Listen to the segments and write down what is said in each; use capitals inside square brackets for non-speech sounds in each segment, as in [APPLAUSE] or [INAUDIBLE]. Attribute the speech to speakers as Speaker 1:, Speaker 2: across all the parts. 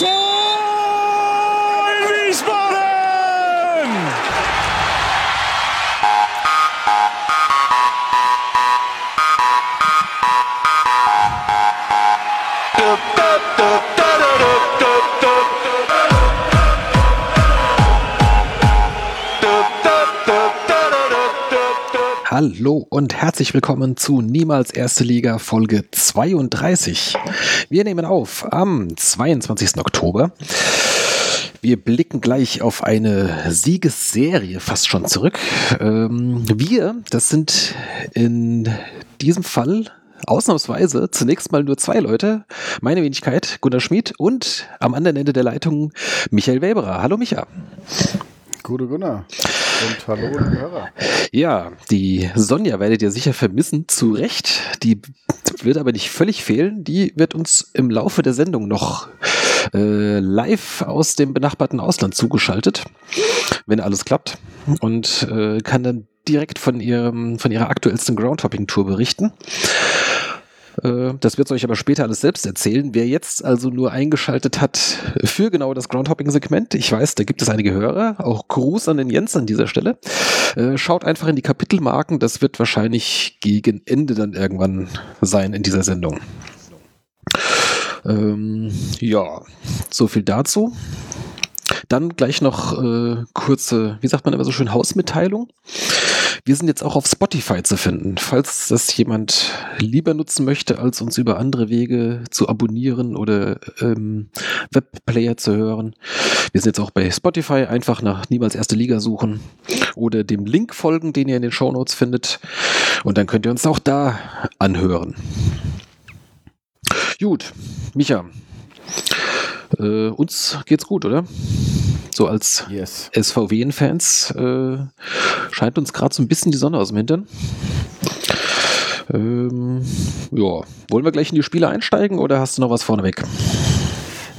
Speaker 1: Tor
Speaker 2: Hallo und herzlich willkommen zu Niemals Erste Liga Folge 32. Wir nehmen auf am 22. Oktober. Wir blicken gleich auf eine Siegesserie fast schon zurück. Ähm, wir, das sind in diesem Fall ausnahmsweise zunächst mal nur zwei Leute. Meine Wenigkeit, Gunnar Schmid und am anderen Ende der Leitung Michael Weberer. Hallo Micha.
Speaker 3: Gute Gunnar. Und hallo, Hörer.
Speaker 2: Ja, die Sonja werdet ihr sicher vermissen, zu Recht. Die wird aber nicht völlig fehlen. Die wird uns im Laufe der Sendung noch äh, live aus dem benachbarten Ausland zugeschaltet, wenn alles klappt. Und äh, kann dann direkt von, ihrem, von ihrer aktuellsten Groundhopping-Tour berichten. Äh, Das wird euch aber später alles selbst erzählen. Wer jetzt also nur eingeschaltet hat für genau das Groundhopping-Segment, ich weiß, da gibt es einige Hörer, auch Gruß an den Jens an dieser Stelle. Äh, Schaut einfach in die Kapitelmarken, das wird wahrscheinlich gegen Ende dann irgendwann sein in dieser Sendung. Ähm, ja, so viel dazu. Dann gleich noch äh, kurze, wie sagt man immer so schön, Hausmitteilung. Wir sind jetzt auch auf Spotify zu finden. Falls das jemand lieber nutzen möchte, als uns über andere Wege zu abonnieren oder ähm, Webplayer zu hören. Wir sind jetzt auch bei Spotify. Einfach nach Niemals Erste Liga suchen oder dem Link folgen, den ihr in den Shownotes findet. Und dann könnt ihr uns auch da anhören. Gut, Micha. Äh, uns geht's gut, oder? So als
Speaker 3: Yes.
Speaker 2: SVW-Fans äh, scheint uns gerade so ein bisschen die Sonne aus dem Hintern. Ähm, ja, wollen wir gleich in die Spiele einsteigen oder hast du noch was vorneweg?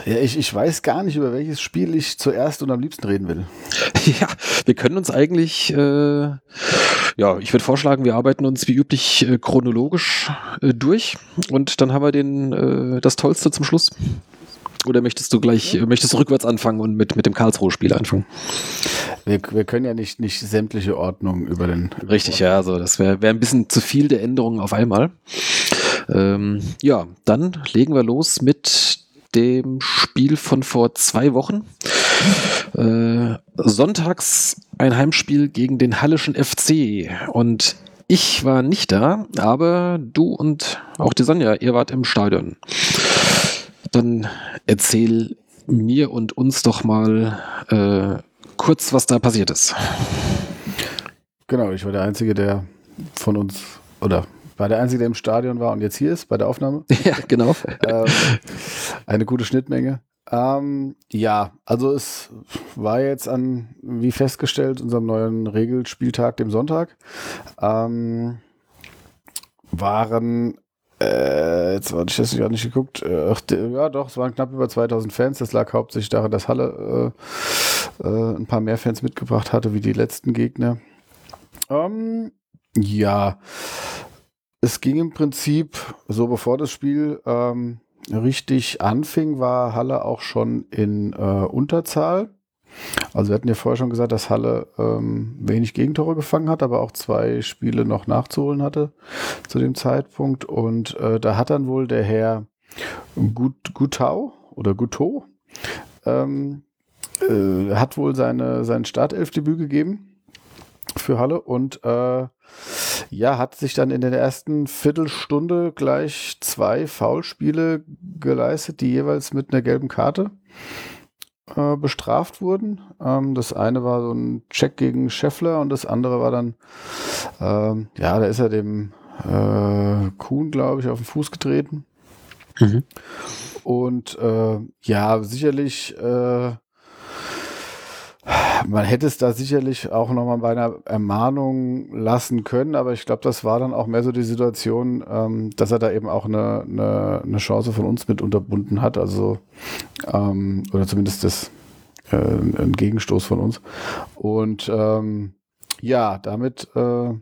Speaker 3: Ja, ich, ich weiß gar nicht, über welches Spiel ich zuerst und am liebsten reden will. [LAUGHS]
Speaker 2: Ja, wir können uns eigentlich, äh, ja, ich würde vorschlagen, wir arbeiten uns wie üblich äh, chronologisch äh, durch und dann haben wir den, äh, das Tollste zum Schluss. Oder möchtest du gleich, äh, möchtest du rückwärts anfangen und mit, mit dem Karlsruhe-Spiel anfangen?
Speaker 3: Wir, wir können ja nicht, nicht sämtliche Ordnungen über den.
Speaker 2: Richtig, ja, also das wäre wär ein bisschen zu viel der Änderungen auf einmal. Ähm, ja, dann legen wir los mit dem Spiel von vor zwei Wochen. Äh, sonntags ein Heimspiel gegen den Hallischen FC. Und ich war nicht da, aber du und auch die Sonja, ihr wart im Stadion. Dann erzähl mir und uns doch mal äh, kurz, was da passiert ist.
Speaker 3: Genau, ich war der Einzige, der von uns, oder war der Einzige, der im Stadion war und jetzt hier ist bei der Aufnahme. [LAUGHS]
Speaker 2: ja, genau.
Speaker 3: ähm, eine gute Schnittmenge. Ähm, ja, also es war jetzt an, wie festgestellt, unserem neuen Regelspieltag, dem Sonntag, ähm, waren, äh, jetzt hatte ich das gar nicht geguckt, äh, ja doch, es waren knapp über 2000 Fans. Das lag hauptsächlich daran, dass Halle äh, äh, ein paar mehr Fans mitgebracht hatte wie die letzten Gegner. Ähm, ja, es ging im Prinzip so, bevor das Spiel ähm, richtig anfing, war Halle auch schon in äh, Unterzahl. Also wir hatten ja vorher schon gesagt, dass Halle ähm, wenig Gegentore gefangen hat, aber auch zwei Spiele noch nachzuholen hatte zu dem Zeitpunkt. Und äh, da hat dann wohl der Herr Gut, Gutau oder Guto ähm, äh, hat wohl seine, sein Startelfdebüt gegeben für Halle und äh, ja, hat sich dann in der ersten Viertelstunde gleich zwei Foulspiele geleistet, die jeweils mit einer gelben Karte äh, bestraft wurden. Ähm, das eine war so ein Check gegen Scheffler und das andere war dann, ähm, ja, da ist er dem äh, Kuhn, glaube ich, auf den Fuß getreten.
Speaker 2: Mhm.
Speaker 3: Und äh, ja, sicherlich, äh, man hätte es da sicherlich auch nochmal bei einer Ermahnung lassen können, aber ich glaube, das war dann auch mehr so die Situation, ähm, dass er da eben auch eine, eine, eine Chance von uns mit unterbunden hat, also ähm, oder zumindest das äh, ein Gegenstoß von uns. Und ähm, ja, damit äh,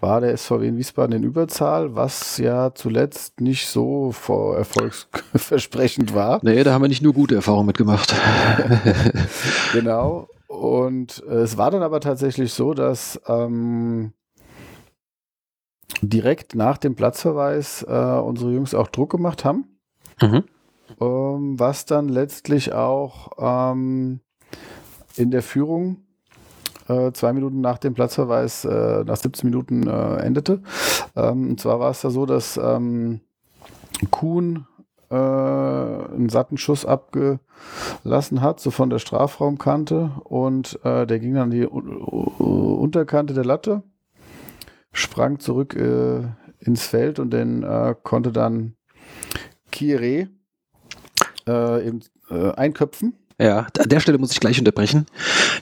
Speaker 3: war der SVW in Wiesbaden in Überzahl, was ja zuletzt nicht so vor erfolgsversprechend war.
Speaker 2: Nee, da haben wir nicht nur gute Erfahrungen mitgemacht. [LAUGHS]
Speaker 3: genau. Und äh, es war dann aber tatsächlich so, dass ähm, direkt nach dem Platzverweis äh, unsere Jungs auch Druck gemacht haben. Mhm. Ähm, was dann letztlich auch ähm, in der Führung äh, zwei Minuten nach dem Platzverweis, äh, nach 17 Minuten äh, endete. Ähm, und zwar war es da so, dass ähm, Kuhn äh, einen satten Schuss abgelassen hat, so von der Strafraumkante und äh, der ging dann die Unterkante der Latte, sprang zurück äh, ins Feld und den konnte dann Kire eben einköpfen.
Speaker 2: Ja, an der Stelle muss ich gleich unterbrechen.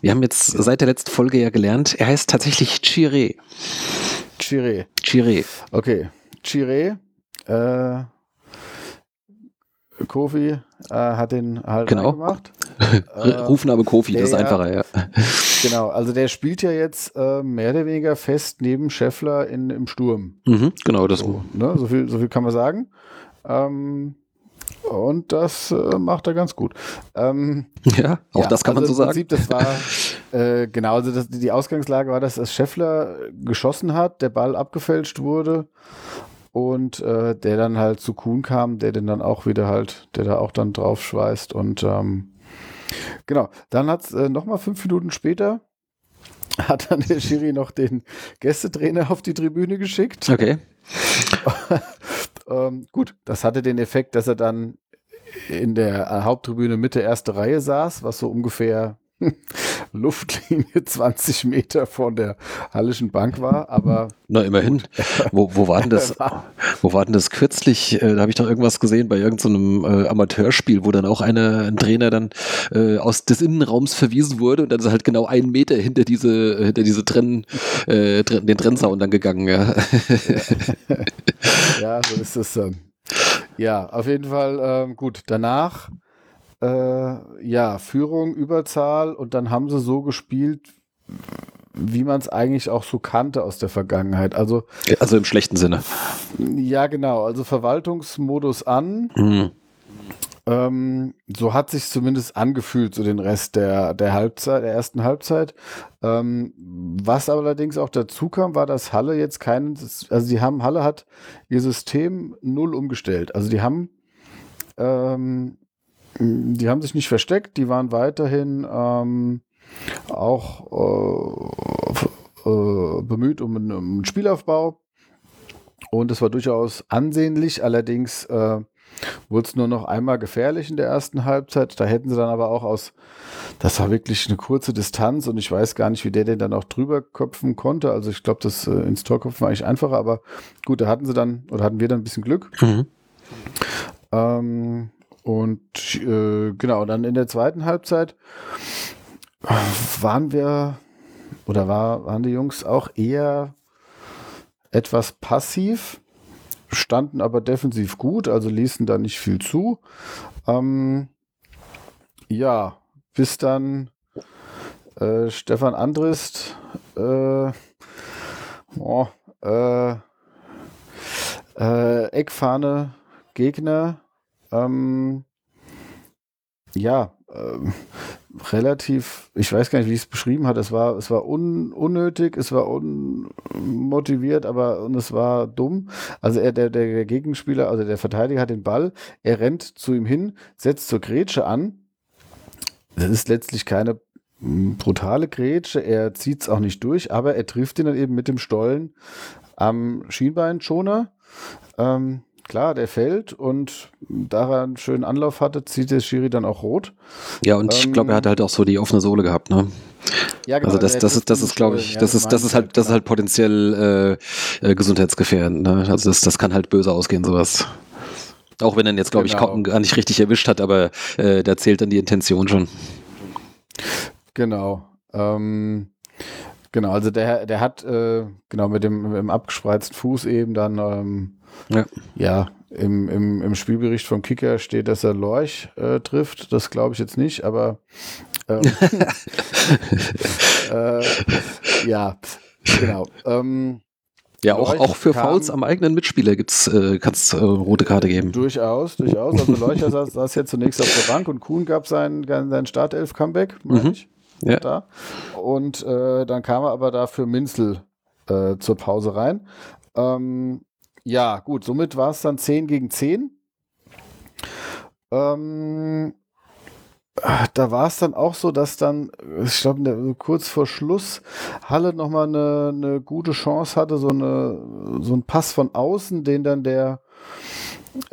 Speaker 2: Wir haben jetzt seit der letzten Folge ja gelernt, er heißt tatsächlich Chiré.
Speaker 3: Chiré.
Speaker 2: Chiré.
Speaker 3: Okay. Chiré. Äh, Kofi äh, hat den halt
Speaker 2: genau.
Speaker 3: gemacht.
Speaker 2: äh, [LAUGHS] Rufname Kofi, das ist einfacher, ja.
Speaker 3: Genau, also der spielt ja jetzt äh, mehr oder weniger fest neben Scheffler in, im Sturm.
Speaker 2: Mhm, genau, das.
Speaker 3: So, ne? so, viel, so viel kann man sagen. Ähm, und das äh, macht er ganz gut. Ähm,
Speaker 2: ja, auch ja, das kann
Speaker 3: also
Speaker 2: man so
Speaker 3: Prinzip,
Speaker 2: sagen.
Speaker 3: Das war [LAUGHS] äh, genau, also das, die Ausgangslage war, dass das Scheffler geschossen hat, der Ball abgefälscht wurde und äh, der dann halt zu Kuhn kam, der den dann auch wieder halt, der da auch dann drauf schweißt und ähm, genau. Dann hat es äh, nochmal fünf Minuten später hat dann der Schiri noch den Gästetrainer auf die Tribüne geschickt.
Speaker 2: Okay. [LAUGHS]
Speaker 3: ähm, gut, das hatte den Effekt, dass er dann in der Haupttribüne Mitte erste Reihe saß, was so ungefähr [LAUGHS] Luftlinie 20 Meter von der Hallischen Bank war, aber.
Speaker 2: Na, immerhin. [LAUGHS] Wo, wo war denn das? Wo war denn das kürzlich? Äh, da habe ich doch irgendwas gesehen bei irgendeinem so äh, Amateurspiel, wo dann auch eine, ein Trainer dann äh, aus des Innenraums verwiesen wurde und dann ist halt genau einen Meter hinter diese, hinter diese Trenn, äh, den Trennzaun dann gegangen, ja. [LAUGHS]
Speaker 3: ja, so ist es dann. Ja, auf jeden Fall ähm, gut. Danach äh, ja, Führung, Überzahl und dann haben sie so gespielt, wie man es eigentlich auch so kannte aus der Vergangenheit. Also,
Speaker 2: also im schlechten Sinne.
Speaker 3: Ja, genau. Also Verwaltungsmodus an. Mhm. Ähm, so hat sich zumindest angefühlt, so den Rest der, der Halbzeit, der ersten Halbzeit. Ähm, was allerdings auch dazu kam, war, dass Halle jetzt keinen, also die haben, Halle hat ihr System null umgestellt. Also die haben ähm, die haben sich nicht versteckt, die waren weiterhin ähm, auch äh, äh, bemüht um einen, um einen, Spielaufbau. Und es war durchaus ansehnlich, allerdings äh, wurde es nur noch einmal gefährlich in der ersten Halbzeit. Da hätten sie dann aber auch aus, das war wirklich eine kurze Distanz und ich weiß gar nicht, wie der den dann auch drüber köpfen konnte. Also ich glaube, das äh, ins Tor köpfen war eigentlich einfacher, aber gut, da hatten sie dann, oder hatten wir dann ein bisschen Glück. Mhm. Ähm, und äh, genau, dann in der zweiten Halbzeit waren wir oder war, waren die Jungs auch eher etwas passiv, standen aber defensiv gut, also ließen da nicht viel zu. Ähm, ja, bis dann äh, Stefan Andrist äh, oh, äh, äh Eckfahne Gegner ähm, ja, ähm, relativ, ich weiß gar nicht, wie ich es beschrieben hat. Es war, es war un, unnötig, es war unmotiviert, aber und es war dumm. Also er, der, der Gegenspieler, also der Verteidiger hat den Ball, er rennt zu ihm hin, setzt zur Grätsche an. Das ist letztlich keine hm, brutale Grätsche, er zieht es auch nicht durch, aber er trifft ihn dann eben mit dem Stollen am Schienbeinschoner. Ähm, klar, der fällt und da er einen schönen Anlauf hatte, zieht der Schiri dann auch rot.
Speaker 2: Ja, und ähm, ich glaube, er hat halt auch so die offene Sohle gehabt, ne? Ja, genau. Also das, das ist, das ist, glaube ich, das ist, das ist halt, das ist halt potenziell äh, äh, gesundheitsgefährdend. Ne? Also das, das kann halt böse ausgehen, sowas. Auch wenn er jetzt, glaube genau. ich, gar nicht richtig erwischt hat, aber äh, da zählt dann die Intention schon.
Speaker 3: Genau. Ähm, genau, also der, der hat äh, genau mit dem, mit dem abgespreizten Fuß eben dann ähm, ja, ja im, im, im Spielbericht vom Kicker steht, dass er Lorch äh, trifft. Das glaube ich jetzt nicht, aber ähm, [LAUGHS] äh, ja, genau. Ähm,
Speaker 2: Ja, auch,
Speaker 3: Leuch
Speaker 2: auch für Fouls am eigenen Mitspieler gibt's, äh, kann's äh, rote Karte geben.
Speaker 3: Durchaus, durchaus. Also Leucher saß, saß jetzt zunächst auf der Bank und Kuhn gab sein, sein Startelf-Comeback, meine
Speaker 2: Mhm.
Speaker 3: ich.
Speaker 2: Ja.
Speaker 3: Da. Und äh, dann kam er aber da für Minzel äh, zur Pause rein. Ähm, ja, gut, somit war es dann 10 gegen 10. Ähm, da war es dann auch so, dass dann, ich glaube, kurz vor Schluss Halle nochmal eine, eine gute Chance hatte, so, eine, so ein Pass von außen, den dann der,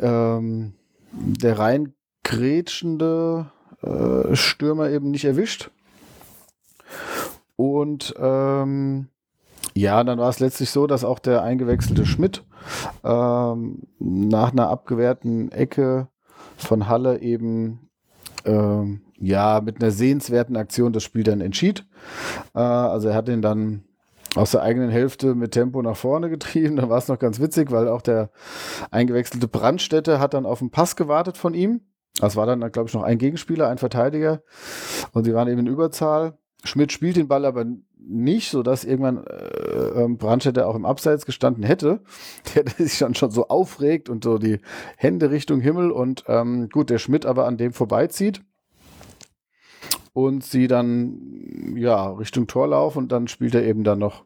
Speaker 3: ähm, der rein grätschende äh, Stürmer eben nicht erwischt. Und ähm, ja, dann war es letztlich so, dass auch der eingewechselte Schmidt ähm, nach einer abgewehrten Ecke von Halle eben ähm, ja mit einer sehenswerten Aktion das Spiel dann entschied. Äh, also er hat ihn dann aus der eigenen Hälfte mit Tempo nach vorne [LAUGHS] getrieben. Dann war es noch ganz witzig, weil auch der eingewechselte Brandstätte hat dann auf den Pass gewartet von ihm. Das war dann, glaube ich, noch ein Gegenspieler, ein Verteidiger. Und sie waren eben in Überzahl. Schmidt spielt den Ball aber nicht, sodass irgendwann äh, ähm, Brandstätter auch im Abseits gestanden hätte. [LAUGHS] Der sich dann schon so aufregt und so die Hände Richtung Himmel und ähm, gut, der Schmidt aber an dem vorbeizieht und sie dann ja Richtung Tor laufen und dann spielt er eben dann noch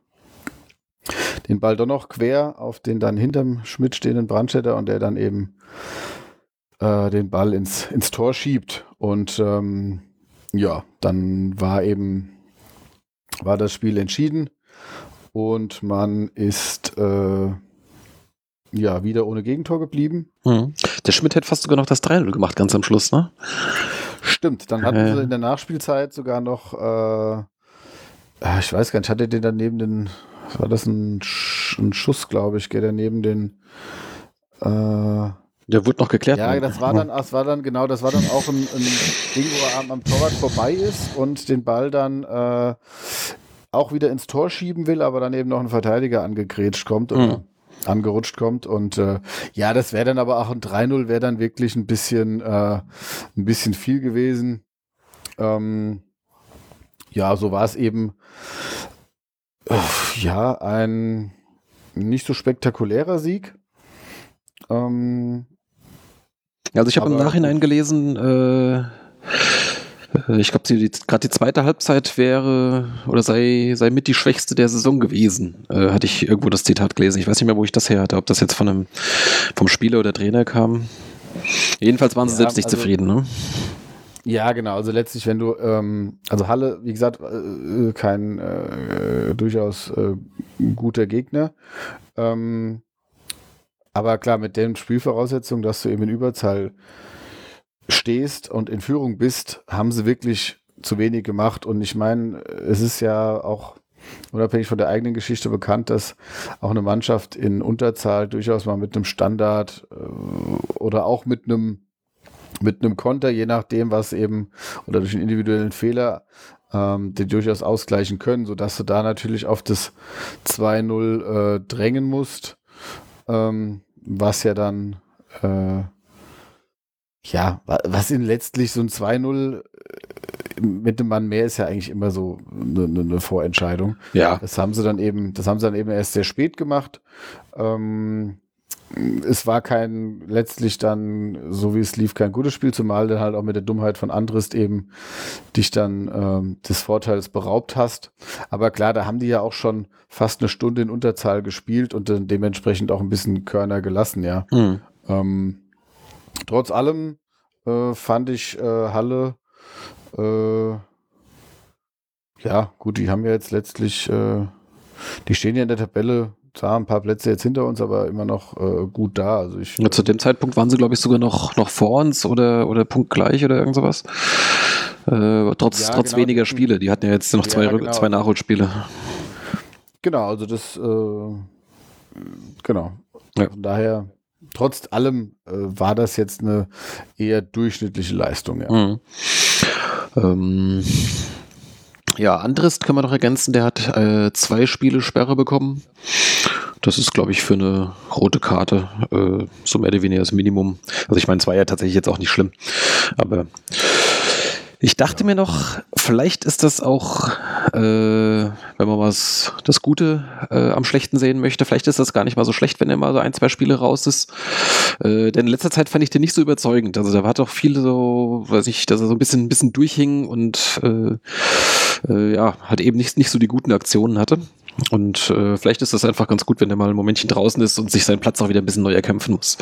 Speaker 3: den Ball doch noch quer auf den dann hinterm Schmidt stehenden Brandstätter und der dann eben äh, den Ball ins, ins Tor schiebt und ähm, ja, dann war eben war das Spiel entschieden und man ist äh, ja wieder ohne Gegentor geblieben.
Speaker 2: Mhm. Der Schmidt hätte fast sogar noch das 3-0 gemacht, ganz am Schluss, ne?
Speaker 3: Stimmt, dann hatten
Speaker 2: Äh.
Speaker 3: sie in der Nachspielzeit sogar noch, äh, äh, ich weiß gar nicht, hatte den dann neben den, war das ein, Sch ein Schuss, glaube ich, der neben den, äh,
Speaker 2: Der wurde noch geklärt.
Speaker 3: ja,
Speaker 2: ne?
Speaker 3: das war dann, das war dann, genau, das war dann auch ein, ein Ding, wo er am, am Torwart vorbei ist und den Ball dann äh, auch wieder ins Tor schieben will, aber dann eben noch ein Verteidiger angegrätscht kommt oder
Speaker 2: Mhm.
Speaker 3: angerutscht kommt und äh, ja, das wäre dann aber auch ein 3-0 wäre dann wirklich ein bisschen, äh, ein bisschen viel gewesen. Ähm, ja, so war es eben. Äh, ja, ein nicht so spektakulärer Sieg. Ähm,
Speaker 2: Also ich habe im Nachhinein gelesen, äh, ich glaube, gerade die zweite Halbzeit wäre oder sei, sei mit die schwächste der Saison gewesen. Äh, hatte ich irgendwo das Zitat gelesen. Ich weiß nicht mehr, wo ich das her hatte, ob das jetzt von einem, vom Spieler oder Trainer kam. Jedenfalls waren sie
Speaker 3: Ja,
Speaker 2: selbst nicht
Speaker 3: also-
Speaker 2: zufrieden, ne?
Speaker 3: Ja, genau. Also letztlich, wenn du, ähm, also Halle, wie gesagt, äh, kein äh, durchaus äh, guter Gegner. Ähm, aber klar, mit den Spielvoraussetzungen, dass du eben in Überzahl stehst und in Führung bist, haben sie wirklich zu wenig gemacht. Und ich meine, es ist ja auch unabhängig von der eigenen Geschichte bekannt, dass auch eine Mannschaft in Unterzahl durchaus mal mit einem Standard äh, oder auch mit einem mit einem Konter, je nachdem, was eben, oder durch einen individuellen Fehler, ähm, die durchaus ausgleichen können, sodass du da natürlich auf das 2-0 äh, drängen musst, ähm, was ja dann, äh, ja, wa- was in letztlich so ein 2-0 äh, mit einem Mann mehr ist ja eigentlich immer so eine, eine- eine Vorentscheidung.
Speaker 2: Ja.
Speaker 3: Das haben sie dann eben, das haben sie dann eben erst sehr spät gemacht. Ähm, es war kein, letztlich dann, so wie es lief, kein gutes Spiel, zumal dann halt auch mit der Dummheit von Andrist eben dich dann ähm, des Vorteils beraubt hast. Aber klar, da haben die ja auch schon fast eine Stunde in Unterzahl gespielt und dann dementsprechend auch ein bisschen Körner gelassen, ja.
Speaker 2: Hm.
Speaker 3: Ähm, trotz allem äh, fand ich äh, Halle, äh, ja, gut, die haben ja jetzt letztlich, äh, die stehen ja in der Tabelle, zwar ein paar Plätze jetzt hinter uns, aber immer noch äh, gut da. Also ich,
Speaker 2: Ja, zu dem Zeitpunkt waren sie, glaube ich, sogar noch, noch vor uns oder, oder punktgleich oder irgend sowas. Äh, trotz
Speaker 3: Ja,
Speaker 2: trotz
Speaker 3: genau,
Speaker 2: weniger Spiele. Die hatten ja jetzt noch
Speaker 3: Ja,
Speaker 2: zwei,
Speaker 3: genau.
Speaker 2: zwei Nachholspiele.
Speaker 3: Genau, also das, äh, genau.
Speaker 2: Ja.
Speaker 3: Von daher, trotz allem äh, war das jetzt eine eher durchschnittliche Leistung, ja.
Speaker 2: Mhm. Ähm, ja, Andrist können wir noch ergänzen, der hat äh, zwei Spiele Sperre bekommen. Das ist, glaube ich, für eine rote Karte äh, so mehr oder weniger das Minimum. Also ich meine, es war ja tatsächlich jetzt auch nicht schlimm. Aber ich dachte mir noch, vielleicht ist das auch äh, wenn man was das Gute äh, am Schlechten sehen möchte. Vielleicht ist das gar nicht mal so schlecht, wenn er mal so ein, zwei Spiele raus ist. Äh, denn in letzter Zeit fand ich den nicht so überzeugend. Also da war doch viel so, weiß ich, dass er so ein bisschen, ein bisschen durchhing und äh, äh, ja, hat eben nicht, nicht so die guten Aktionen hatte. Und äh, vielleicht ist das einfach ganz gut, wenn er mal ein Momentchen draußen ist und sich seinen Platz auch wieder ein bisschen neu erkämpfen muss.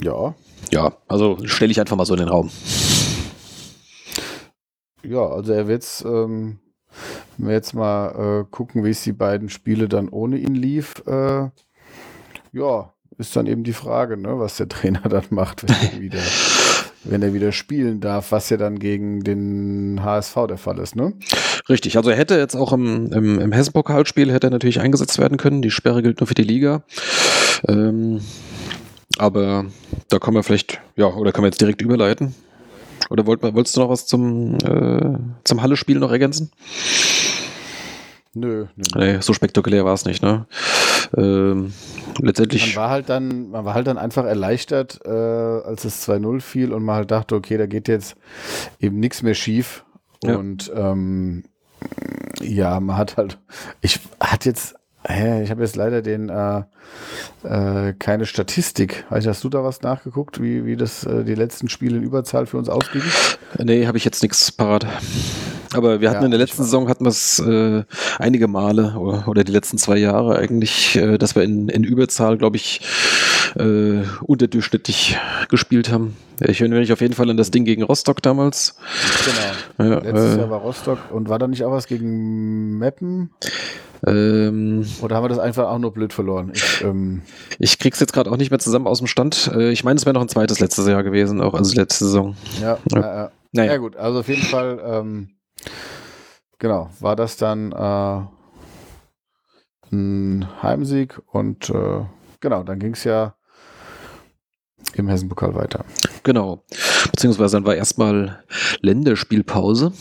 Speaker 3: Ja.
Speaker 2: Ja, also stelle ich einfach mal so in den Raum.
Speaker 3: Ja, also er wird ähm, wenn wir jetzt mal äh, gucken, wie es die beiden Spiele dann ohne ihn lief, äh, ja, ist dann eben die Frage, ne, was der [LAUGHS] Trainer dann macht, wenn er wieder, wenn er wieder spielen darf, was ja dann gegen den HSV der Fall ist, ne?
Speaker 2: Richtig, also er hätte jetzt auch im, im, im Hessen-Pokalspiel hätte er natürlich eingesetzt werden können. Die Sperre gilt nur für die Liga. Ähm, aber da kommen wir vielleicht, ja, oder können wir jetzt direkt überleiten? Oder wollt, wolltest du noch was zum, äh, zum Halle-Spiel noch ergänzen?
Speaker 3: Nö, nö.
Speaker 2: Nee, so spektakulär war es nicht, ne? Ähm, letztendlich.
Speaker 3: Man war halt dann, man war halt dann einfach erleichtert, äh, als es 2-0 fiel und man halt dachte, okay, da geht jetzt eben nichts mehr schief.
Speaker 2: Ja.
Speaker 3: Und ähm, ja, man hat halt, ich hatte jetzt, hä, ich habe jetzt leider den äh, äh, keine Statistik. Weißt, du, hast du da was nachgeguckt, wie, wie das äh, die letzten Spiele in Überzahl für uns ausging?
Speaker 2: Nee, habe ich jetzt nichts parat. Aber wir hatten
Speaker 3: Ja,
Speaker 2: in der letzten Saison hatten wir es äh, einige Male oder, oder die letzten zwei Jahre eigentlich, äh, dass wir in, in Überzahl, glaube ich, äh, unterdurchschnittlich gespielt haben. Ich erinnere mich auf jeden Fall an das Ding gegen Rostock damals.
Speaker 3: Genau.
Speaker 2: Ja,
Speaker 3: Letztes
Speaker 2: äh,
Speaker 3: Jahr war Rostock und war da nicht auch was gegen Meppen?
Speaker 2: ähm,
Speaker 3: Oder haben wir das einfach auch nur blöd verloren? Ich, ähm,
Speaker 2: ich krieg's jetzt gerade auch nicht mehr zusammen aus dem Stand. Äh, ich meine, es wäre noch ein zweites letztes Jahr gewesen, auch also letzte Saison.
Speaker 3: ja,
Speaker 2: Ja.
Speaker 3: ja. Äh,
Speaker 2: Naja.
Speaker 3: Ja gut, also auf jeden Fall, ähm, genau, war das dann äh, ein Heimsieg und äh, genau, dann ging es ja im Hessenpokal weiter.
Speaker 2: Genau. Beziehungsweise dann war erstmal Länderspielpause.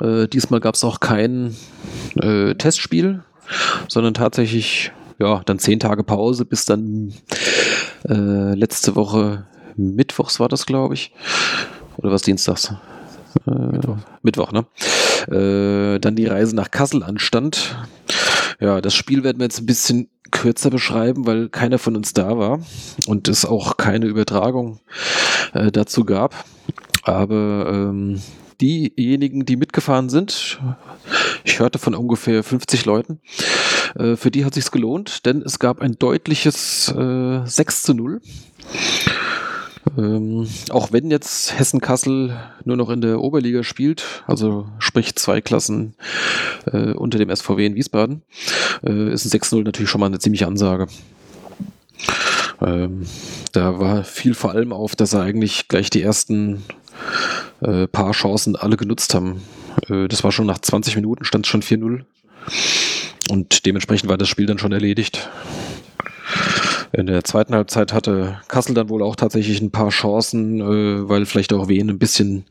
Speaker 2: Äh, diesmal gab es auch kein äh, Testspiel, sondern tatsächlich ja dann zehn Tage Pause bis dann äh, letzte Woche Mittwochs war das, glaube ich. Oder was Dienstags? Äh,
Speaker 3: Mittwoch.
Speaker 2: Mittwoch, ne? Äh, dann die Reise nach Kassel anstand. Ja, das Spiel werden wir jetzt ein bisschen kürzer beschreiben, weil keiner von uns da war und es auch keine Übertragung äh, dazu gab. Aber ähm, diejenigen, die mitgefahren sind, ich hörte von ungefähr 50 Leuten, äh, für die hat sich's gelohnt, denn es gab ein deutliches äh, 6 zu 0. Ähm, auch wenn jetzt Hessen-Kassel nur noch in der Oberliga spielt, also sprich zwei Klassen äh, unter dem SVW in Wiesbaden, äh, ist ein 6-0 natürlich schon mal eine ziemliche Ansage. Ähm, da war viel vor allem auf, dass er eigentlich gleich die ersten äh, paar Chancen alle genutzt haben. Äh, das war schon nach 20 Minuten, stand es schon 4-0. Und dementsprechend war das Spiel dann schon erledigt. In der zweiten Halbzeit hatte Kassel dann wohl auch tatsächlich ein paar Chancen, äh, weil vielleicht auch Wien ein bisschen,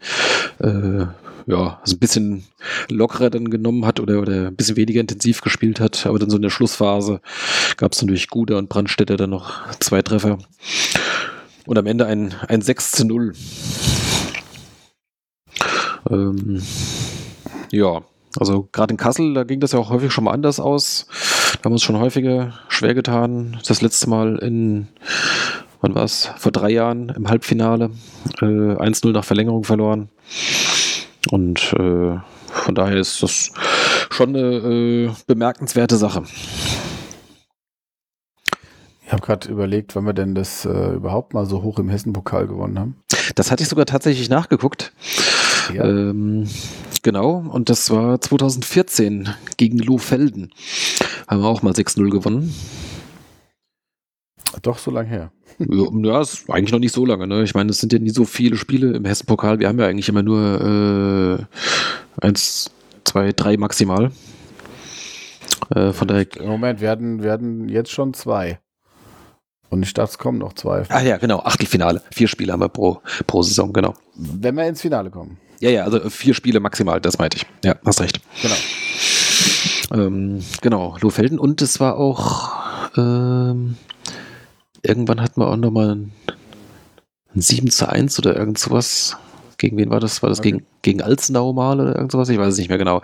Speaker 2: äh, ja, also ein bisschen lockerer dann genommen hat oder, oder ein bisschen weniger intensiv gespielt hat. Aber dann so in der Schlussphase gab es natürlich Guder und Brandstätter dann noch zwei Treffer. Und am Ende ein, ein 6 zu 0. Ähm, ja, also gerade in Kassel, da ging das ja auch häufig schon mal anders aus. Da haben wir uns schon häufiger schwer getan. Das letzte Mal in, wann war es? Vor drei Jahren im Halbfinale. Äh, 1-0 nach Verlängerung verloren. Und äh, von daher ist das schon eine äh, bemerkenswerte Sache.
Speaker 3: Ich habe gerade überlegt, wann wir denn das äh, überhaupt mal so hoch im Hessenpokal gewonnen haben.
Speaker 2: Das hatte ich sogar tatsächlich nachgeguckt.
Speaker 3: Ja.
Speaker 2: Ähm, genau, und das war 2014 gegen Lohfelden. Haben wir auch mal 6-0 gewonnen.
Speaker 3: Doch so lange her. [LAUGHS]
Speaker 2: Ja, ist eigentlich noch nicht so lange. Ne? Ich meine, es sind ja nie so viele Spiele im Hessen-Pokal. Wir haben ja eigentlich immer nur äh, eins, zwei, drei maximal. Äh, von daher.
Speaker 3: Moment, wir hatten, wir hatten jetzt schon zwei. Und ich dachte, es kommen noch zwei.
Speaker 2: Ah ja, genau, Achtelfinale. Vier Spiele haben wir pro, pro Saison, genau.
Speaker 3: Wenn wir ins Finale kommen.
Speaker 2: Ja, ja, also vier Spiele maximal, das meinte ich. Ja, hast recht.
Speaker 3: Genau.
Speaker 2: Ähm, genau, Lohfelden. Und es war auch, ähm, irgendwann hatten wir auch nochmal ein, ein 7 zu 1 oder irgend sowas Gegen wen war das? War das
Speaker 3: Okay.
Speaker 2: gegen, gegen Alzenau mal oder irgend sowas? Ich weiß es nicht mehr genau.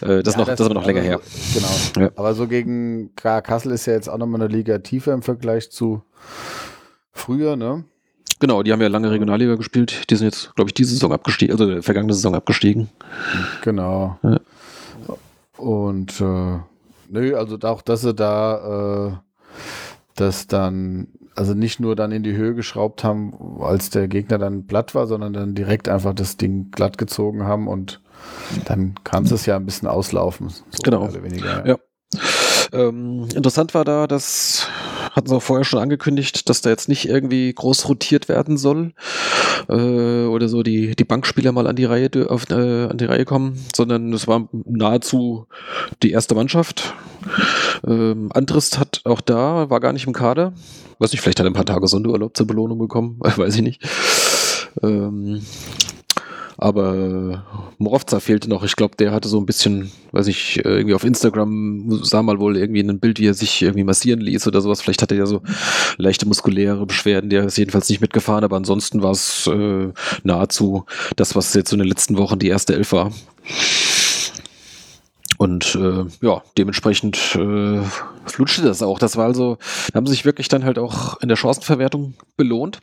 Speaker 2: Äh, das,
Speaker 3: Ja,
Speaker 2: noch, das, ist aber noch länger her.
Speaker 3: Genau.
Speaker 2: Ja.
Speaker 3: Aber so gegen K Kassel ist ja jetzt auch nochmal eine Liga tiefer im Vergleich zu früher, ne?
Speaker 2: Genau, die haben ja lange Regionalliga gespielt. Die sind jetzt, glaube ich, diese Saison abgestiegen, also äh, vergangene Saison abgestiegen.
Speaker 3: Genau.
Speaker 2: Ja.
Speaker 3: Und äh, nö, also auch, dass sie da äh, das dann, also nicht nur dann in die Höhe geschraubt haben, als der Gegner dann platt war, sondern dann direkt einfach das Ding glatt gezogen haben und dann kann es ja ein bisschen auslaufen. So
Speaker 2: Genau.
Speaker 3: weniger.
Speaker 2: Ja. Ähm, interessant war da, dass hatten sie auch vorher schon angekündigt, dass da jetzt nicht irgendwie groß rotiert werden soll äh, oder so die, die Bankspieler mal an die Reihe auf, äh, an die Reihe kommen, sondern es war nahezu die erste Mannschaft. Ähm, Andrist hat auch da, war gar nicht im Kader. Weiß nicht, vielleicht hat er ein paar Tage Sonderurlaub zur Belohnung bekommen, [LAUGHS] weiß ich nicht. Ähm, aber Morovza fehlte noch. Ich glaube, der hatte so ein bisschen, weiß ich, äh, irgendwie auf Instagram sah mal wohl irgendwie ein Bild, wie er sich irgendwie massieren ließ oder sowas. Vielleicht hatte er ja so leichte muskuläre Beschwerden. Der ist jedenfalls nicht mitgefahren, aber ansonsten war es äh, nahezu das, was jetzt in den letzten Wochen die erste Elf war. Und äh, ja, dementsprechend äh, flutschte das auch. Das war also, haben sie sich wirklich dann halt auch in der Chancenverwertung belohnt.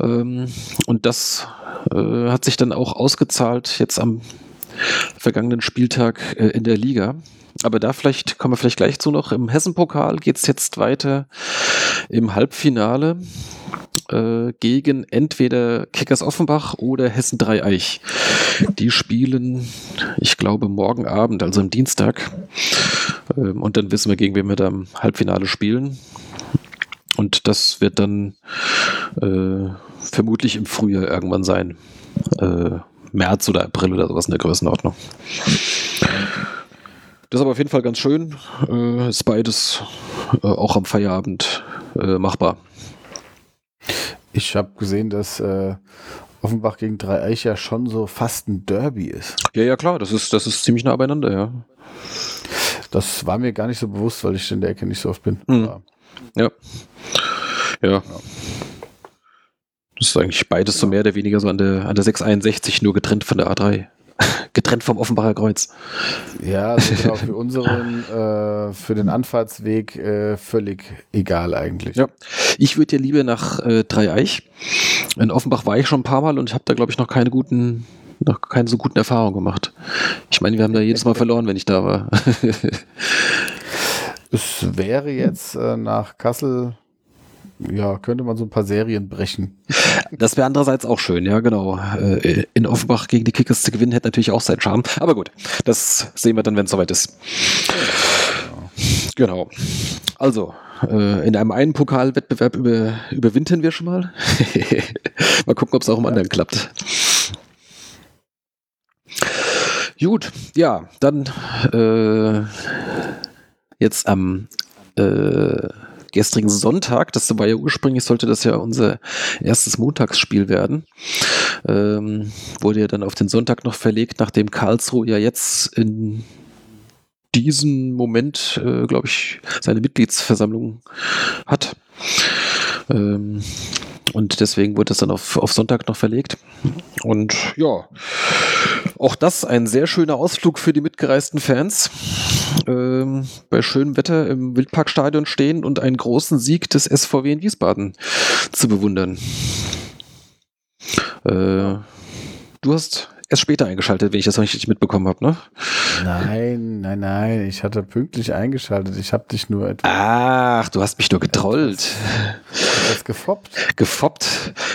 Speaker 2: Ähm, und das äh, hat sich dann auch ausgezahlt jetzt am vergangenen Spieltag äh, in der Liga. Aber da vielleicht kommen wir vielleicht gleich zu noch. Im Hessenpokal geht es jetzt weiter im Halbfinale äh, gegen entweder Kickers Offenbach oder Hessen Dreieich. Die spielen, ich glaube, morgen Abend, also am Dienstag. Ähm, und dann wissen wir, gegen wen wir da im Halbfinale spielen. Und das wird dann äh, vermutlich im Frühjahr irgendwann sein. Äh, März oder April oder sowas in der Größenordnung. Das ist aber auf jeden Fall ganz schön. Äh, ist beides äh, auch am Feierabend äh, machbar.
Speaker 3: Ich habe gesehen, dass äh, Offenbach gegen Dreieich ja schon so fast ein Derby ist.
Speaker 2: Ja, ja, klar, das ist, das ist ziemlich nah beieinander, ja.
Speaker 3: Das war mir gar nicht so bewusst, weil ich in der Ecke nicht so oft bin.
Speaker 2: Mhm. Ja. Ja. Das ist eigentlich beides so mehr oder weniger so an der, an der 661, nur getrennt von der A3. [LAUGHS] getrennt vom Offenbacher Kreuz.
Speaker 3: Ja, also genau, für unseren, [LAUGHS] äh, für den Anfahrtsweg äh, völlig egal eigentlich.
Speaker 2: Ja. Ich würde ja lieber nach äh, Dreieich. In Offenbach war ich schon ein paar Mal und ich habe da, glaube ich, noch keine guten, noch keine so guten Erfahrungen gemacht. Ich meine, wir haben da jedes Mal verloren, wenn ich da war. [LAUGHS]
Speaker 3: Es wäre jetzt äh, nach Kassel, ja, könnte man so ein paar Serien brechen. [LAUGHS]
Speaker 2: Das wäre andererseits auch schön, ja, genau. Äh, in Offenbach gegen die Kickers zu gewinnen, hätte natürlich auch seinen Charme. Aber gut, das sehen wir dann, wenn es soweit ist. Genau. Also, äh, in einem einen Pokalwettbewerb über, überwintern wir schon mal. [LAUGHS] mal gucken, ob es auch im anderen klappt. Gut, ja, dann äh, jetzt am äh, gestrigen Sonntag, das war ja ursprünglich, sollte das ja unser erstes Montagsspiel werden, ähm, wurde ja dann auf den Sonntag noch verlegt, nachdem Karlsruhe ja jetzt in diesem Moment, äh, glaube ich, seine Mitgliedsversammlung hat. Ähm, und deswegen wurde es dann auf, auf Sonntag noch verlegt. Und ja, auch das ein sehr schöner Ausflug für die mitgereisten Fans. Ähm, bei schönem Wetter im Wildparkstadion stehen und einen großen Sieg des SVW in Wiesbaden zu bewundern. Äh, du hast erst später eingeschaltet, wenn ich das noch richtig mitbekommen habe, ne?
Speaker 3: Nein, nein, nein, ich hatte pünktlich eingeschaltet. Ich habe dich nur etwas,
Speaker 2: Ach, du hast mich nur getrollt. [LAUGHS]
Speaker 3: etwas gefoppt.
Speaker 2: gefoppt,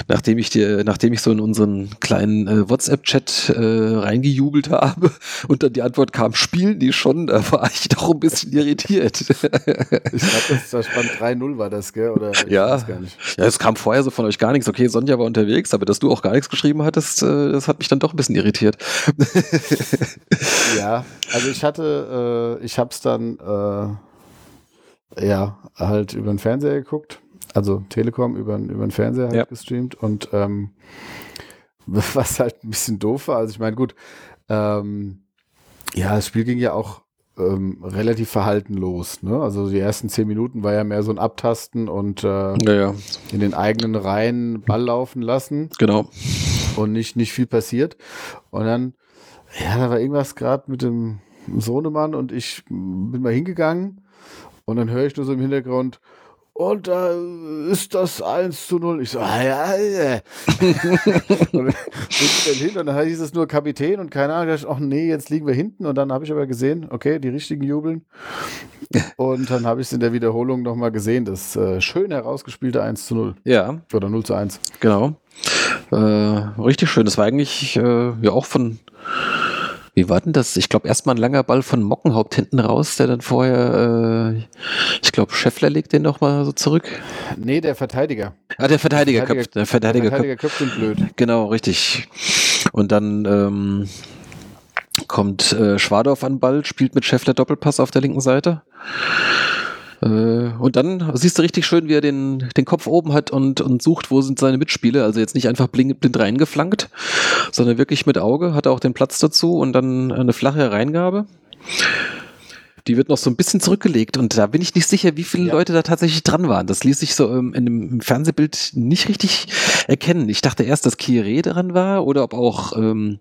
Speaker 2: nachdem ich dir, nachdem ich so in unseren kleinen äh, WhatsApp-Chat äh, reingejubelt habe [LAUGHS] und dann die Antwort kam, spielen die schon, da war ich doch ein bisschen irritiert.
Speaker 3: Ich glaube, das, das stand 3-0 war das, gell? Oder ich
Speaker 2: Ja.
Speaker 3: weiß gar nicht.
Speaker 2: ja, es kam vorher so von euch gar nichts. Okay, Sonja war unterwegs, aber dass du auch gar nichts geschrieben hattest, äh, das hat mich dann doch ein bisschen irritiert.
Speaker 3: Ja, also ich hatte, äh, ich habe es dann, äh, ja, halt über den Fernseher geguckt. Also Telekom über, über den Fernseher halt
Speaker 2: Ja.
Speaker 3: gestreamt und ähm, [LAUGHS] was halt ein bisschen doof war. Also ich meine, gut, ähm, ja, das Spiel ging ja auch ähm, relativ verhalten los. Ne? Also die ersten zehn Minuten war ja mehr so ein Abtasten und äh,
Speaker 2: Naja,
Speaker 3: in den eigenen Reihen Ball laufen lassen.
Speaker 2: genau. [LAUGHS]
Speaker 3: und nicht, nicht viel passiert. Und dann, ja, da war irgendwas gerade mit dem Sohnemann und ich bin mal hingegangen und dann höre ich nur so im Hintergrund, und da ist das 1 zu 0. Ich so, ah, ja, ja. [LAUGHS] und ich hin und dann hieß es nur Kapitän und keine Ahnung. Da dachte ich, ach nee, jetzt liegen wir hinten. Und dann habe ich aber gesehen, okay, die richtigen jubeln. Und dann habe ich es in der Wiederholung nochmal gesehen, das äh, schön herausgespielte 1 zu 0.
Speaker 2: Ja,
Speaker 3: Oder 0 zu 1.
Speaker 2: genau. Äh, richtig schön. Das war eigentlich äh, ja auch von. Wie war denn das? Ich glaube, erstmal ein langer Ball von Mockenhaupt hinten raus, der dann vorher, äh, ich glaube, Scheffler legt den nochmal so zurück.
Speaker 3: Nee, der Verteidiger.
Speaker 2: Ah, der Verteidiger,
Speaker 3: Verteidiger-
Speaker 2: köpft, der Verteidiger,
Speaker 3: der
Speaker 2: köpft,
Speaker 3: Verteidiger köpft den blöd.
Speaker 2: Genau, richtig. Und dann ähm, kommt äh, Schwadorf an den Ball, spielt mit Scheffler Doppelpass auf der linken Seite. Äh, und dann siehst du richtig schön, wie er den, den Kopf oben hat und, und sucht, wo sind seine Mitspieler. Also jetzt nicht einfach blind, blind reingeflankt, sondern wirklich mit Auge, hat er auch den Platz dazu und dann eine flache Reingabe. Die wird noch so ein bisschen zurückgelegt und da bin ich nicht sicher, wie viele
Speaker 3: Ja.
Speaker 2: Leute da tatsächlich dran waren. Das ließ sich so ähm, in dem im Fernsehbild nicht richtig erkennen. Ich dachte erst, dass Kieré dran war oder ob auch ähm,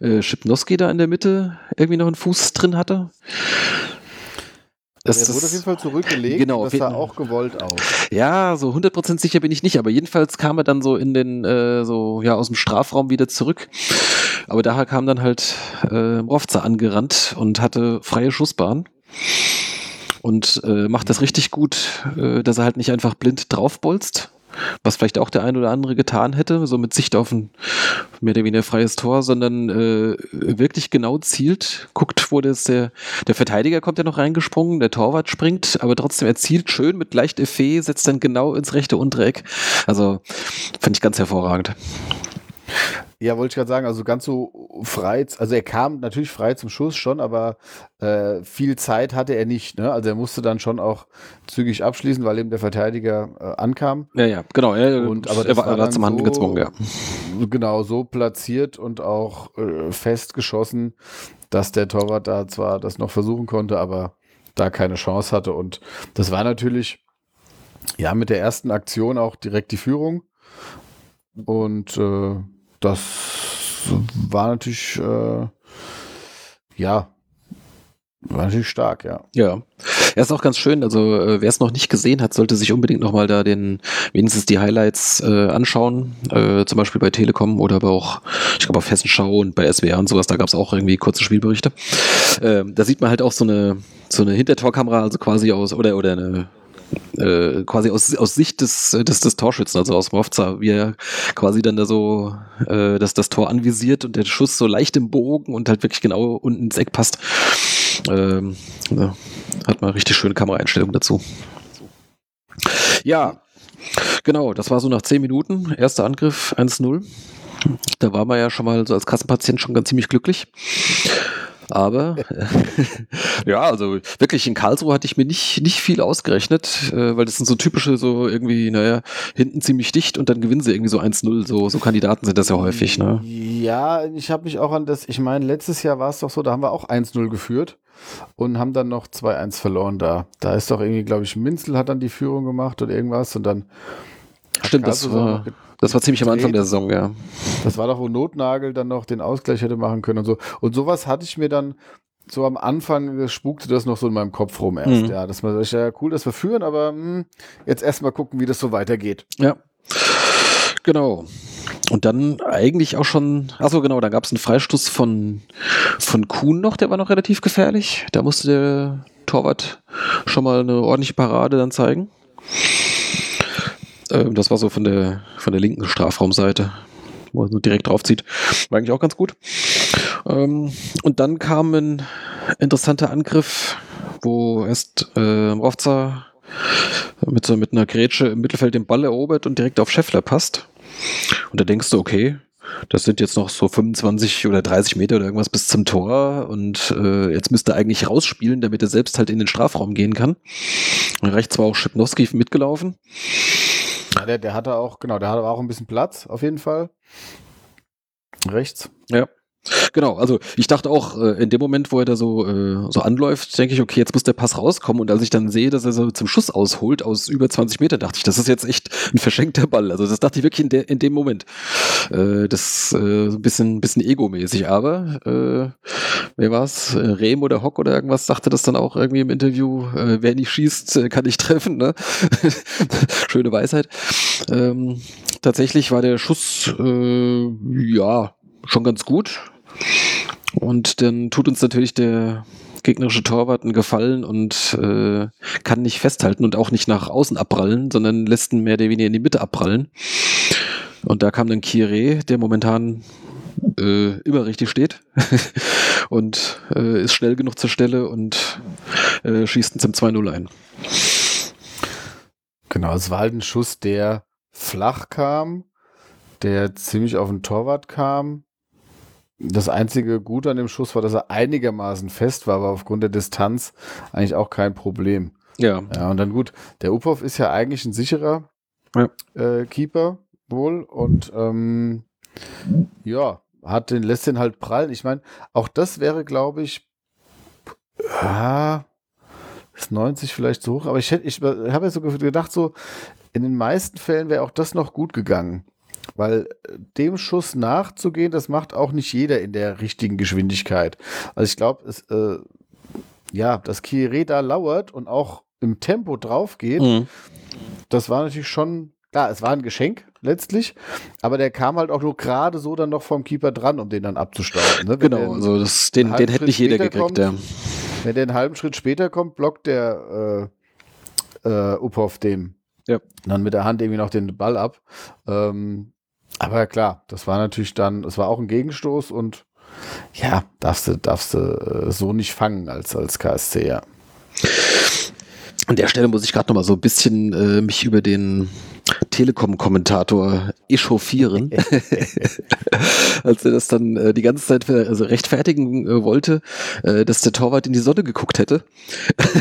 Speaker 2: äh, Schipnowski da in der Mitte irgendwie noch einen Fuß drin hatte. Das-
Speaker 3: der wurde auf jeden Fall zurückgelegt.
Speaker 2: Genau,
Speaker 3: das sah auch gewollt aus.
Speaker 2: ja, so 100% sicher bin ich nicht, aber jedenfalls kam er dann so in den, äh, so, ja, aus dem Strafraum wieder zurück. Aber daher kam dann halt äh, Rovza angerannt und hatte freie Schussbahn. Und äh, macht das richtig gut, äh, dass er halt nicht einfach blind draufbolzt, was vielleicht auch der ein oder andere getan hätte, so mit Sicht auf ein mehr oder weniger freies Tor, sondern äh, wirklich genau zielt, guckt, wo das der, der Verteidiger kommt ja noch reingesprungen, der Torwart springt, aber trotzdem er zielt schön mit leicht Effet, setzt dann genau ins rechte untere Eck. Also fand ich ganz hervorragend.
Speaker 3: Ja, wollte ich gerade sagen, also ganz so frei, also er kam natürlich frei zum Schuss schon, aber äh, viel Zeit hatte er nicht. Ne? Also er musste dann schon auch zügig abschließen, weil eben der Verteidiger äh, ankam.
Speaker 2: Ja, ja, genau. Er,
Speaker 3: Und- aber
Speaker 2: er war, er war
Speaker 3: dann
Speaker 2: zum Handeln
Speaker 3: so-
Speaker 2: gezwungen, ja.
Speaker 3: Genau, so platziert und auch äh, fest geschossen, dass der Torwart da zwar das noch versuchen konnte, aber da keine Chance hatte. Und das war natürlich, ja, mit der ersten Aktion auch direkt die Führung. Und äh, das war natürlich, äh, ja, war natürlich stark, ja.
Speaker 2: Ja. Er ist auch ganz schön, also äh, wer es noch nicht gesehen hat, sollte sich unbedingt nochmal da den, wenigstens die Highlights äh, anschauen, äh, zum Beispiel bei Telekom oder aber auch, ich glaube auf Hessenschau und bei SWR und sowas, da gab es auch irgendwie kurze Spielberichte. Ähm, da sieht man halt auch so eine, so eine Hintertorkamera, also quasi aus, oder, oder eine, äh, quasi aus, aus Sicht des, des, des Torschützen, also aus Movza, wie er quasi dann da so äh, das, das Tor anvisiert und der Schuss so leicht im Bogen und halt wirklich genau unten ins Eck passt. Ähm, ja, hat man richtig schöne Kameraeinstellungen dazu. Ja, genau, das war so nach 10 Minuten. Erster Angriff 1-0. Da war man ja schon mal so als Kassenpatient schon ganz ziemlich glücklich. Aber [LAUGHS] ja, also wirklich in Karlsruhe hatte ich mir nicht, nicht viel ausgerechnet, äh, weil das sind so typische, so irgendwie, naja, hinten ziemlich dicht und dann gewinnen sie irgendwie so 1-0. So, so Kandidaten sind das ja häufig, ne?
Speaker 3: Ja, ich habe mich auch an das, ich meine, letztes Jahr war es doch so, da haben wir auch 1-0 geführt und haben dann noch 2-1 verloren da. Da ist doch irgendwie, glaube ich, Minzel hat dann die Führung gemacht oder irgendwas und dann.
Speaker 2: Stimmt, das war, das war ziemlich am Anfang der Saison, ja.
Speaker 3: Das war doch, wo Notnagel dann noch den Ausgleich hätte machen können und so. Und sowas hatte ich mir dann so am Anfang spukte das noch so in meinem Kopf rum erst.
Speaker 2: Mhm.
Speaker 3: Ja, das war ja cool, dass wir führen, aber hm, jetzt erstmal gucken, wie das so weitergeht.
Speaker 2: Ja. Genau. Und dann eigentlich auch schon, achso genau, da gab es einen Freistoß von, von Kuhn noch, der war noch relativ gefährlich. Da musste der Torwart schon mal eine ordentliche Parade dann zeigen. Ähm, das war so von der, von der linken Strafraumseite, wo er so direkt draufzieht. War eigentlich auch ganz gut. Ähm, und dann kam ein interessanter Angriff, wo erst äh, Rovza mit, so, mit einer Grätsche im Mittelfeld den Ball erobert und direkt auf Scheffler passt. Und da denkst du, okay, das sind jetzt noch so 25 oder 30 Meter oder irgendwas bis zum Tor und äh, jetzt müsste er eigentlich rausspielen, damit er selbst halt in den Strafraum gehen kann. Und rechts war auch Schipnowski mitgelaufen.
Speaker 3: Der, der hatte auch, genau, der hatte auch ein bisschen Platz, auf jeden Fall. Rechts.
Speaker 2: Ja. Genau, also ich dachte auch, äh, in dem Moment, wo er da so, äh, so anläuft, denke ich, okay, jetzt muss der Pass rauskommen. Und als ich dann sehe, dass er so zum Schuss ausholt aus über 20 Meter, dachte ich, das ist jetzt echt ein verschenkter Ball. Also das dachte ich wirklich in, der, in dem Moment. Äh, das äh, ein bisschen, bisschen egomäßig, aber äh, wer war's? Äh, Rehm oder Hock oder irgendwas sagte das dann auch irgendwie im Interview, äh, wer nicht schießt, äh, kann nicht [LAUGHS] treffen. Ne? [LAUGHS] Schöne Weisheit. Ähm, tatsächlich war der Schuss äh, ja schon ganz gut. Und dann tut uns natürlich der gegnerische Torwart einen Gefallen und äh, kann nicht festhalten und auch nicht nach außen abprallen, sondern lässt ihn mehr oder weniger in die Mitte abprallen. Und da kam dann Kire, der momentan äh, immer richtig steht [LAUGHS] und äh, ist schnell genug zur Stelle und äh, schießt ihn zum 2-0 ein.
Speaker 3: Genau, es war halt ein Schuss, der flach kam, der ziemlich auf den Torwart kam. Das einzige Gute an dem Schuss war, dass er einigermaßen fest war, aber aufgrund der Distanz eigentlich auch kein Problem.
Speaker 2: Ja,
Speaker 3: Ja, und dann gut, der Uphoff ist ja eigentlich ein sicherer
Speaker 2: Ja.
Speaker 3: äh, Keeper wohl und ähm, ja, hat den, lässt den halt prallen. Ich meine, auch das wäre, glaube ich, ja, ist 90 vielleicht zu hoch, aber ich hätte, ich habe ja so gedacht, so in den meisten Fällen wäre auch das noch gut gegangen. Weil äh, dem Schuss nachzugehen, das macht auch nicht jeder in der richtigen Geschwindigkeit. Also ich glaube, es, äh, ja, dass Kire da lauert und auch im Tempo drauf geht,
Speaker 2: mhm.
Speaker 3: das war natürlich schon, klar, es war ein Geschenk letztlich, aber der kam halt auch nur gerade so dann noch vom Keeper dran, um den dann abzustauben. Ne?
Speaker 2: Genau. Also das, den, den hätte nicht jeder gekriegt. Ja.
Speaker 3: Wenn der einen halben Schritt später kommt, blockt der äh, äh, Uphoff dem
Speaker 2: Ja.
Speaker 3: dann mit der Hand irgendwie noch den Ball ab. Ähm, aber klar, das war natürlich dann, es war auch ein Gegenstoß und ja, darfst du, darfst du äh, so nicht fangen als, als KSC, ja.
Speaker 2: An der Stelle muss ich gerade noch mal so ein bisschen äh, mich über den Telekom-Kommentator echauffieren, [LAUGHS] als er das dann äh, die ganze Zeit also rechtfertigen äh, wollte, äh, dass der Torwart in die Sonne geguckt hätte.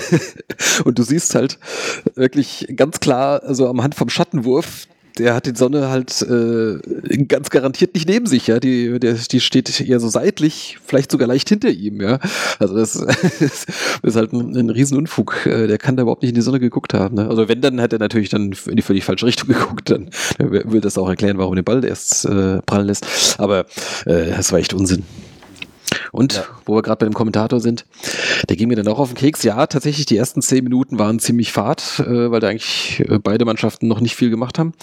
Speaker 2: [LAUGHS] Und du siehst halt wirklich ganz klar, also am Hand vom Schattenwurf, der hat die Sonne halt äh, ganz garantiert nicht neben sich, ja. Die, der, die steht eher so seitlich, vielleicht sogar leicht hinter ihm, ja. Also das, das [LAUGHS] ist halt ein, ein Riesenunfug. Äh, Der kann da überhaupt nicht in die Sonne geguckt haben. Ne? Also wenn, dann hat er natürlich dann in die völlig falsche Richtung [LAUGHS] geguckt. Dann will das auch erklären, warum er den Ball erst äh, prallen lässt. Aber äh, das war echt Unsinn. Und
Speaker 3: Ja.
Speaker 2: wo wir gerade bei dem Kommentator sind, der ging mir dann auch auf den Keks. Ja, tatsächlich, die ersten zehn Minuten waren ziemlich fad, äh, weil da eigentlich äh, beide Mannschaften noch nicht viel gemacht haben.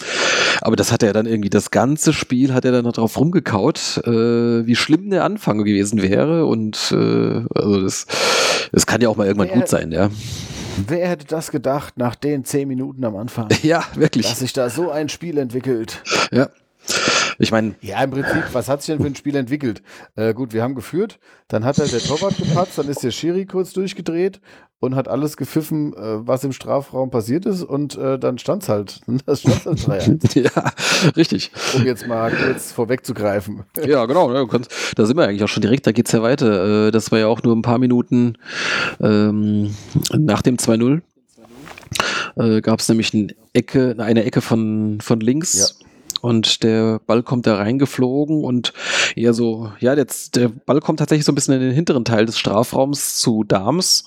Speaker 2: Aber das hat er dann irgendwie, das ganze Spiel hat er dann noch drauf rumgekaut, äh, wie schlimm der Anfang gewesen wäre. Und äh, also das, das kann ja auch mal irgendwann
Speaker 3: Wer-
Speaker 2: gut sein, ja.
Speaker 3: Wer hätte das gedacht nach den zehn Minuten am Anfang, [LAUGHS]
Speaker 2: Ja, wirklich.
Speaker 3: dass sich da so ein Spiel entwickelt?
Speaker 2: Ja. Ich meine,
Speaker 3: Ja, im Prinzip, was hat sich denn für ein Spiel entwickelt? Äh, gut, wir haben geführt, dann hat er der Torwart gepatzt, dann ist der Schiri kurz durchgedreht und hat alles gepfiffen, äh, was im Strafraum passiert ist und äh, dann stand es halt. [LAUGHS] Das stand halt 3-1, [LAUGHS]
Speaker 2: ja, richtig.
Speaker 3: um jetzt mal kurz vorwegzugreifen. [LAUGHS]
Speaker 2: Ja, genau. ne, du kannst- Da sind wir eigentlich auch schon direkt, da geht's ja weiter. Äh, Das war ja auch nur ein paar Minuten ähm, nach dem 2-0. Äh, Gab es nämlich eine Ecke, eine Ecke von, von links. Und der Ball kommt da reingeflogen und eher so, ja, jetzt, der Ball kommt tatsächlich so ein bisschen in den hinteren Teil des Strafraums zu Dams.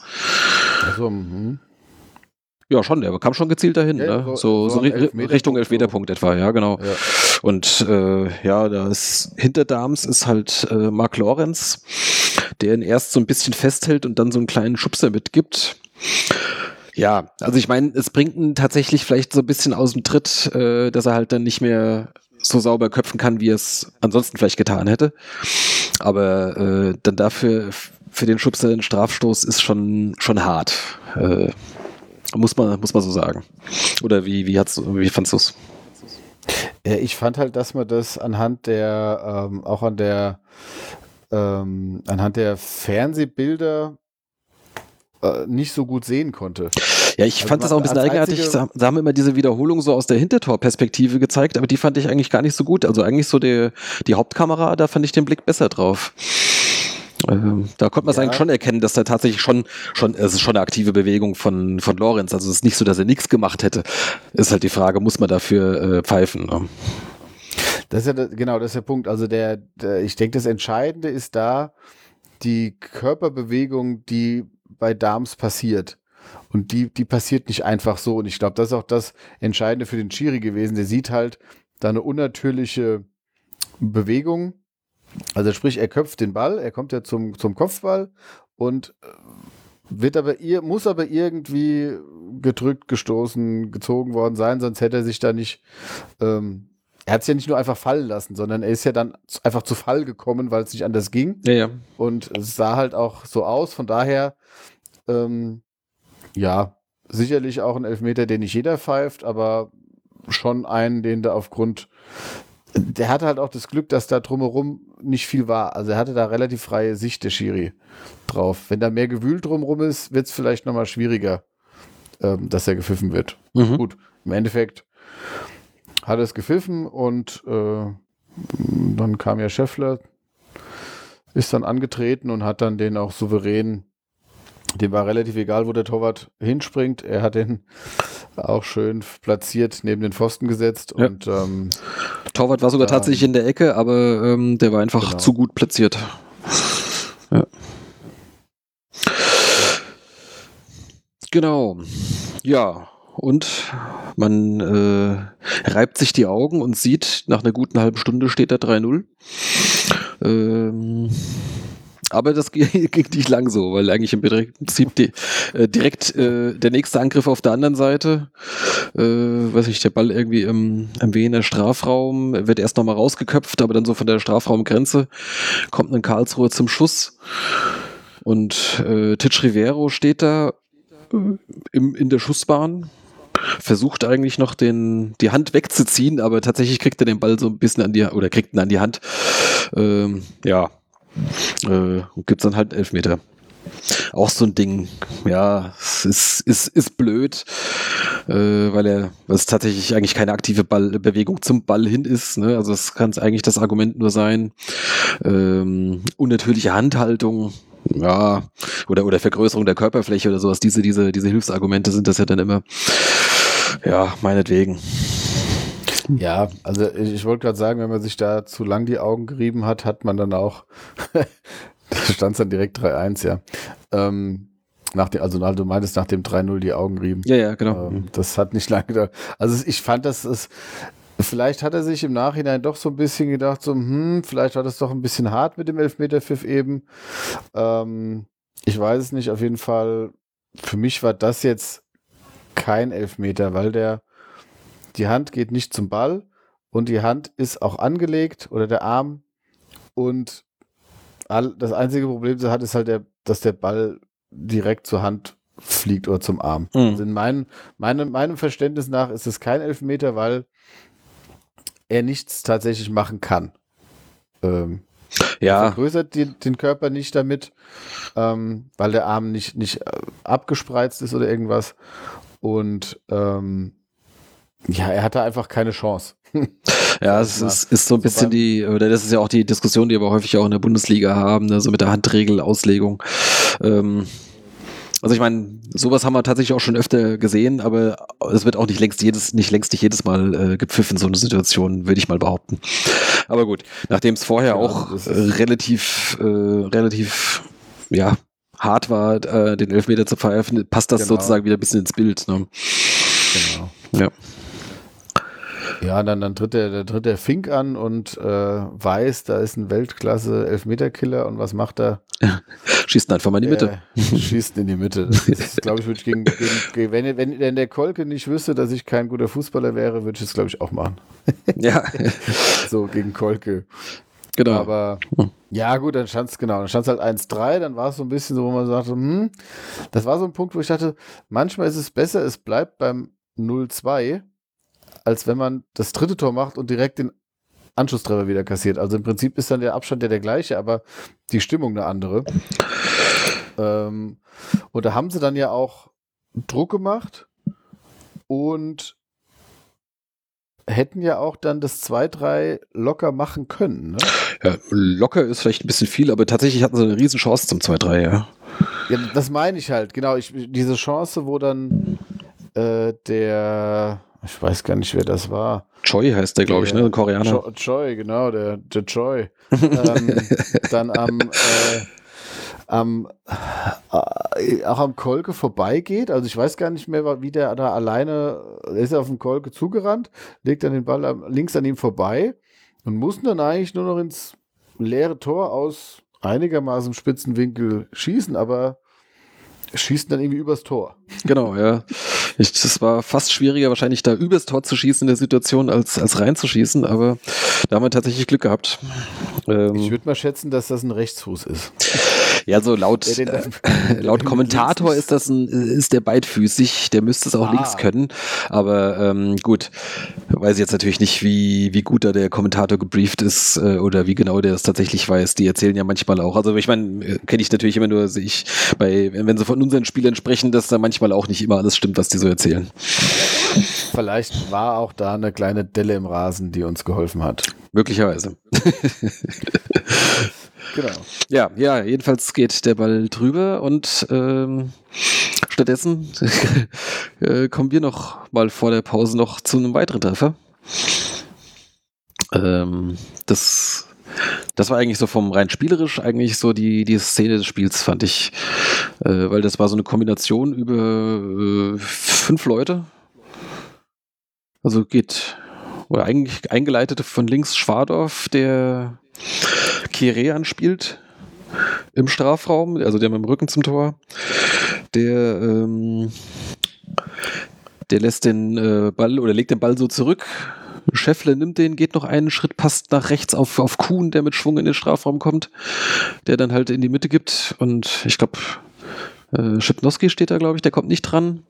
Speaker 3: Also, mhm.
Speaker 2: Ja, schon, der kam schon gezielt dahin,
Speaker 3: Ja,
Speaker 2: ne?
Speaker 3: so-
Speaker 2: So,
Speaker 3: so
Speaker 2: so,
Speaker 3: am
Speaker 2: ri-
Speaker 3: Elfmeterpunkt
Speaker 2: Richtung
Speaker 3: so.
Speaker 2: Etwa, ja, genau.
Speaker 3: Ja.
Speaker 2: Und äh, ja, da ist hinter Dams ist halt äh, Mark Lorenz, der ihn erst so ein bisschen festhält und dann so einen kleinen Schubser mitgibt. Ja, also ich meine, es bringt ihn tatsächlich vielleicht so ein bisschen aus dem Tritt, äh, dass er halt dann nicht mehr so sauber köpfen kann, wie er es ansonsten vielleicht getan hätte. Aber äh, dann dafür für den Schubser ein Strafstoß ist schon schon hart. Äh, muss man muss man so sagen. Oder wie wie hat's wie fandst du's?
Speaker 3: Ja, ich fand halt, dass man das anhand der, ähm, auch an der, ähm, anhand der Fernsehbilder äh, nicht so gut sehen konnte.
Speaker 2: Ja, ich
Speaker 3: Also
Speaker 2: fand das auch ein bisschen eigenartig. Sie haben- immer diese Wiederholung so aus der Hintertorperspektive gezeigt, aber die fand ich eigentlich gar nicht so gut. Also eigentlich so die, die Hauptkamera, da fand ich den Blick besser drauf. Ähm, da konnte man es
Speaker 3: Ja.
Speaker 2: eigentlich schon erkennen, dass da tatsächlich schon, schon, es ist schon eine aktive Bewegung von, von Lorenz. Also es ist nicht so, dass er nichts gemacht hätte. Ist halt die Frage, muss man dafür äh, pfeifen? Ne?
Speaker 3: Das ist ja der, genau, das ist der Punkt. Also der, der ich denke, das Entscheidende ist da die Körperbewegung, die bei Darms passiert. Und die, die passiert nicht einfach so. Und ich glaube, das ist auch das Entscheidende für den Schiri gewesen. Der sieht halt da eine unnatürliche Bewegung. Also sprich, er köpft den Ball, er kommt ja zum, zum Kopfball und äh, wird aber ihr, muss aber irgendwie gedrückt, gestoßen, gezogen worden sein, sonst hätte er sich da nicht ähm, er hat es ja nicht nur einfach fallen lassen, sondern er ist ja dann einfach zu Fall gekommen, weil es nicht anders ging.
Speaker 2: Ja, ja.
Speaker 3: Und es sah halt auch so aus. Von daher, ähm, ja, sicherlich auch ein Elfmeter, den nicht jeder pfeift, aber schon einen, den da aufgrund. Der hatte halt auch das Glück, dass da drumherum nicht viel war. Also er hatte da relativ freie Sicht, der Schiri, drauf. Wenn da mehr Gewühl drumherum ist, wird es vielleicht nochmal schwieriger, ähm, dass er gepfiffen wird.
Speaker 2: Mhm.
Speaker 3: Gut, im Endeffekt hat es gepfiffen und äh, dann kam ja Scheffler, ist dann angetreten und hat dann den auch souverän, dem war relativ egal, wo der Torwart hinspringt. Er hat den auch schön platziert neben den Pfosten gesetzt
Speaker 2: Ja.
Speaker 3: und ähm,
Speaker 2: Torwart war sogar
Speaker 3: Ja.
Speaker 2: tatsächlich in der Ecke, aber ähm, der war einfach
Speaker 3: Genau.
Speaker 2: zu gut platziert. Ja. Genau. Ja. Und man äh, reibt sich die Augen und sieht, nach einer guten halben Stunde steht da 3-0. Ähm, aber das [LAUGHS] ging nicht lang so, weil eigentlich im Prinzip die, äh, direkt äh, der nächste Angriff auf der anderen Seite, äh, weiß nicht, der Ball irgendwie im, im Wiener Strafraum, wird erst nochmal rausgeköpft, aber dann so von der Strafraumgrenze kommt ein Karlsruhe zum Schuss. Und äh, Titch Rivero steht da äh, im, in der Schussbahn, versucht eigentlich noch den, die Hand wegzuziehen, aber tatsächlich kriegt er den Ball so ein bisschen an die, oder kriegt ihn an die Hand. Ähm, ja, äh, gibt es dann halt Elfmeter. Auch so ein Ding, ja, es ist, ist, ist blöd, äh, weil er, es tatsächlich eigentlich keine aktive Ballbewegung zum Ball hin ist. Ne? Also das kann eigentlich das Argument nur sein. Ähm, unnatürliche Handhaltung, ja, oder, oder Vergrößerung der Körperfläche oder sowas. Diese, diese, diese Hilfsargumente sind das ja dann immer. Ja, meinetwegen.
Speaker 3: ja, also ich, wollte gerade sagen, wenn man sich da zu lang die Augen gerieben hat, hat man dann auch, [LAUGHS] da stand dann direkt 3-1, ja. Ähm, nach dem, also du meintest nach dem 3-0 die Augen rieben.
Speaker 2: Ja, ja, genau.
Speaker 3: Ähm, das hat nicht lange gedauert. Also ich fand, das ist, vielleicht hat er sich im Nachhinein doch so ein bisschen gedacht, so, hm, vielleicht war das doch ein bisschen hart mit dem Elfmeterpfiff eben. Ähm, ich weiß es nicht, auf jeden Fall, für mich war das jetzt kein Elfmeter, weil der, die Hand geht nicht zum Ball und die Hand ist auch angelegt oder der Arm und all, das einzige Problem, das er hat, ist halt der, dass der Ball direkt zur Hand fliegt oder zum Arm.
Speaker 2: Mhm.
Speaker 3: Also in meinem, meinem, meinem Verständnis nach ist es kein Elfmeter, weil er nichts tatsächlich machen kann. Ähm, Er
Speaker 2: Ja,
Speaker 3: vergrößert den, den Körper nicht damit, ähm, weil der Arm nicht, nicht äh, abgespreizt ist oder irgendwas. Und ähm, ja, er hatte einfach keine Chance. [LAUGHS]
Speaker 2: Ja, es ist, ist so ein bisschen die, oder das ist ja auch die Diskussion, die wir häufig auch in der Bundesliga haben, ne, so mit der Handregelauslegung. Ähm, also ich meine, sowas haben wir tatsächlich auch schon öfter gesehen, aber es wird auch nicht längst jedes, nicht längst nicht jedes Mal äh, gepfiffen, so eine Situation, würde ich mal behaupten. Aber gut, nachdem es vorher
Speaker 3: Ja,
Speaker 2: auch relativ, äh, relativ, ja, hart war, äh, den Elfmeter zu pfeifen, passt das
Speaker 3: Genau.
Speaker 2: sozusagen wieder ein bisschen ins Bild. Ne?
Speaker 3: Genau.
Speaker 2: Ja.
Speaker 3: Ja, dann, dann tritt der, der tritt der Fink an und äh, weiß, da ist ein Weltklasse Elfmeterkiller und was macht er? [LAUGHS]
Speaker 2: Schießt ihn einfach mal in die Mitte.
Speaker 3: Äh, schießt in die Mitte. Das ist, [LAUGHS] glaube ich, würde ich gegen, gegen, gegen wenn, wenn, wenn der Kolke nicht wüsste, dass ich kein guter Fußballer wäre, würde ich es, glaube ich, auch machen.
Speaker 2: Ja, [LAUGHS]
Speaker 3: So gegen Kolke.
Speaker 2: Genau.
Speaker 3: Aber ja, gut, dann stand es genau. Dann stand es halt 1-3, dann war es so ein bisschen so, wo man sagte, hm, das war so ein Punkt, wo ich dachte, manchmal ist es besser, es bleibt beim 0-2, als wenn man das dritte Tor macht und direkt den Anschlusstreffer wieder kassiert. Also im Prinzip ist dann der Abstand ja der gleiche, aber die Stimmung eine andere. Ähm, und da haben sie dann ja auch Druck gemacht und hätten ja auch dann das 2-3 locker machen können. Ne?
Speaker 2: Ja, locker ist vielleicht ein bisschen viel, aber tatsächlich hatten sie eine riesen Chance zum 2-3, ja.
Speaker 3: Ja, das meine ich halt, genau. Ich, diese Chance, wo dann äh, der, ich weiß gar nicht, wer das war.
Speaker 2: Choi heißt der, glaube ich, ne? Ein Koreaner.
Speaker 3: Cho Choi, genau, der, der Choi. [LAUGHS] ähm, dann am, äh, am äh, auch am Kolke vorbeigeht. Also ich weiß gar nicht mehr, wie der da alleine, er ist auf dem Kolke zugerannt, legt dann den Ball am, links an ihm vorbei und muss dann eigentlich nur noch ins leere Tor aus einigermaßen spitzen Winkel schießen, aber schießt dann irgendwie übers Tor.
Speaker 2: Genau, ja. Ich, das war fast schwieriger, wahrscheinlich da übers Tor zu schießen in der Situation, als, als reinzuschießen, aber da haben wir tatsächlich Glück gehabt.
Speaker 3: Ähm, ich würde mal schätzen, dass das ein Rechtsfuß ist.
Speaker 2: Ja, so laut, äh, [LAUGHS] [LAUGHS] laut Kommentator ist das ein, ist der beidfüßig, der müsste es auch ah. links können. Aber ähm, gut, weiß ich jetzt natürlich nicht, wie, wie gut da der Kommentator gebrieft ist äh, oder wie genau der es tatsächlich weiß. Die erzählen ja manchmal auch. Also ich meine, äh, kenne ich natürlich immer nur, sehe ich bei, wenn sie von unseren Spielern sprechen, dass da manchmal auch nicht immer alles stimmt, was die so erzählen.
Speaker 3: Vielleicht war auch da eine kleine Delle im Rasen, die uns geholfen hat.
Speaker 2: Möglicherweise. [LAUGHS] Genau. Ja, ja, jedenfalls geht der Ball drüber und ähm, stattdessen [LAUGHS] äh, kommen wir noch mal vor der Pause noch zu einem weiteren Treffer. Ähm, das, das war eigentlich so vom rein spielerisch eigentlich so die, die Szene des Spiels, fand ich. Äh, weil das war so eine Kombination über äh, fünf Leute. Also geht, oder eigentlich eingeleitet von links Schwadorf, der Kire anspielt im Strafraum, also der mit dem Rücken zum Tor. Der, ähm, der lässt den äh, Ball oder legt den Ball so zurück. Scheffle nimmt den, geht noch einen Schritt, passt nach rechts auf, auf Kuhn, der mit Schwung in den Strafraum kommt, der dann halt in die Mitte gibt. Und ich glaube, äh, Schipnowski steht da, glaube ich, der kommt nicht dran.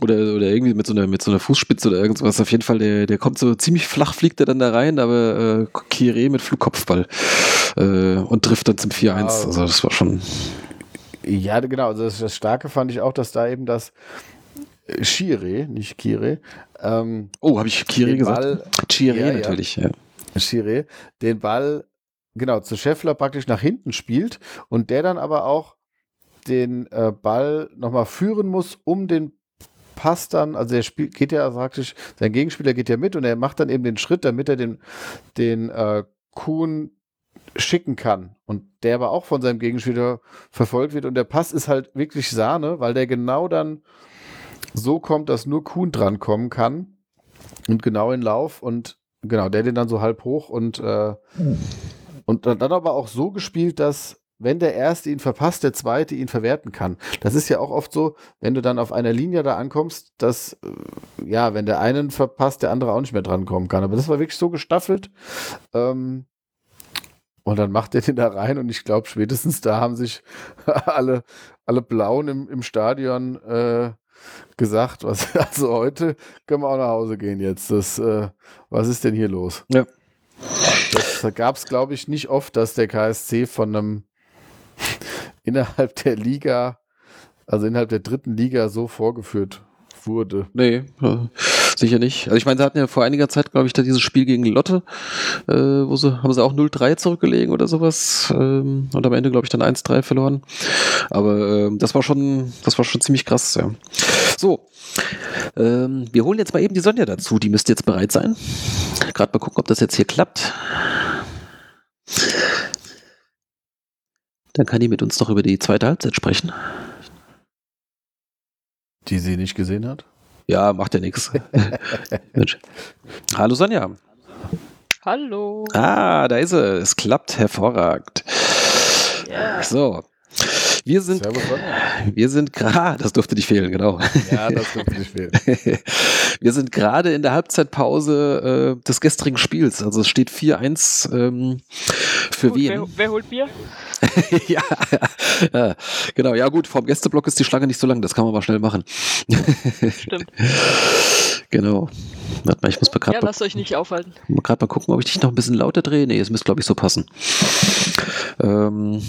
Speaker 2: Oder, oder irgendwie mit so, einer, mit so einer Fußspitze oder irgendwas. Auf jeden Fall, der, der kommt so ziemlich flach, fliegt er dann da rein, aber äh, Kire mit Flugkopfball äh, und trifft dann zum 4-1. Wow. Also das war schon.
Speaker 3: Ja, genau. Also das, das, Starke fand ich auch, dass da eben das Chire, nicht Kire.
Speaker 2: Ähm, oh, habe ich Kire gesagt? Ball, Chire ja, natürlich, ja.
Speaker 3: ja. Chire, den Ball genau zu Scheffler praktisch nach hinten spielt und der dann aber auch den äh, Ball nochmal führen muss, um den passt dann, also er spielt, geht ja praktisch, sein Gegenspieler geht ja mit und er macht dann eben den Schritt, damit er den, den äh, Kuhn schicken kann. Und der aber auch von seinem Gegenspieler verfolgt wird. Und der Pass ist halt wirklich Sahne, weil der genau dann so kommt, dass nur Kuhn drankommen kann. Und genau in Lauf und genau, der den dann so halb hoch und, äh, und dann aber auch so gespielt, dass wenn der Erste ihn verpasst, der Zweite ihn verwerten kann. Das ist ja auch oft so, wenn du dann auf einer Linie da ankommst, dass, äh, ja, wenn der einen verpasst, der andere auch nicht mehr drankommen kann. Aber das war wirklich so gestaffelt. Ähm, und dann macht er den da rein und ich glaube, spätestens da haben sich [LAUGHS] alle, alle Blauen im, im Stadion äh, gesagt, was, [LAUGHS] also heute können wir auch nach Hause gehen jetzt. Das, äh, was ist denn hier los?
Speaker 2: Ja.
Speaker 3: Das gab es, glaube ich, nicht oft, dass der KSC von einem [LAUGHS] innerhalb der Liga, also innerhalb der dritten Liga so vorgeführt wurde.
Speaker 2: Nee, sicher nicht. Also ich meine, sie hatten ja vor einiger Zeit, glaube ich, da dieses Spiel gegen Lotte, äh, wo sie, haben sie auch 0-3 zurückgelegen oder sowas ähm, und am Ende, glaube ich, dann 1-3 verloren. Aber ähm, das war schon, das war schon ziemlich krass, ja. So, ähm, wir holen jetzt mal eben die Sonja dazu, die müsste jetzt bereit sein. Gerade mal gucken, ob das jetzt hier klappt. Dann kann die mit uns noch über die zweite Halbzeit sprechen.
Speaker 3: Die sie nicht gesehen hat?
Speaker 2: Ja, macht ja nichts. [LAUGHS] Hallo Sonja.
Speaker 4: Hallo.
Speaker 2: Ah, da ist sie. Es klappt hervorragend. Yeah. So, wir sind, wir sind gerade, [LAUGHS] das durfte nicht fehlen, genau.
Speaker 3: Ja, das durfte nicht fehlen. [LAUGHS]
Speaker 2: wir sind gerade in der Halbzeitpause äh, des gestrigen Spiels. Also es steht 4-1 ähm, für gut, Wien.
Speaker 4: Wer, wer holt Bier? [LAUGHS]
Speaker 2: ja, ja, genau. Ja gut, vom Gästeblock ist die Schlange nicht so lang. Das kann man mal schnell machen.
Speaker 4: Stimmt.
Speaker 2: Genau. Warte mal, ich muss mal gerade.
Speaker 4: Ja, lasst euch nicht aufhalten.
Speaker 2: Mal gerade mal gucken, ob ich dich noch ein bisschen lauter drehe. Nee, es müsste, glaube ich, so passen. Ähm,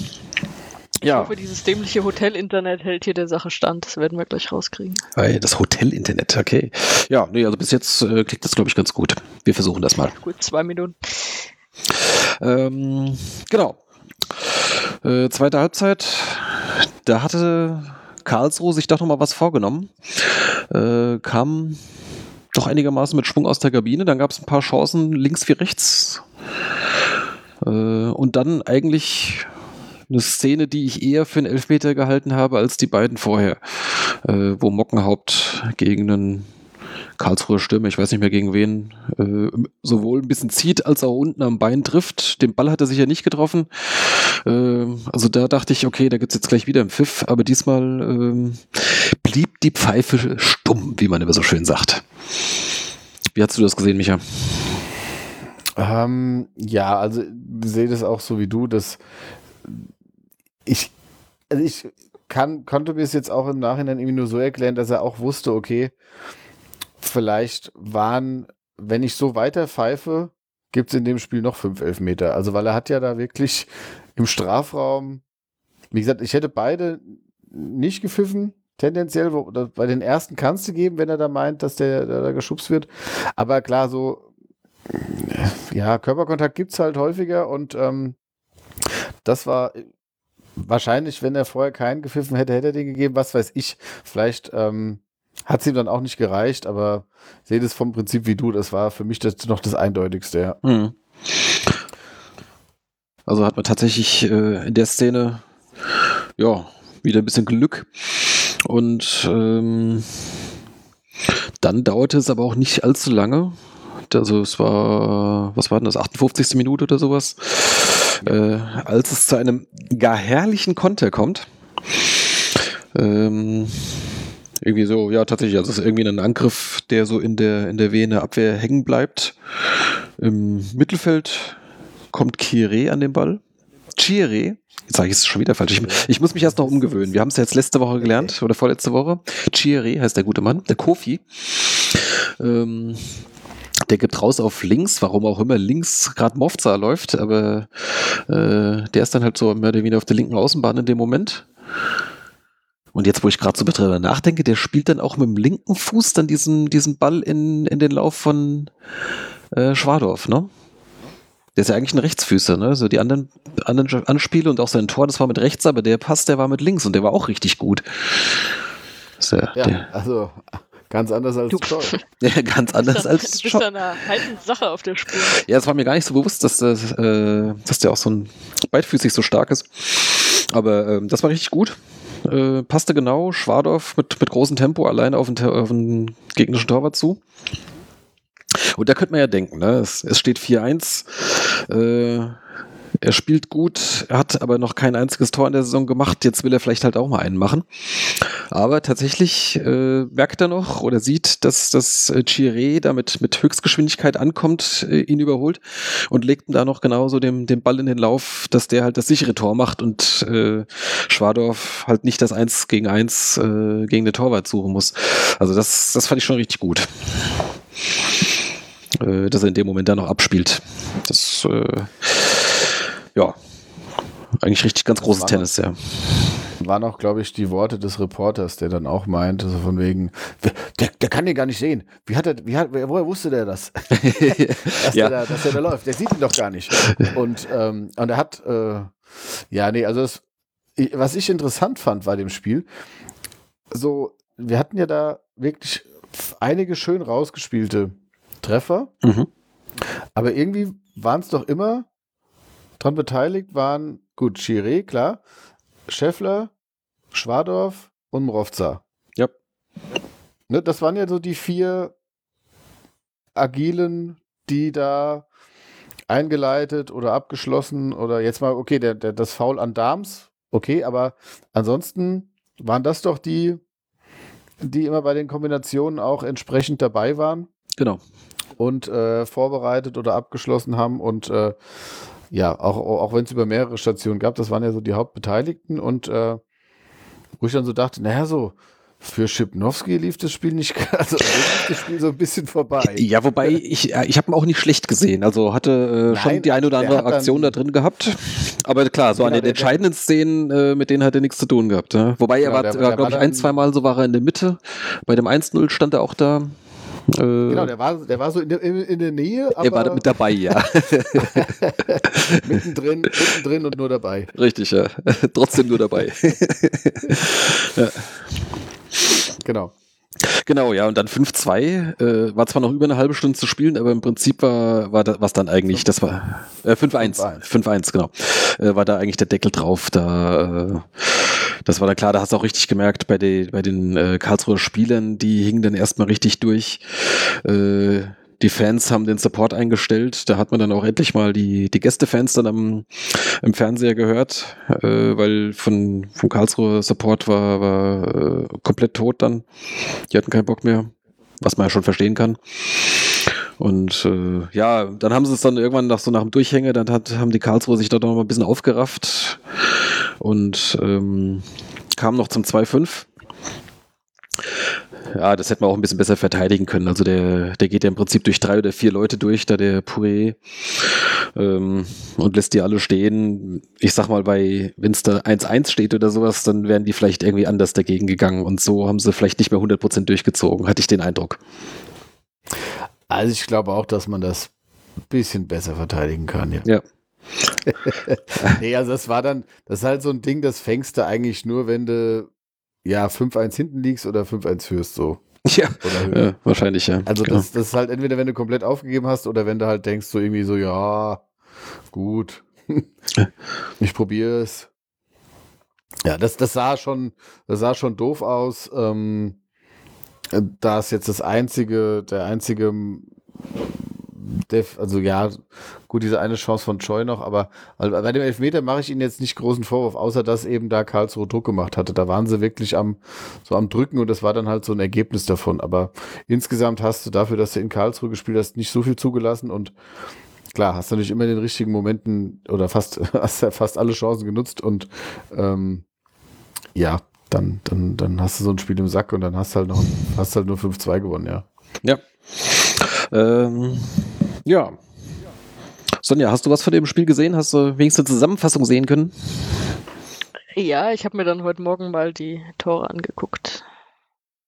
Speaker 4: ja. Ich hoffe, dieses dämliche Hotel-Internet hält hier der Sache stand. Das werden wir gleich rauskriegen.
Speaker 2: Das Hotel-Internet, okay. Ja, nee, also bis jetzt äh, klingt das, glaube ich, ganz gut. Wir versuchen das mal.
Speaker 4: Gut, zwei Minuten.
Speaker 2: Ähm, genau. Äh, zweite Halbzeit. Da hatte Karlsruhe sich doch noch mal was vorgenommen. Äh, kam doch einigermaßen mit Schwung aus der Kabine. Dann gab es ein paar Chancen links wie rechts. Äh, und dann eigentlich eine Szene, die ich eher für einen Elfmeter gehalten habe als die beiden vorher, äh, wo Mockenhaupt gegen einen Karlsruher Stürmer, ich weiß nicht mehr gegen wen, äh, sowohl ein bisschen zieht, als auch unten am Bein trifft. Den Ball hat er sicher nicht getroffen. Äh, also da dachte ich, okay, da gibt's jetzt gleich wieder einen Pfiff, aber diesmal ähm, blieb die Pfeife stumm, wie man immer so schön sagt. Wie hast du das gesehen, Micha?
Speaker 3: Ähm, ja, also ich sehe das auch so wie du, dass ich, also ich kann, konnte mir es jetzt auch im Nachhinein irgendwie nur so erklären, dass er auch wusste, okay, vielleicht waren, wenn ich so weiter pfeife, gibt es in dem Spiel noch fünf Elfmeter. Also, weil er hat ja da wirklich im Strafraum, wie gesagt, ich hätte beide nicht gepfiffen, tendenziell. Wo, bei den ersten kannst du geben, wenn er da meint, dass der, der da geschubst wird. Aber klar, so, ja, Körperkontakt gibt es halt häufiger und ähm, das war wahrscheinlich, wenn er vorher keinen gepfiffen hätte, hätte er den gegeben, was weiß ich. Vielleicht ähm, hat es ihm dann auch nicht gereicht, aber sehe das vom Prinzip wie du, das war für mich das noch das Eindeutigste, ja.
Speaker 2: Hm. Also hat man tatsächlich äh, in der Szene ja wieder ein bisschen Glück und ähm, dann dauerte es aber auch nicht allzu lange. Also es war, was war denn das, 58. Minute oder sowas, äh, als es zu einem gar herrlichen Konter kommt. Ähm, irgendwie so, ja, tatsächlich, also es ist irgendwie ein Angriff, der so in der, in der Vene Abwehr hängen bleibt. Im Mittelfeld kommt Kire an den Ball. Chire, jetzt sage ich es schon wieder falsch. Ich, ich, muss mich erst noch umgewöhnen. Wir haben es jetzt letzte Woche gelernt oder vorletzte Woche. Chire heißt der gute Mann, der Kofi. Ähm, der gibt raus auf links, warum auch immer links gerade Mofza läuft, aber äh, der ist dann halt so mehr oder weniger auf der linken Außenbahn in dem Moment. Und jetzt, wo ich gerade so drüber nachdenke, der spielt dann auch mit dem linken Fuß dann diesen, diesen Ball in, in den Lauf von äh, Schwadorf, ne? Der ist ja eigentlich ein Rechtsfüßer, ne? So die anderen, anderen Anspiele und auch sein Tor, das war mit rechts, aber der Pass, der war mit links und der war auch richtig gut.
Speaker 3: Ja, ja der, also ganz anders als Scholl. [LAUGHS]
Speaker 2: Ja, ganz anders
Speaker 4: dann,
Speaker 2: als
Speaker 4: Du bist eine heißen Sache auf der Spur.
Speaker 2: Ja, es war mir gar nicht so bewusst, dass, das, äh, dass der auch so ein beidfüßig so stark ist. Aber ähm, das war richtig gut. Äh, passte genau. Schwadorf mit, mit großem Tempo alleine auf den, auf den gegnerischen Torwart zu. Und da könnte man ja denken, ne? es, es steht 4-1. Äh, er spielt gut, er hat aber noch kein einziges Tor in der Saison gemacht. Jetzt will er vielleicht halt auch mal einen machen. Aber tatsächlich äh, merkt er noch oder sieht, dass das äh, Chiré da mit, Höchstgeschwindigkeit ankommt, äh, ihn überholt und legt ihm da noch genauso dem, dem Ball in den Lauf, dass der halt das sichere Tor macht und äh, Schwadorf halt nicht das 1 gegen 1 äh, gegen den Torwart suchen muss. Also das, das fand ich schon richtig gut äh, dass er in dem Moment da noch abspielt. Das, äh, ja, eigentlich richtig ganz großes Tennis, ja.
Speaker 3: Waren auch, glaube ich, die Worte des Reporters, der dann auch meinte, so von wegen, der, der kann den gar nicht sehen. Wie hat er, wie hat, woher wusste der das? [LAUGHS] dass, [LAUGHS] ja. der da, dass der da läuft. Der sieht ihn doch gar nicht. Und, ähm, und er hat, äh, ja, nee, also das, was ich interessant fand bei dem Spiel, so, wir hatten ja da wirklich einige schön rausgespielte Treffer. Mhm. Aber irgendwie waren es doch immer dran beteiligt, waren gut, Chiré, klar, Scheffler, Schwadorf und Mrovza.
Speaker 2: Ja.
Speaker 3: Ne, das waren ja so die vier Agilen, die da eingeleitet oder abgeschlossen oder jetzt mal, okay, der, der, das Foul an Darms, okay, aber ansonsten waren das doch die, die immer bei den Kombinationen auch entsprechend dabei waren.
Speaker 2: Genau
Speaker 3: und äh, vorbereitet oder abgeschlossen haben und äh, ja, auch, auch wenn es über mehrere Stationen gab, das waren ja so die Hauptbeteiligten und äh, wo ich dann so dachte, naja, so für Schipnowski lief das Spiel nicht, [LAUGHS] also lief das Spiel so ein bisschen vorbei.
Speaker 2: Ja, wobei ich, ich habe ihn auch nicht schlecht gesehen. Also hatte äh, Nein, schon die eine oder andere Aktion da drin gehabt. Aber klar, so genau, an den entscheidenden Szenen, äh, mit denen hat er nichts zu tun gehabt. Ja? Wobei genau, er war, war glaube ich, ein, zwei Mal so war er in der Mitte. Bei dem 1-0 stand er auch da.
Speaker 3: Äh, genau, der war, der war so in der, in, in der Nähe.
Speaker 2: Aber er war mit dabei, ja. [LAUGHS]
Speaker 3: mittendrin, mittendrin und nur dabei.
Speaker 2: Richtig, ja. [LAUGHS] Trotzdem nur dabei. [LAUGHS]
Speaker 3: ja. Genau.
Speaker 2: Genau, ja, und dann 5-2, äh, war zwar noch über eine halbe Stunde zu spielen, aber im Prinzip war, war was dann eigentlich, das war äh, 5-1, 5-1, genau, äh, war da eigentlich der Deckel drauf, da, äh, das war dann klar, da hast du auch richtig gemerkt, bei, den bei den äh, Karlsruher Spielern, die hingen dann erstmal richtig durch, äh, die Fans haben den Support eingestellt. Da hat man dann auch endlich mal die, die Gästefans dann am, im Fernseher gehört, äh, weil von, vom Karlsruher Support war, war äh, komplett tot dann. Die hatten keinen Bock mehr, was man ja schon verstehen kann. Und äh, ja, dann haben sie es dann irgendwann nach so nach dem Durchhänger, dann hat, haben die Karlsruher sich da noch mal ein bisschen aufgerafft und ähm, kam noch zum 2-5 ja, das hätten wir auch ein bisschen besser verteidigen können. Also der, der geht ja im Prinzip durch drei oder vier Leute durch, da der Puré ähm, und lässt die alle stehen. Ich sag mal, bei, wenn es da 1-1 steht oder sowas, dann wären die vielleicht irgendwie anders dagegen gegangen und so haben sie vielleicht nicht mehr 100% durchgezogen, hatte ich den Eindruck.
Speaker 3: Also ich glaube auch, dass man das ein bisschen besser verteidigen kann, ja.
Speaker 2: Ja. [LAUGHS]
Speaker 3: nee, also das war dann, das ist halt so ein Ding, das fängst du eigentlich nur, wenn du ja 5-1 hinten liegst oder 5-1 führst, so.
Speaker 2: Ja, ja, wahrscheinlich, ja.
Speaker 3: Also genau. das, das ist halt entweder, wenn du komplett aufgegeben hast oder wenn du halt denkst, so irgendwie so, ja, gut, [LAUGHS] ich probiere es. Ja, das, das sah schon, das sah schon doof aus. Ähm, da ist jetzt das einzige, der einzige also ja, gut, diese eine Chance von Choi noch, aber also bei dem Elfmeter mache ich Ihnen jetzt nicht großen Vorwurf, außer dass eben da Karlsruhe Druck gemacht hatte. Da waren sie wirklich am, so am Drücken und das war dann halt so ein Ergebnis davon. Aber insgesamt hast du dafür, dass du in Karlsruhe gespielt hast, nicht so viel zugelassen und klar, hast du natürlich immer in den richtigen Momenten oder fast, [LAUGHS] hast ja fast alle Chancen genutzt und ähm, ja, dann, dann, dann hast du so ein Spiel im Sack und dann hast du halt noch, hast halt nur 5-2 gewonnen, ja.
Speaker 2: Ja. Ähm, ja. Sonja, hast du was von dem Spiel gesehen? Hast du wenigstens eine Zusammenfassung sehen können?
Speaker 4: Ja, ich habe mir dann heute Morgen mal die Tore angeguckt.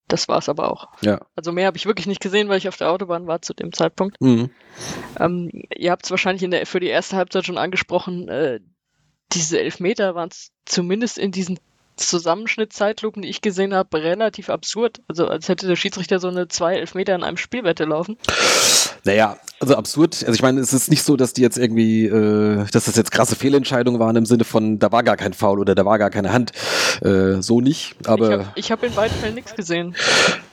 Speaker 4: Das war es aber auch.
Speaker 2: Ja.
Speaker 4: Also mehr habe ich wirklich nicht gesehen, weil ich auf der Autobahn war zu dem Zeitpunkt.
Speaker 2: Mhm.
Speaker 4: Ähm, ihr habt es wahrscheinlich in der, für die erste Halbzeit schon angesprochen. Äh, diese Elfmeter waren zumindest in diesen Zusammenschnittzeitlupen, die ich gesehen habe, relativ absurd. Also als hätte der Schiedsrichter so eine zwei Elfmeter in einem Spielwette laufen.
Speaker 2: Naja, also absurd. Also ich meine, es ist nicht so, dass die jetzt irgendwie, äh, dass das jetzt krasse Fehlentscheidungen waren im Sinne von, da war gar kein Foul oder da war gar keine Hand. Äh, so nicht, aber...
Speaker 4: Ich habe hab in beiden Fällen nichts gesehen.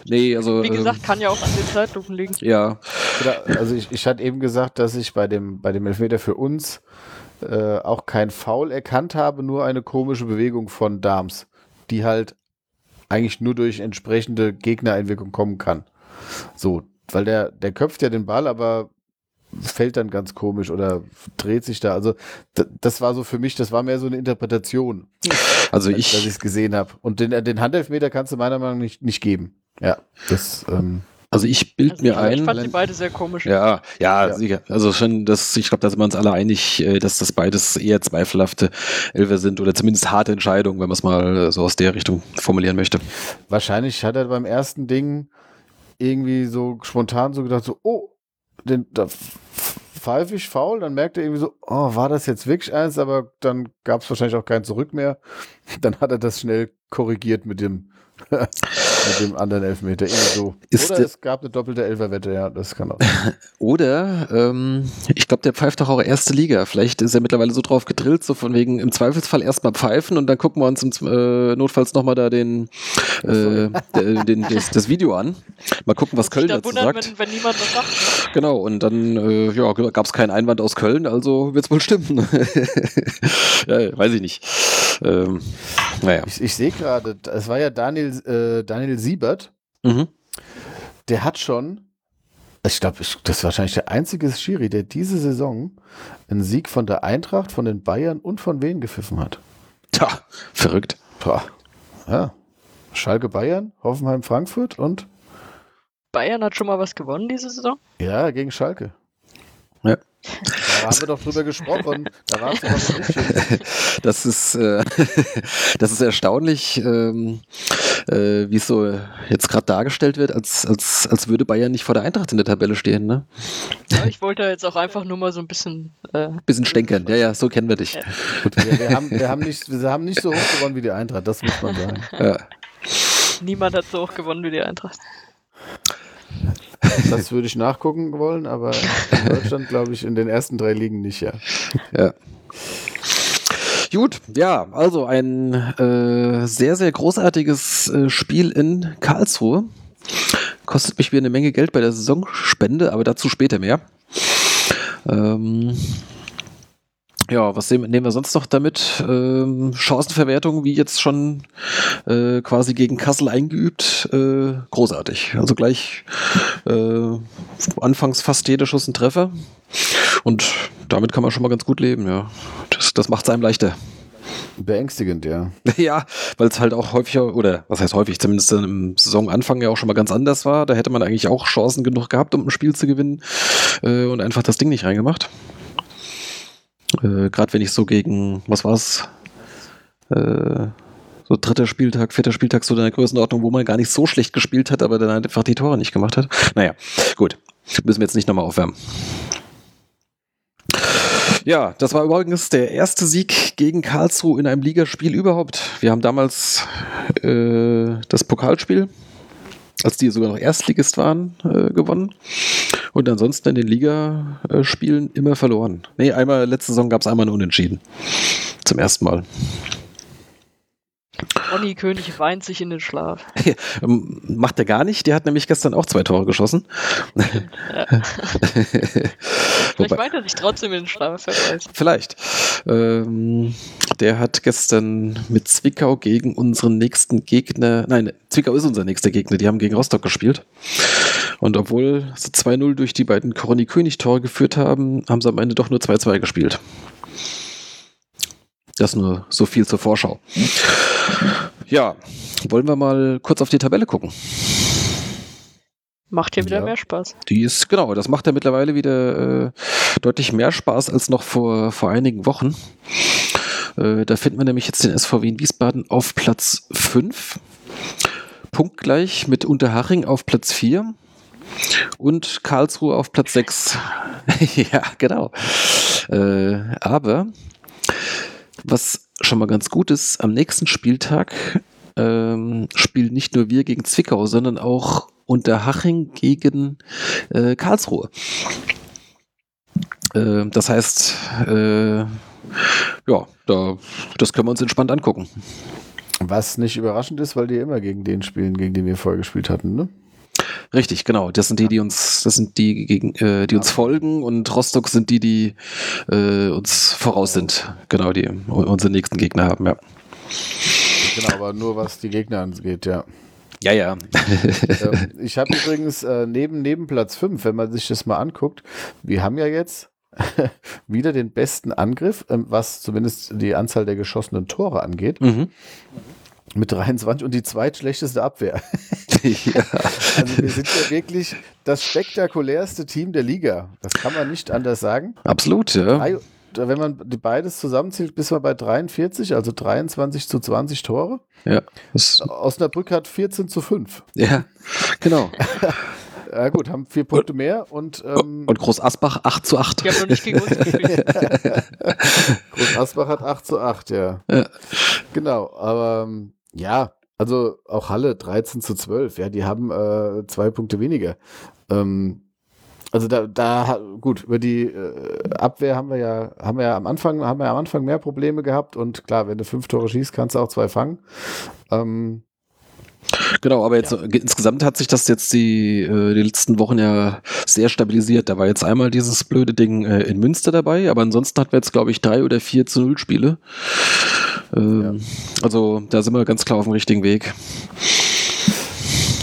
Speaker 2: Nee, also...
Speaker 4: Wie gesagt, kann ja auch an den Zeitlupen liegen.
Speaker 2: Ja.
Speaker 3: Also ich, ich hatte eben gesagt, dass ich bei dem, bei dem Elfmeter für uns äh, auch kein Foul erkannt habe, nur eine komische Bewegung von Dams, die halt eigentlich nur durch entsprechende Gegnereinwirkung kommen kann. So, weil der, der köpft ja den Ball, aber fällt dann ganz komisch oder dreht sich da. Also das war so für mich, das war mehr so eine Interpretation.
Speaker 2: Also ich,
Speaker 3: dass ich es gesehen habe. Und den, den Handelfmeter kannst du meiner Meinung nach nicht, nicht geben. Ja, das. Ähm,
Speaker 2: also ich bild
Speaker 4: also
Speaker 2: mir
Speaker 4: ich,
Speaker 2: ein.
Speaker 4: Ich fand die beide sehr komisch.
Speaker 2: Ja, ja, ja. sicher. Also schon, das, ich glaube, da sind wir uns alle einig, äh, dass das beides eher zweifelhafte Elfer sind oder zumindest harte Entscheidungen, wenn man es mal so aus der Richtung formulieren möchte.
Speaker 3: Wahrscheinlich hat er beim ersten Ding irgendwie so spontan so gedacht, so, oh, den, da pfeife ich faul, dann merkt er irgendwie so, oh, war das jetzt wirklich eins, aber dann gab es wahrscheinlich auch kein Zurück mehr. [LAUGHS] Dann hat er das schnell korrigiert mit dem [LAUGHS] mit dem anderen Elfmeter. So.
Speaker 2: Ist
Speaker 3: Oder es gab eine doppelte Elferwette, ja, das kann auch sein. [LAUGHS]
Speaker 2: Oder, ähm, ich glaube, der pfeift doch auch erste Liga. Vielleicht ist er mittlerweile so drauf gedrillt, so von wegen im Zweifelsfall erstmal pfeifen und dann gucken wir uns im äh, Notfalls nochmal da den, äh, den, den das, das, Video an. Mal gucken, was Köln dazu wundern, sagt.
Speaker 4: Wenn, wenn niemand was sagt.
Speaker 2: Genau, und dann äh, ja, gab es keinen Einwand aus Köln, also wird es wohl stimmen. [LAUGHS] ja, weiß ich nicht. Ähm, naja.
Speaker 3: Ich, ich sehe gerade, es war ja Daniel, äh, Daniel Siebert.
Speaker 2: Mhm.
Speaker 3: Der hat schon, ich glaube, das ist wahrscheinlich der einzige Schiri, der diese Saison einen Sieg von der Eintracht, von den Bayern und von Wien gepfiffen hat.
Speaker 2: Tja, verrückt.
Speaker 3: Boah. Ja. Schalke Bayern, Hoffenheim Frankfurt und
Speaker 4: Bayern hat schon mal was gewonnen diese Saison?
Speaker 3: Ja, gegen Schalke.
Speaker 2: Ja.
Speaker 3: Da haben wir doch drüber gesprochen. Da warst du doch [LAUGHS]
Speaker 2: Das ist, äh, [LAUGHS] das ist erstaunlich, ähm, äh, wie es so jetzt gerade dargestellt wird, als, als, als würde Bayern nicht vor der Eintracht in der Tabelle stehen. Ne?
Speaker 4: Ja, ich wollte jetzt auch einfach nur mal so ein bisschen.
Speaker 2: Äh, bisschen stänkern. Ja, ja, so kennen wir dich. Ja.
Speaker 3: Gut, wir, wir, haben, wir, haben nicht, wir haben nicht so hoch gewonnen wie die Eintracht, das muss man sagen.
Speaker 2: Ja.
Speaker 4: Niemand hat so hoch gewonnen wie die Eintracht.
Speaker 3: Das würde ich nachgucken wollen, aber in Deutschland glaube ich in den ersten drei Ligen nicht, ja.
Speaker 2: Ja. Gut, ja, also ein äh, sehr, sehr großartiges äh, Spiel in Karlsruhe. Kostet mich wieder eine Menge Geld bei der Saisonspende, aber dazu später mehr. Ähm, ja, was nehmen, wir sonst noch damit? Ähm, Chancenverwertung, wie jetzt schon äh, quasi gegen Kassel eingeübt, äh, großartig. Also gleich äh, anfangs fast jeder Schuss ein Treffer. Und damit kann man schon mal ganz gut leben, ja. Das, das macht es einem leichter.
Speaker 3: Beängstigend, ja. [LAUGHS]
Speaker 2: Ja, weil es halt auch häufiger, oder was heißt häufig, zumindest im Saisonanfang ja auch schon mal ganz anders war. Da hätte man eigentlich auch Chancen genug gehabt, um ein Spiel zu gewinnen äh, und einfach das Ding nicht reingemacht. Äh, Gerade wenn ich so gegen, was war's, äh, so dritter Spieltag, vierter Spieltag, so in der Größenordnung, wo man gar nicht so schlecht gespielt hat, aber dann einfach die Tore nicht gemacht hat. Naja, gut. Müssen wir jetzt nicht nochmal aufwärmen. Ja, das war übrigens der erste Sieg gegen Karlsruhe in einem Ligaspiel überhaupt. Wir haben damals äh, das Pokalspiel, als die sogar noch Erstligist waren, äh, gewonnen. Und ansonsten in den Ligaspielen immer verloren. Nee, einmal, letzte Saison gab es einmal ein Unentschieden. Zum ersten Mal.
Speaker 4: Ronny König weint sich in den Schlaf. [LAUGHS]
Speaker 2: Ähm, Macht er gar nicht. Der hat nämlich gestern auch zwei Tore geschossen.
Speaker 4: Ja. [LAUGHS] Vielleicht weint er sich trotzdem in den Schlaf.
Speaker 2: Vielleicht. Ähm, der hat gestern mit Zwickau gegen unseren nächsten Gegner, nein, Zwickau ist unser nächster Gegner, die haben gegen Rostock gespielt. Und obwohl sie 2-0 durch die beiden Coroni König Tore geführt haben, haben sie am Ende doch nur 2-2 gespielt. Das nur so viel zur Vorschau. Ja, wollen wir mal kurz auf die Tabelle gucken.
Speaker 4: Macht hier wieder
Speaker 3: Ja.
Speaker 4: mehr Spaß.
Speaker 2: Die ist, genau, das macht ja mittlerweile wieder äh, deutlich mehr Spaß als noch vor, vor einigen Wochen. Äh, da finden wir nämlich jetzt den SVW in Wiesbaden auf Platz 5. Punktgleich mit Unterhaching auf Platz 4 und Karlsruhe auf Platz 6. [LAUGHS] ja, genau. Äh, aber was schon mal ganz gut ist, am nächsten Spieltag ähm, spielen nicht nur wir gegen Zwickau, sondern auch Unterhaching gegen äh, Karlsruhe. Äh, das heißt, äh, ja, da, das können wir uns entspannt angucken.
Speaker 3: Was nicht überraschend ist, weil die immer gegen den spielen, gegen den wir vorher gespielt hatten, ne?
Speaker 2: Richtig, genau. Das sind die, die uns, das sind die, gegen, äh, die uns folgen und Rostock sind die, die äh, uns voraus sind. Genau, die unsere nächsten Gegner haben, ja.
Speaker 3: Genau, aber nur was die Gegner angeht, ja.
Speaker 2: Ja, ja.
Speaker 3: ähm, [LAUGHS] ich habe übrigens äh, neben, neben Platz 5, wenn man sich das mal anguckt, wir haben ja jetzt [LAUGHS] wieder den besten Angriff, ähm, was zumindest die Anzahl der geschossenen Tore angeht,
Speaker 2: mhm.
Speaker 3: mit 23 und die zweitschlechteste Abwehr. [LAUGHS]
Speaker 2: ja. [LAUGHS]
Speaker 3: Also wir sind ja wirklich das spektakulärste Team der Liga. Das kann man nicht anders sagen.
Speaker 2: Absolut, ja.
Speaker 3: Wenn man die beides zusammenzählt, bis wir bei 43, also 23 zu 20 Tore.
Speaker 2: ja.
Speaker 3: Osnabrück hat 14 zu 5.
Speaker 2: ja, genau. [LAUGHS]
Speaker 3: Ja gut, haben vier Punkte mehr und ähm,
Speaker 2: Und Groß Asbach 8 zu 8.
Speaker 4: Die haben noch nicht gegen uns gespielt.
Speaker 3: Groß Asbach hat 8 zu 8, ja.
Speaker 2: Ja.
Speaker 3: Genau, aber ähm, ja, also auch Halle 13 zu 12, ja, die haben äh, zwei Punkte weniger. Ähm, also da, da gut, über die äh, Abwehr haben wir ja, haben wir ja am Anfang, haben wir ja am Anfang mehr Probleme gehabt und klar, wenn du fünf Tore schießt, kannst du auch zwei fangen. Ähm,
Speaker 2: Genau, aber jetzt so, insgesamt hat sich das jetzt die, äh, die letzten Wochen ja sehr stabilisiert. Da war jetzt einmal dieses blöde Ding äh, in Münster dabei, aber ansonsten hatten wir jetzt, glaube ich, drei oder vier zu null Spiele. Ähm, Also da sind wir ganz klar auf dem richtigen Weg.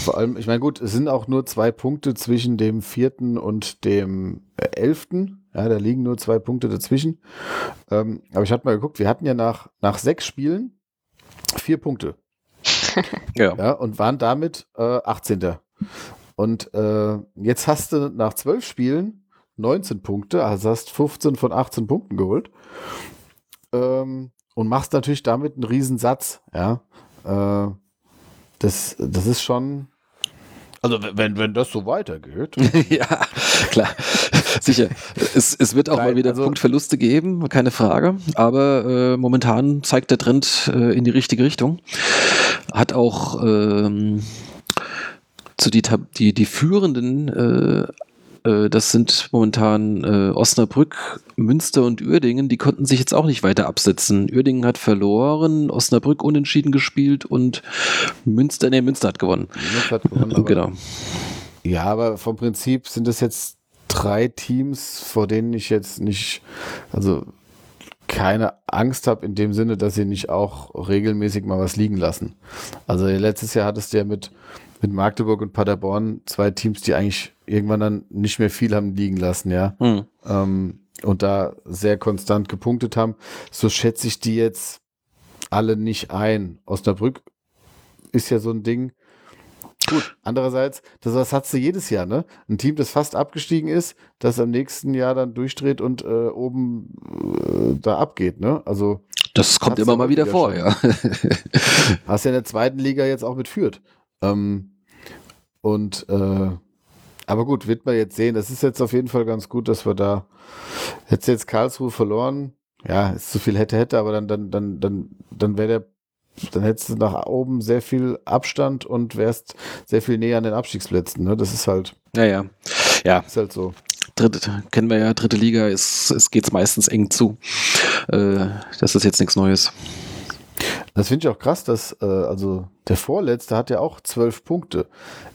Speaker 3: Vor allem, ich meine, gut, es sind auch nur zwei Punkte zwischen dem vierten und dem äh, elften. Ja, da liegen nur zwei Punkte dazwischen. Ähm, aber ich hatte mal geguckt, wir hatten ja nach, nach sechs Spielen vier Punkte. [LAUGHS]
Speaker 2: Ja.
Speaker 3: Ja, und waren damit äh, 18. Und äh, jetzt hast du nach zwölf Spielen 19 Punkte, also hast 15 von 18 Punkten geholt. Ähm, und machst natürlich damit einen Riesensatz. Ja. Äh, das, das ist schon. Also, wenn, wenn das so weitergeht. [LAUGHS]
Speaker 2: ja, klar. Sicher. Es, es wird auch
Speaker 3: Nein,
Speaker 2: mal wieder
Speaker 3: also-
Speaker 2: Punktverluste geben, keine Frage. Aber äh, momentan zeigt der Trend äh, in die richtige Richtung. hat auch ähm, zu die, die, die führenden, äh, das sind momentan äh, Osnabrück, Münster und Uerdingen, die konnten sich jetzt auch nicht weiter absetzen. Uerdingen hat verloren, Osnabrück unentschieden gespielt und Münster, nee, Münster hat gewonnen.
Speaker 3: Minus hat gewonnen, aber-
Speaker 2: genau.
Speaker 3: Ja, aber vom Prinzip sind das jetzt drei Teams, vor denen ich jetzt nicht, also keine Angst habe in dem Sinne, dass sie nicht auch regelmäßig mal was liegen lassen. Also letztes Jahr hattest du ja mit, mit Magdeburg und Paderborn zwei Teams, die eigentlich irgendwann dann nicht mehr viel haben liegen lassen, ja.
Speaker 2: Hm.
Speaker 3: ähm, und da sehr konstant gepunktet haben, so schätze ich die jetzt alle nicht ein. Osnabrück ist ja so ein Ding. Gut, andererseits, das, das hast du jedes Jahr, ne? Ein Team, das fast abgestiegen ist, das am nächsten Jahr dann durchdreht und äh, oben äh, da abgeht, ne? Also
Speaker 2: Das kommt immer mal wieder
Speaker 3: wieder
Speaker 2: vor,
Speaker 3: schon.
Speaker 2: ja.
Speaker 3: hast ja in der zweiten Liga jetzt auch mit Fürth. Ähm, und äh, aber gut, wird man jetzt sehen. Das ist jetzt auf jeden Fall ganz gut, dass wir da jetzt jetzt Karlsruhe verloren. Ja, ist zu viel hätte hätte, aber dann dann dann dann dann wäre der dann hättest du nach oben sehr viel Abstand und wärst sehr viel näher an den Abstiegsplätzen. Ne? Das ist halt,
Speaker 2: ja, ja. Ja,
Speaker 3: ist halt so.
Speaker 2: dritte, kennen wir ja, dritte Liga, ist, es geht's meistens eng zu. Äh, das ist jetzt nichts Neues.
Speaker 3: Das finde ich auch krass, dass, äh, also der Vorletzte hat ja auch zwölf Punkte.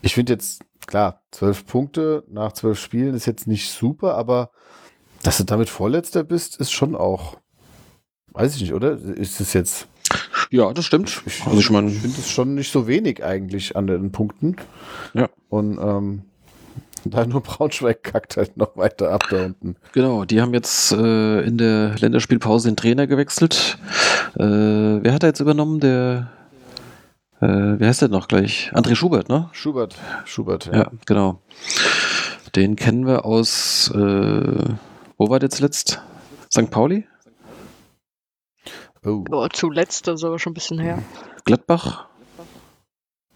Speaker 3: Ich finde jetzt, klar, zwölf Punkte nach zwölf Spielen ist jetzt nicht super, aber dass du damit Vorletzter bist, ist schon auch, weiß ich nicht, oder? Ist es jetzt,
Speaker 2: Ja, das stimmt.
Speaker 3: ich,
Speaker 2: Also ich meine,
Speaker 3: ich finde es schon nicht so wenig eigentlich an den Punkten.
Speaker 2: Ja.
Speaker 3: Und ähm, da nur Braunschweig kackt halt noch weiter ab da unten.
Speaker 2: genau, die haben jetzt äh, in der Länderspielpause den Trainer gewechselt. Äh, wer hat da jetzt übernommen? Der, äh, wer heißt der noch gleich? André Schubert, ne?
Speaker 3: Schubert, Schubert,
Speaker 2: Ja, genau. Den kennen wir aus, äh, wo war der zuletzt? St. Pauli?
Speaker 3: Oh.
Speaker 4: Oh, zuletzt, das ist aber schon ein bisschen her.
Speaker 2: Gladbach?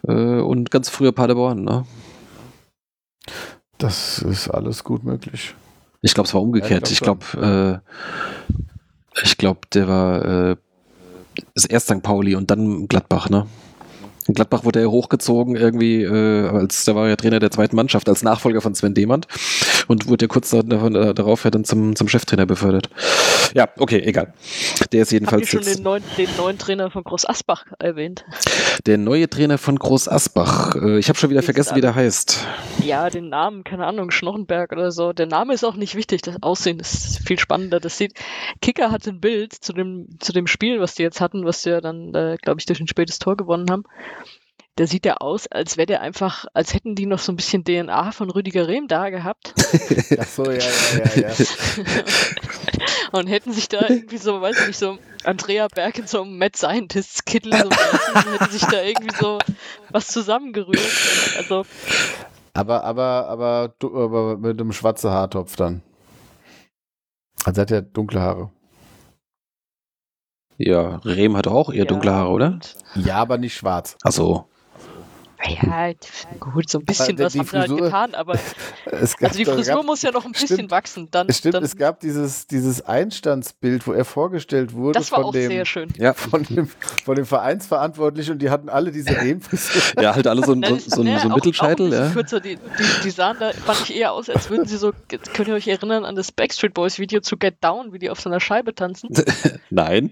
Speaker 2: Äh, und ganz früher Paderborn, ne?
Speaker 3: Das ist alles gut möglich.
Speaker 2: Ich glaube, es war umgekehrt.
Speaker 3: Ja, ich
Speaker 2: ich
Speaker 3: glaub
Speaker 2: glaube, äh, ich glaube, der war äh, ist erst St. Pauli und dann Gladbach, ne? In Gladbach wurde er hochgezogen irgendwie, äh, als der war ja Trainer der zweiten Mannschaft, als Nachfolger von Sven Demand und wurde ja kurz da, davon, äh, darauf ja dann zum, zum Cheftrainer befördert. Ja, okay, egal. Der ist
Speaker 4: Habt ihr
Speaker 2: jedenfalls
Speaker 4: schon den neuen, den neuen Trainer von Groß Asbach erwähnt?
Speaker 2: der neue Trainer von Groß Asbach. Äh, ich habe schon wieder vergessen, wie der heißt.
Speaker 4: Ja, den Namen, keine Ahnung, Schnochenberg oder so. Der Name ist auch nicht wichtig, das Aussehen ist viel spannender. Das sieht, Kicker hat ein Bild zu dem, zu dem Spiel, was die jetzt hatten, was sie ja dann, äh, glaube ich, durch ein spätes Tor gewonnen haben. Der sieht ja aus, als wäre der einfach, als hätten die noch so ein bisschen DNA von Rüdiger Rehm da gehabt
Speaker 3: Ach so, ja, ja, ja, ja. [LAUGHS]
Speaker 4: und hätten sich da irgendwie so, weiß ich nicht, so Andrea Berg in so einem Mad Scientist Kittel so hätten sich da irgendwie so was zusammengerührt. Also,
Speaker 3: Aber, aber, aber, du- aber mit einem schwarzen Haartopf dann. Also er hat ja dunkle Haare.
Speaker 2: Ja, Rehm hat auch eher
Speaker 4: ja,
Speaker 2: dunkle Haare, oder?
Speaker 3: Ja, aber nicht schwarz.
Speaker 2: Also,
Speaker 4: Ja, gut, so ein bisschen was haben wir halt
Speaker 3: Frisur-
Speaker 4: getan, aber [LAUGHS]
Speaker 3: Es gab,
Speaker 4: also die Frisur
Speaker 3: gab,
Speaker 4: muss ja noch ein bisschen
Speaker 3: stimmt.
Speaker 4: wachsen. Dann,
Speaker 3: es stimmt,
Speaker 4: dann,
Speaker 3: es gab dieses, dieses Einstandsbild, wo er vorgestellt wurde
Speaker 4: das war
Speaker 3: von,
Speaker 4: auch
Speaker 3: dem,
Speaker 4: sehr schön.
Speaker 2: ja,
Speaker 3: von, dem, von dem Vereinsverantwortlichen und die hatten alle diese Rehmfrisur. [LAUGHS]
Speaker 2: ja, halt alle so, ein- so,
Speaker 4: das-
Speaker 2: so,
Speaker 4: ne,
Speaker 2: so ein
Speaker 4: auch-
Speaker 2: Mittelscheitel,
Speaker 4: auch ein bisschen
Speaker 2: ja.
Speaker 4: Kürzer, die, die, die sahen da, fand ich eher aus, als würden sie so, könnt ihr euch erinnern an das Backstreet Boys Video zu Get Down, wie die auf so einer Scheibe tanzen? [LAUGHS]
Speaker 2: Nein.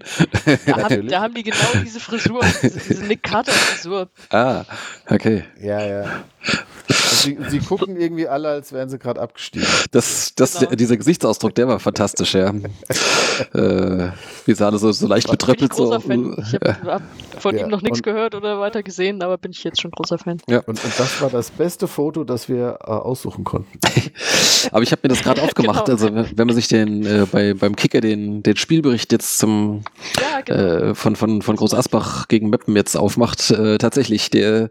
Speaker 4: Da, haben, da haben die genau diese Frisur, diese, diese Nick Carter Frisur.
Speaker 2: Ah, okay.
Speaker 3: Ja, ja. Und sie, sie gucken irgendwie alle, als wären sie gerade abgestiegen.
Speaker 2: Das, das,
Speaker 4: Genau.
Speaker 2: Dieser Gesichtsausdruck, der war fantastisch, ja. [LAUGHS] äh, wie sie alle so, so leicht betröppelt so.
Speaker 4: großer Fan. Ich habe hab von
Speaker 3: Ja,
Speaker 4: ihm noch nichts gehört oder weiter gesehen, aber bin ich jetzt schon großer Fan.
Speaker 3: Und, und das war das beste Foto, das wir äh, aussuchen konnten. [LAUGHS]
Speaker 2: Aber ich habe mir das gerade [LAUGHS] aufgemacht.
Speaker 4: Genau.
Speaker 2: Also wenn man sich den äh, bei, beim Kicker den, den Spielbericht jetzt zum
Speaker 4: Ja, genau.
Speaker 2: äh, von, von, von Groß Asbach gegen Meppen jetzt aufmacht, äh, tatsächlich, der,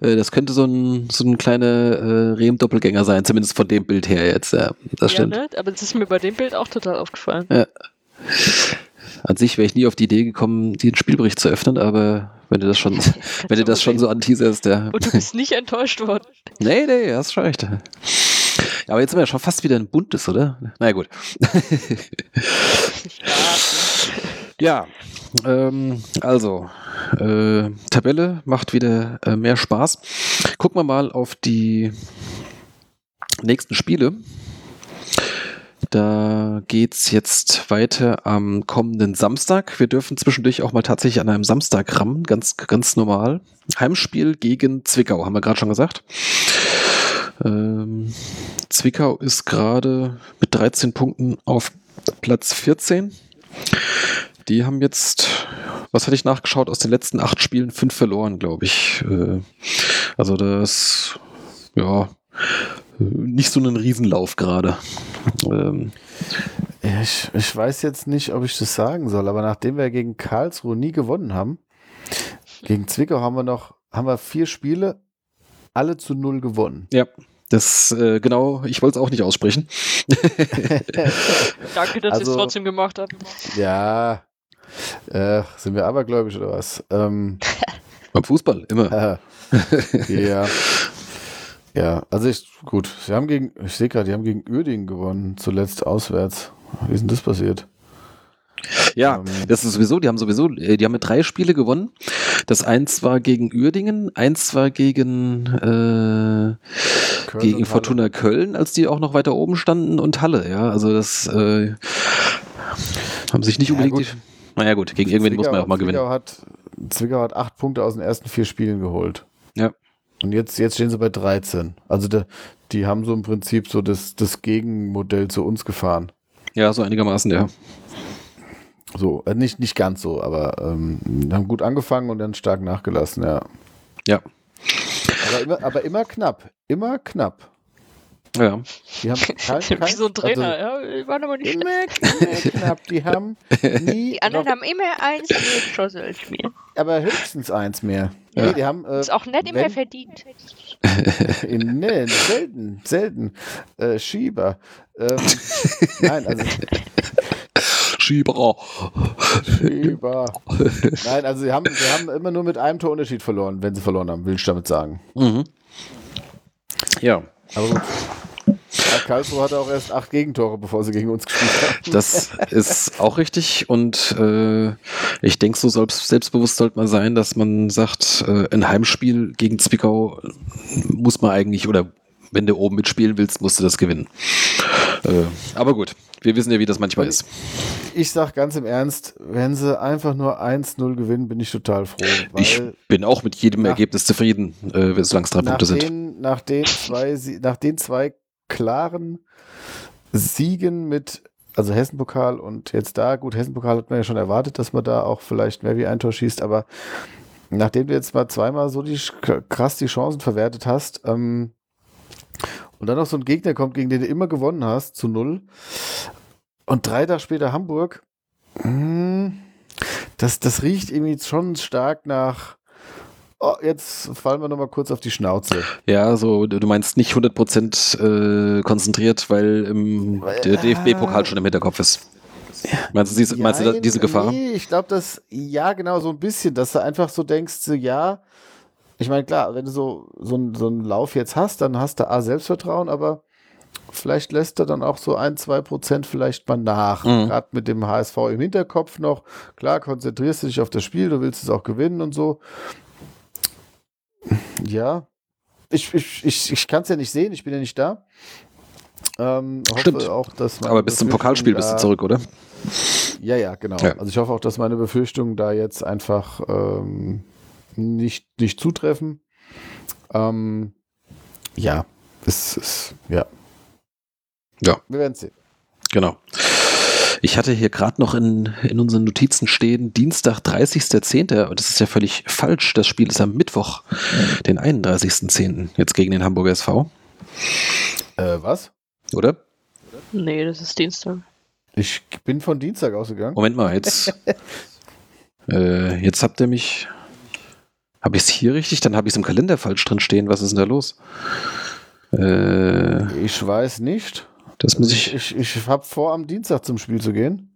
Speaker 2: äh, das könnte so ein, so ein kleiner äh, Rehm-Doppelgänger sein, zumindest von dem Bild her jetzt, ja. Das
Speaker 4: ja,
Speaker 2: stimmt.
Speaker 4: ne? Aber das ist mir bei dem Bild auch total aufgefallen.
Speaker 2: An sich wäre ich nie auf die Idee gekommen, den Spielbericht zu öffnen, aber wenn du das schon, [LAUGHS] wenn du das schon so anteaserst, ja.
Speaker 4: Und du bist nicht enttäuscht worden.
Speaker 2: Nee, nee, hast schon recht. Aber jetzt sind wir ja schon fast wieder ein buntes, oder? Na ja, gut.
Speaker 4: Ja, [LAUGHS]
Speaker 2: Ja, ähm, also, äh, Tabelle macht wieder äh, mehr Spaß. Gucken wir mal auf die nächsten Spiele. Da geht's jetzt weiter am kommenden Samstag. Wir dürfen zwischendurch auch mal tatsächlich an einem Samstag rammen, ganz, ganz normal. Heimspiel gegen Zwickau, haben wir gerade schon gesagt. Ähm, Zwickau ist gerade mit 13 Punkten auf Platz 14. Die haben jetzt, was hatte ich nachgeschaut, aus den letzten acht Spielen fünf verloren, glaube ich. Äh, also das, ja, nicht so einen Riesenlauf gerade. Ähm,
Speaker 3: ich, ich weiß jetzt nicht, ob ich das sagen soll, aber nachdem wir gegen Karlsruhe nie gewonnen haben, gegen Zwickau haben wir noch, haben wir vier Spiele, alle zu null gewonnen.
Speaker 2: ja, das äh, genau, ich wollte es auch nicht aussprechen. [LAUGHS]
Speaker 4: Danke, dass ihr
Speaker 3: Also-
Speaker 4: es trotzdem gemacht habt.
Speaker 3: Ja, äh, sind wir abergläubisch oder was? Ähm, [LAUGHS]
Speaker 2: Beim Fußball, immer.
Speaker 3: äh, [LAUGHS] ja. Ja, also ich, gut, sie haben gegen, ich sehe gerade, die haben gegen Uerdingen gewonnen, zuletzt auswärts. Wie ist denn das passiert?
Speaker 2: Ja,
Speaker 3: Ähm,
Speaker 2: das ist sowieso, die haben sowieso, äh, die haben mit drei Spiele gewonnen. Das eins war gegen Uerdingen, eins war gegen, äh,
Speaker 3: Köln
Speaker 2: gegen Fortuna Köln, als die auch noch weiter oben standen und Halle, ja. Also das äh, haben sich nicht
Speaker 3: Ja,
Speaker 2: unbedingt
Speaker 3: gut.
Speaker 2: die. Naja gut, gegen irgendwen muss man ja auch mal gewinnen.
Speaker 3: Zwickau hat, Zwickau hat acht Punkte aus den ersten vier Spielen geholt.
Speaker 2: Ja.
Speaker 3: Und jetzt, jetzt stehen sie bei 13. Also de, die haben so im Prinzip so das, das Gegenmodell zu uns gefahren.
Speaker 2: Ja, so einigermaßen, ja.
Speaker 3: So, äh, nicht, nicht ganz so, aber ähm, haben gut angefangen und dann stark nachgelassen, ja.
Speaker 2: Ja.
Speaker 3: Aber immer, aber immer knapp. Immer knapp.
Speaker 2: Ja.
Speaker 3: Die haben kein, [LAUGHS] kein,
Speaker 4: Wie so ein Trainer,
Speaker 3: Also,
Speaker 4: ja, waren aber nicht
Speaker 3: immer, immer knapp. Die haben [LAUGHS] nie,
Speaker 5: Die anderen
Speaker 3: noch,
Speaker 5: haben immer eins mehr geschossen als mir.
Speaker 3: aber höchstens eins mehr.
Speaker 2: Ja.
Speaker 3: Nee, die haben, äh,
Speaker 5: Ist auch nicht immer
Speaker 3: wenn-
Speaker 5: verdient. [LAUGHS]
Speaker 3: In, nee, selten, selten. Äh, Schieber. Ähm, nein, also
Speaker 2: Schieber.
Speaker 3: Schieber. Nein, also sie haben, sie haben immer nur mit einem Torunterschied verloren, wenn sie verloren haben, will ich damit sagen.
Speaker 2: Mhm. Ja.
Speaker 3: Aber gut. Karlsruhe hatte auch erst acht Gegentore, bevor sie gegen uns gespielt haben.
Speaker 2: Das ist auch richtig und äh, ich denke, so selbst, selbstbewusst sollte man sein, dass man sagt, äh, ein Heimspiel gegen Zwickau muss man eigentlich, oder wenn du oben mitspielen willst, musst du das gewinnen. Äh, aber gut, wir wissen ja, wie das manchmal ist.
Speaker 3: Ich sag ganz im Ernst, wenn sie einfach nur 1-0 gewinnen, bin ich total froh.
Speaker 2: Ich bin auch mit jedem
Speaker 3: nach-
Speaker 2: Ergebnis zufrieden, äh, solange es drei Punkte sind.
Speaker 3: den, nach, den zwei, nach den zwei klaren Siegen mit, also Hessen-Pokal und jetzt da, gut, Hessen-Pokal hat man ja schon erwartet, dass man da auch vielleicht mehr wie ein Tor schießt, aber nachdem du jetzt mal zweimal so die, krass die Chancen verwertet hast, ähm, und dann noch so ein Gegner kommt, gegen den du immer gewonnen hast, zu null, und drei Tage später Hamburg, mh, das, das riecht irgendwie schon stark nach, oh, jetzt fallen wir nochmal kurz auf die Schnauze.
Speaker 2: Ja, so du meinst nicht 100% äh, konzentriert, weil ähm, der
Speaker 3: Ah.
Speaker 2: DFB-Pokal schon im Hinterkopf ist. Meinst du, diese, meinst du da, diese Gefahr?
Speaker 3: Nee, ich glaube, dass, ja, genau, so ein bisschen, dass du einfach so denkst, so, ja, ich meine, klar, wenn du so, so, einen- so einen Lauf jetzt hast, dann hast du A, Selbstvertrauen, aber vielleicht lässt du dann auch so ein, zwei Prozent vielleicht mal nach.
Speaker 2: Mhm.
Speaker 3: Gerade mit dem HSV im Hinterkopf noch. Klar, konzentrierst du dich auf das Spiel, du willst es auch gewinnen und so. Ja, ich, ich, ich, ich kann es ja nicht sehen, ich bin ja nicht da. Ähm, hoffe
Speaker 2: Stimmt.
Speaker 3: Auch,
Speaker 2: Aber bis zum Pokalspiel bist du zurück, oder?
Speaker 3: ja, ja, genau.
Speaker 2: Ja.
Speaker 3: Also ich hoffe auch, dass meine Befürchtungen da jetzt einfach ähm, nicht, nicht zutreffen. Ähm, ja, es ist, ja.
Speaker 2: Ja.
Speaker 3: Wir werden sehen.
Speaker 2: Genau. Ich hatte hier gerade noch in, in unseren Notizen stehen, Dienstag, 30.10. Und das ist ja völlig falsch. Das Spiel ist am Mittwoch, den 31.10. Jetzt gegen den Hamburger SV,
Speaker 3: Äh, was?
Speaker 2: oder?
Speaker 4: Nee, das ist Dienstag.
Speaker 3: Ich bin von Dienstag ausgegangen.
Speaker 2: Moment mal, jetzt. [LAUGHS] äh, jetzt habt ihr mich. Habe ich es hier richtig? Dann habe ich es im Kalender falsch drin stehen. Was ist denn da los? Äh,
Speaker 3: Ich weiß nicht.
Speaker 2: das muss ich.
Speaker 3: Ich, ich, ich habe vor, am Dienstag zum Spiel zu gehen.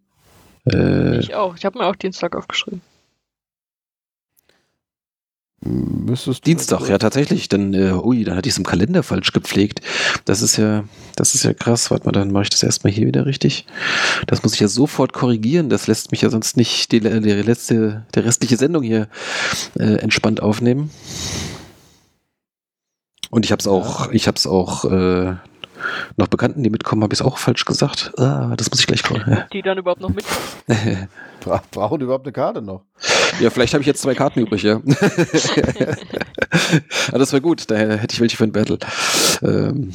Speaker 2: Äh,
Speaker 4: Ich auch. Ich habe mir auch Dienstag aufgeschrieben.
Speaker 3: Müsstest
Speaker 2: Dienstag, ja tatsächlich. Dann, äh, ui, dann hatte ich es im Kalender falsch gepflegt. Das ist ja, das ist ja krass. Warte mal, dann mache ich das erstmal hier wieder richtig. Das muss ich ja sofort korrigieren. Das lässt mich ja sonst nicht die, die letzte, der restliche Sendung hier äh, entspannt aufnehmen. Und ich habe es auch, ich habe es auch äh, noch Bekannten, die mitkommen, habe ich es auch falsch gesagt. Ah, das muss ich gleich korrigieren. [LAUGHS]
Speaker 4: Die dann überhaupt noch mitkommen. [LAUGHS]
Speaker 3: Bra brauchen die überhaupt eine Karte noch?
Speaker 2: Ja, vielleicht habe ich jetzt zwei Karten übrig, ja. [LAUGHS] ah, das wäre gut, da hätte ich welche für ein Battle. Ähm.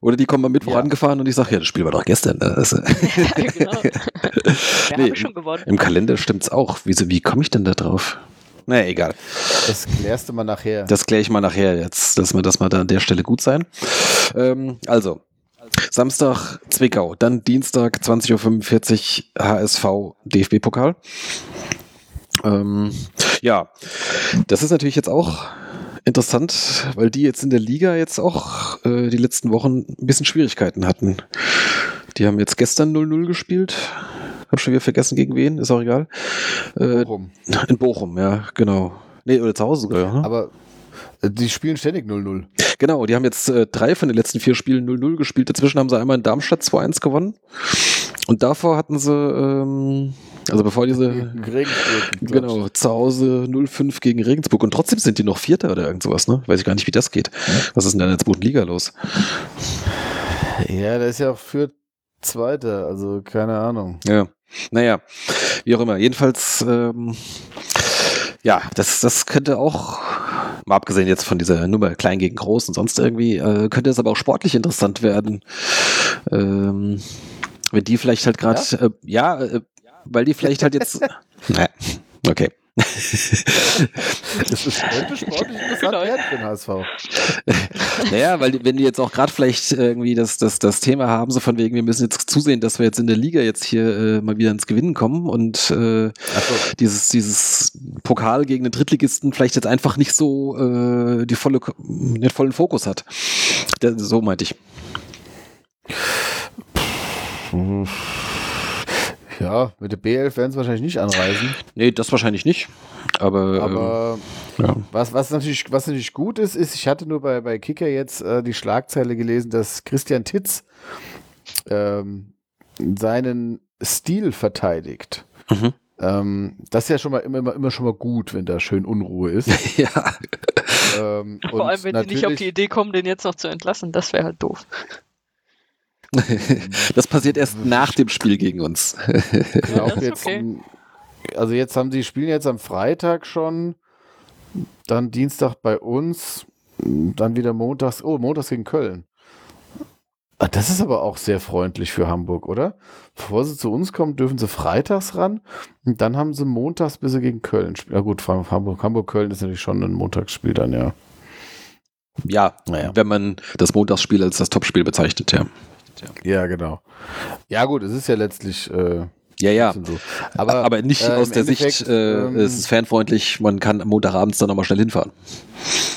Speaker 2: Oder die kommen mal Mittwoch
Speaker 3: Ja.
Speaker 2: angefahren und ich sage, ja, das Spiel war doch gestern. ne?
Speaker 4: Ja, genau.
Speaker 2: Nee,
Speaker 4: schon gewonnen.
Speaker 2: Im Kalender stimmt's auch. Wieso, wie komme ich denn da drauf? Naja, egal.
Speaker 3: Das klärst du mal nachher.
Speaker 2: Das kläre ich mal nachher jetzt, dass wir das mal da an der Stelle gut sein. Ähm, also, Samstag Zwickau, dann Dienstag 20.45 Uhr HSV DFB-Pokal. Ähm, ja, das ist natürlich jetzt auch interessant, weil die jetzt in der Liga jetzt auch äh, die letzten Wochen ein bisschen Schwierigkeiten hatten. Die haben jetzt gestern 0-0 gespielt. Hab schon wieder vergessen, gegen wen, ist auch egal. Äh,
Speaker 3: Bochum.
Speaker 2: in Bochum, ja, genau. Nee, oder zu Hause sogar, ja. ne?
Speaker 3: Aber äh, die spielen ständig 0-0.
Speaker 2: Genau, die haben jetzt äh, drei von den letzten vier Spielen 0-0 gespielt. Dazwischen haben sie einmal in Darmstadt 2-1 gewonnen. Und davor hatten sie, ähm, also bevor diese,
Speaker 3: Regensburg
Speaker 2: genau, zu Hause 0-5 gegen Regensburg. Und trotzdem sind die noch Vierter oder irgend sowas, ne? Weiß ich gar nicht, wie das geht. Was ist denn da in der zweiten Liga los?
Speaker 3: Ja, der ist ja auch für Zweiter, also keine Ahnung.
Speaker 2: Ja, naja, wie auch immer. Jedenfalls, ähm, ja, das, das könnte auch, mal abgesehen jetzt von dieser Nummer klein gegen groß und sonst irgendwie, äh, könnte es aber auch sportlich interessant werden. Ähm, wenn die vielleicht halt gerade, ja, äh, ja äh, weil die vielleicht halt jetzt, [LAUGHS] naja, okay. [LAUGHS]
Speaker 3: Das ist könnte sportlich interessant
Speaker 4: Genau.
Speaker 3: werden für den HSV. [LAUGHS]
Speaker 2: Naja, weil wenn die jetzt auch gerade vielleicht irgendwie das, das, das Thema haben, so von wegen, wir müssen jetzt zusehen, dass wir jetzt in der Liga jetzt hier äh, mal wieder ins Gewinnen kommen und äh,
Speaker 3: so.
Speaker 2: dieses, dieses Pokal gegen den Drittligisten vielleicht jetzt einfach nicht so äh, die volle, den vollen Fokus hat. So meinte ich.
Speaker 3: Ja, mit der B11 werden sie wahrscheinlich nicht anreisen.
Speaker 2: Nee, das wahrscheinlich nicht. Aber,
Speaker 3: Aber
Speaker 2: ähm, ja.
Speaker 3: was, was, natürlich, was natürlich gut ist, ist, ich hatte nur bei, bei Kicker jetzt äh, die Schlagzeile gelesen, dass Christian Titz ähm, seinen Stil verteidigt.
Speaker 2: Mhm.
Speaker 3: Ähm, das ist ja schon mal immer, immer, immer schon mal gut, wenn da schön Unruhe ist. [LAUGHS]
Speaker 2: ja.
Speaker 3: ähm,
Speaker 4: Vor
Speaker 3: und
Speaker 4: allem, wenn sie nicht auf die Idee kommen, den jetzt noch zu entlassen, das wäre halt doof. [LAUGHS]
Speaker 2: Das passiert erst nach dem Spiel gegen uns.
Speaker 4: Ist
Speaker 3: jetzt,
Speaker 4: okay.
Speaker 3: Also jetzt haben die spielen jetzt am Freitag schon, dann Dienstag bei uns, dann wieder montags, oh, montags gegen Köln. Ah, Das ist aber auch sehr freundlich für Hamburg, oder? Bevor sie zu uns kommen, dürfen sie freitags ran und dann haben sie montags, bis sie gegen Köln spielen. Ja gut, Fra- Hamburg, Hamburg-Köln ist natürlich schon ein Montagsspiel dann, ja.
Speaker 2: ja,
Speaker 3: Naja.
Speaker 2: wenn man das Montagsspiel als das Topspiel bezeichnet, ja.
Speaker 3: Ja, genau. Ja gut, es ist ja letztlich äh,
Speaker 2: Ja, ja.
Speaker 3: so.
Speaker 2: Aber,
Speaker 3: Aber,
Speaker 2: nicht
Speaker 3: äh,
Speaker 2: aus der Sicht,
Speaker 3: Endeffekt,
Speaker 2: äh,
Speaker 3: ähm,
Speaker 2: es ist fanfreundlich, man kann am Montagabends dann nochmal schnell hinfahren.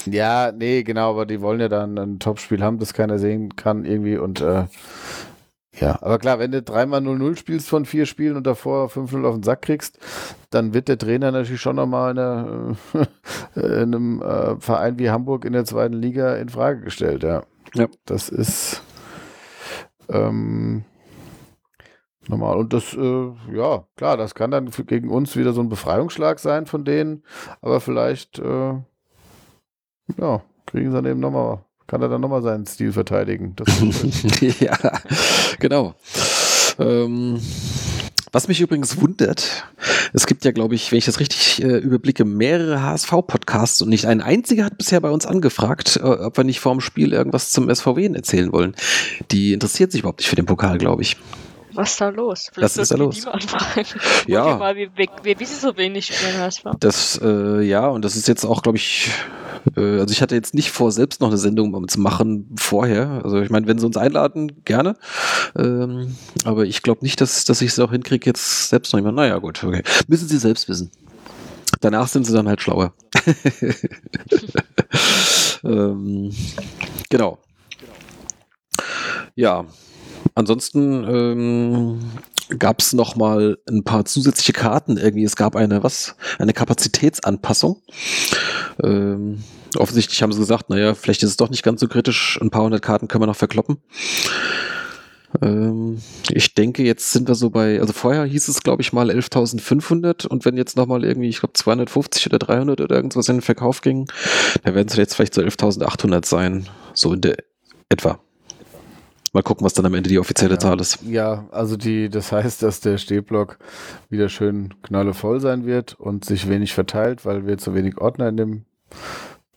Speaker 3: Ja, nee, genau, aber die wollen ja dann ein Topspiel haben, das keiner sehen kann irgendwie und äh, ja, aber klar, wenn du dreimal 0-0 spielst von vier Spielen und davor 5-0 auf den Sack kriegst, dann wird der Trainer natürlich schon nochmal in, einer, äh, in [LAUGHS] einem äh, Verein wie Hamburg in der zweiten Liga in Frage gestellt, ja.
Speaker 2: Ja.
Speaker 3: Das ist ähm, normal. Und das, äh, ja, klar, das kann dann gegen uns wieder so ein Befreiungsschlag sein von denen, aber vielleicht, äh, ja, kriegen sie dann eben nochmal, kann er dann nochmal seinen Stil verteidigen. [LAUGHS]
Speaker 2: Ja, genau. Ähm, was mich übrigens wundert, es gibt ja, glaube ich, wenn ich das richtig äh, überblicke, mehrere HSV-Podcasts und nicht ein einziger hat bisher bei uns angefragt, äh, ob wir nicht vorm Spiel irgendwas zum SVW erzählen wollen. Die interessiert sich überhaupt nicht für den Pokal, glaube ich.
Speaker 4: Was ist da los?
Speaker 2: Was ist da los? [LAUGHS] Ja.
Speaker 4: Mal, wir, wir, wir wissen so wenig über den HSV.
Speaker 2: Das, äh, ja, und das ist jetzt auch, glaube ich, äh, also ich hatte jetzt nicht vor, selbst noch eine Sendung zu machen vorher. Also ich meine, wenn sie uns einladen, gerne. Ähm, aber ich glaube nicht, dass, dass ich es auch hinkriege, jetzt selbst noch jemand. Naja, gut, okay. Müssen sie selbst wissen. Danach sind sie dann halt schlauer. [LAUGHS] ähm, genau. Ja. Ansonsten ähm, gab es noch mal ein paar zusätzliche Karten. Irgendwie, es gab eine was, eine Kapazitätsanpassung. Ähm, offensichtlich haben sie gesagt, naja, vielleicht ist es doch nicht ganz so kritisch. Ein paar hundert Karten können wir noch verkloppen. Ähm, ich denke, jetzt sind wir so bei, also vorher hieß es, glaube ich, mal 11.500 und wenn jetzt nochmal irgendwie, ich glaube, 250 oder 300 oder irgendwas in den Verkauf ging, dann werden es jetzt vielleicht so 11.800 sein, so in der etwa. Mal gucken, was dann am Ende die offizielle
Speaker 3: Ja.
Speaker 2: Zahl ist.
Speaker 3: Ja, also die, das heißt, dass der Stehblock wieder schön knallevoll sein wird und sich wenig verteilt, weil wir zu wenig Ordner in den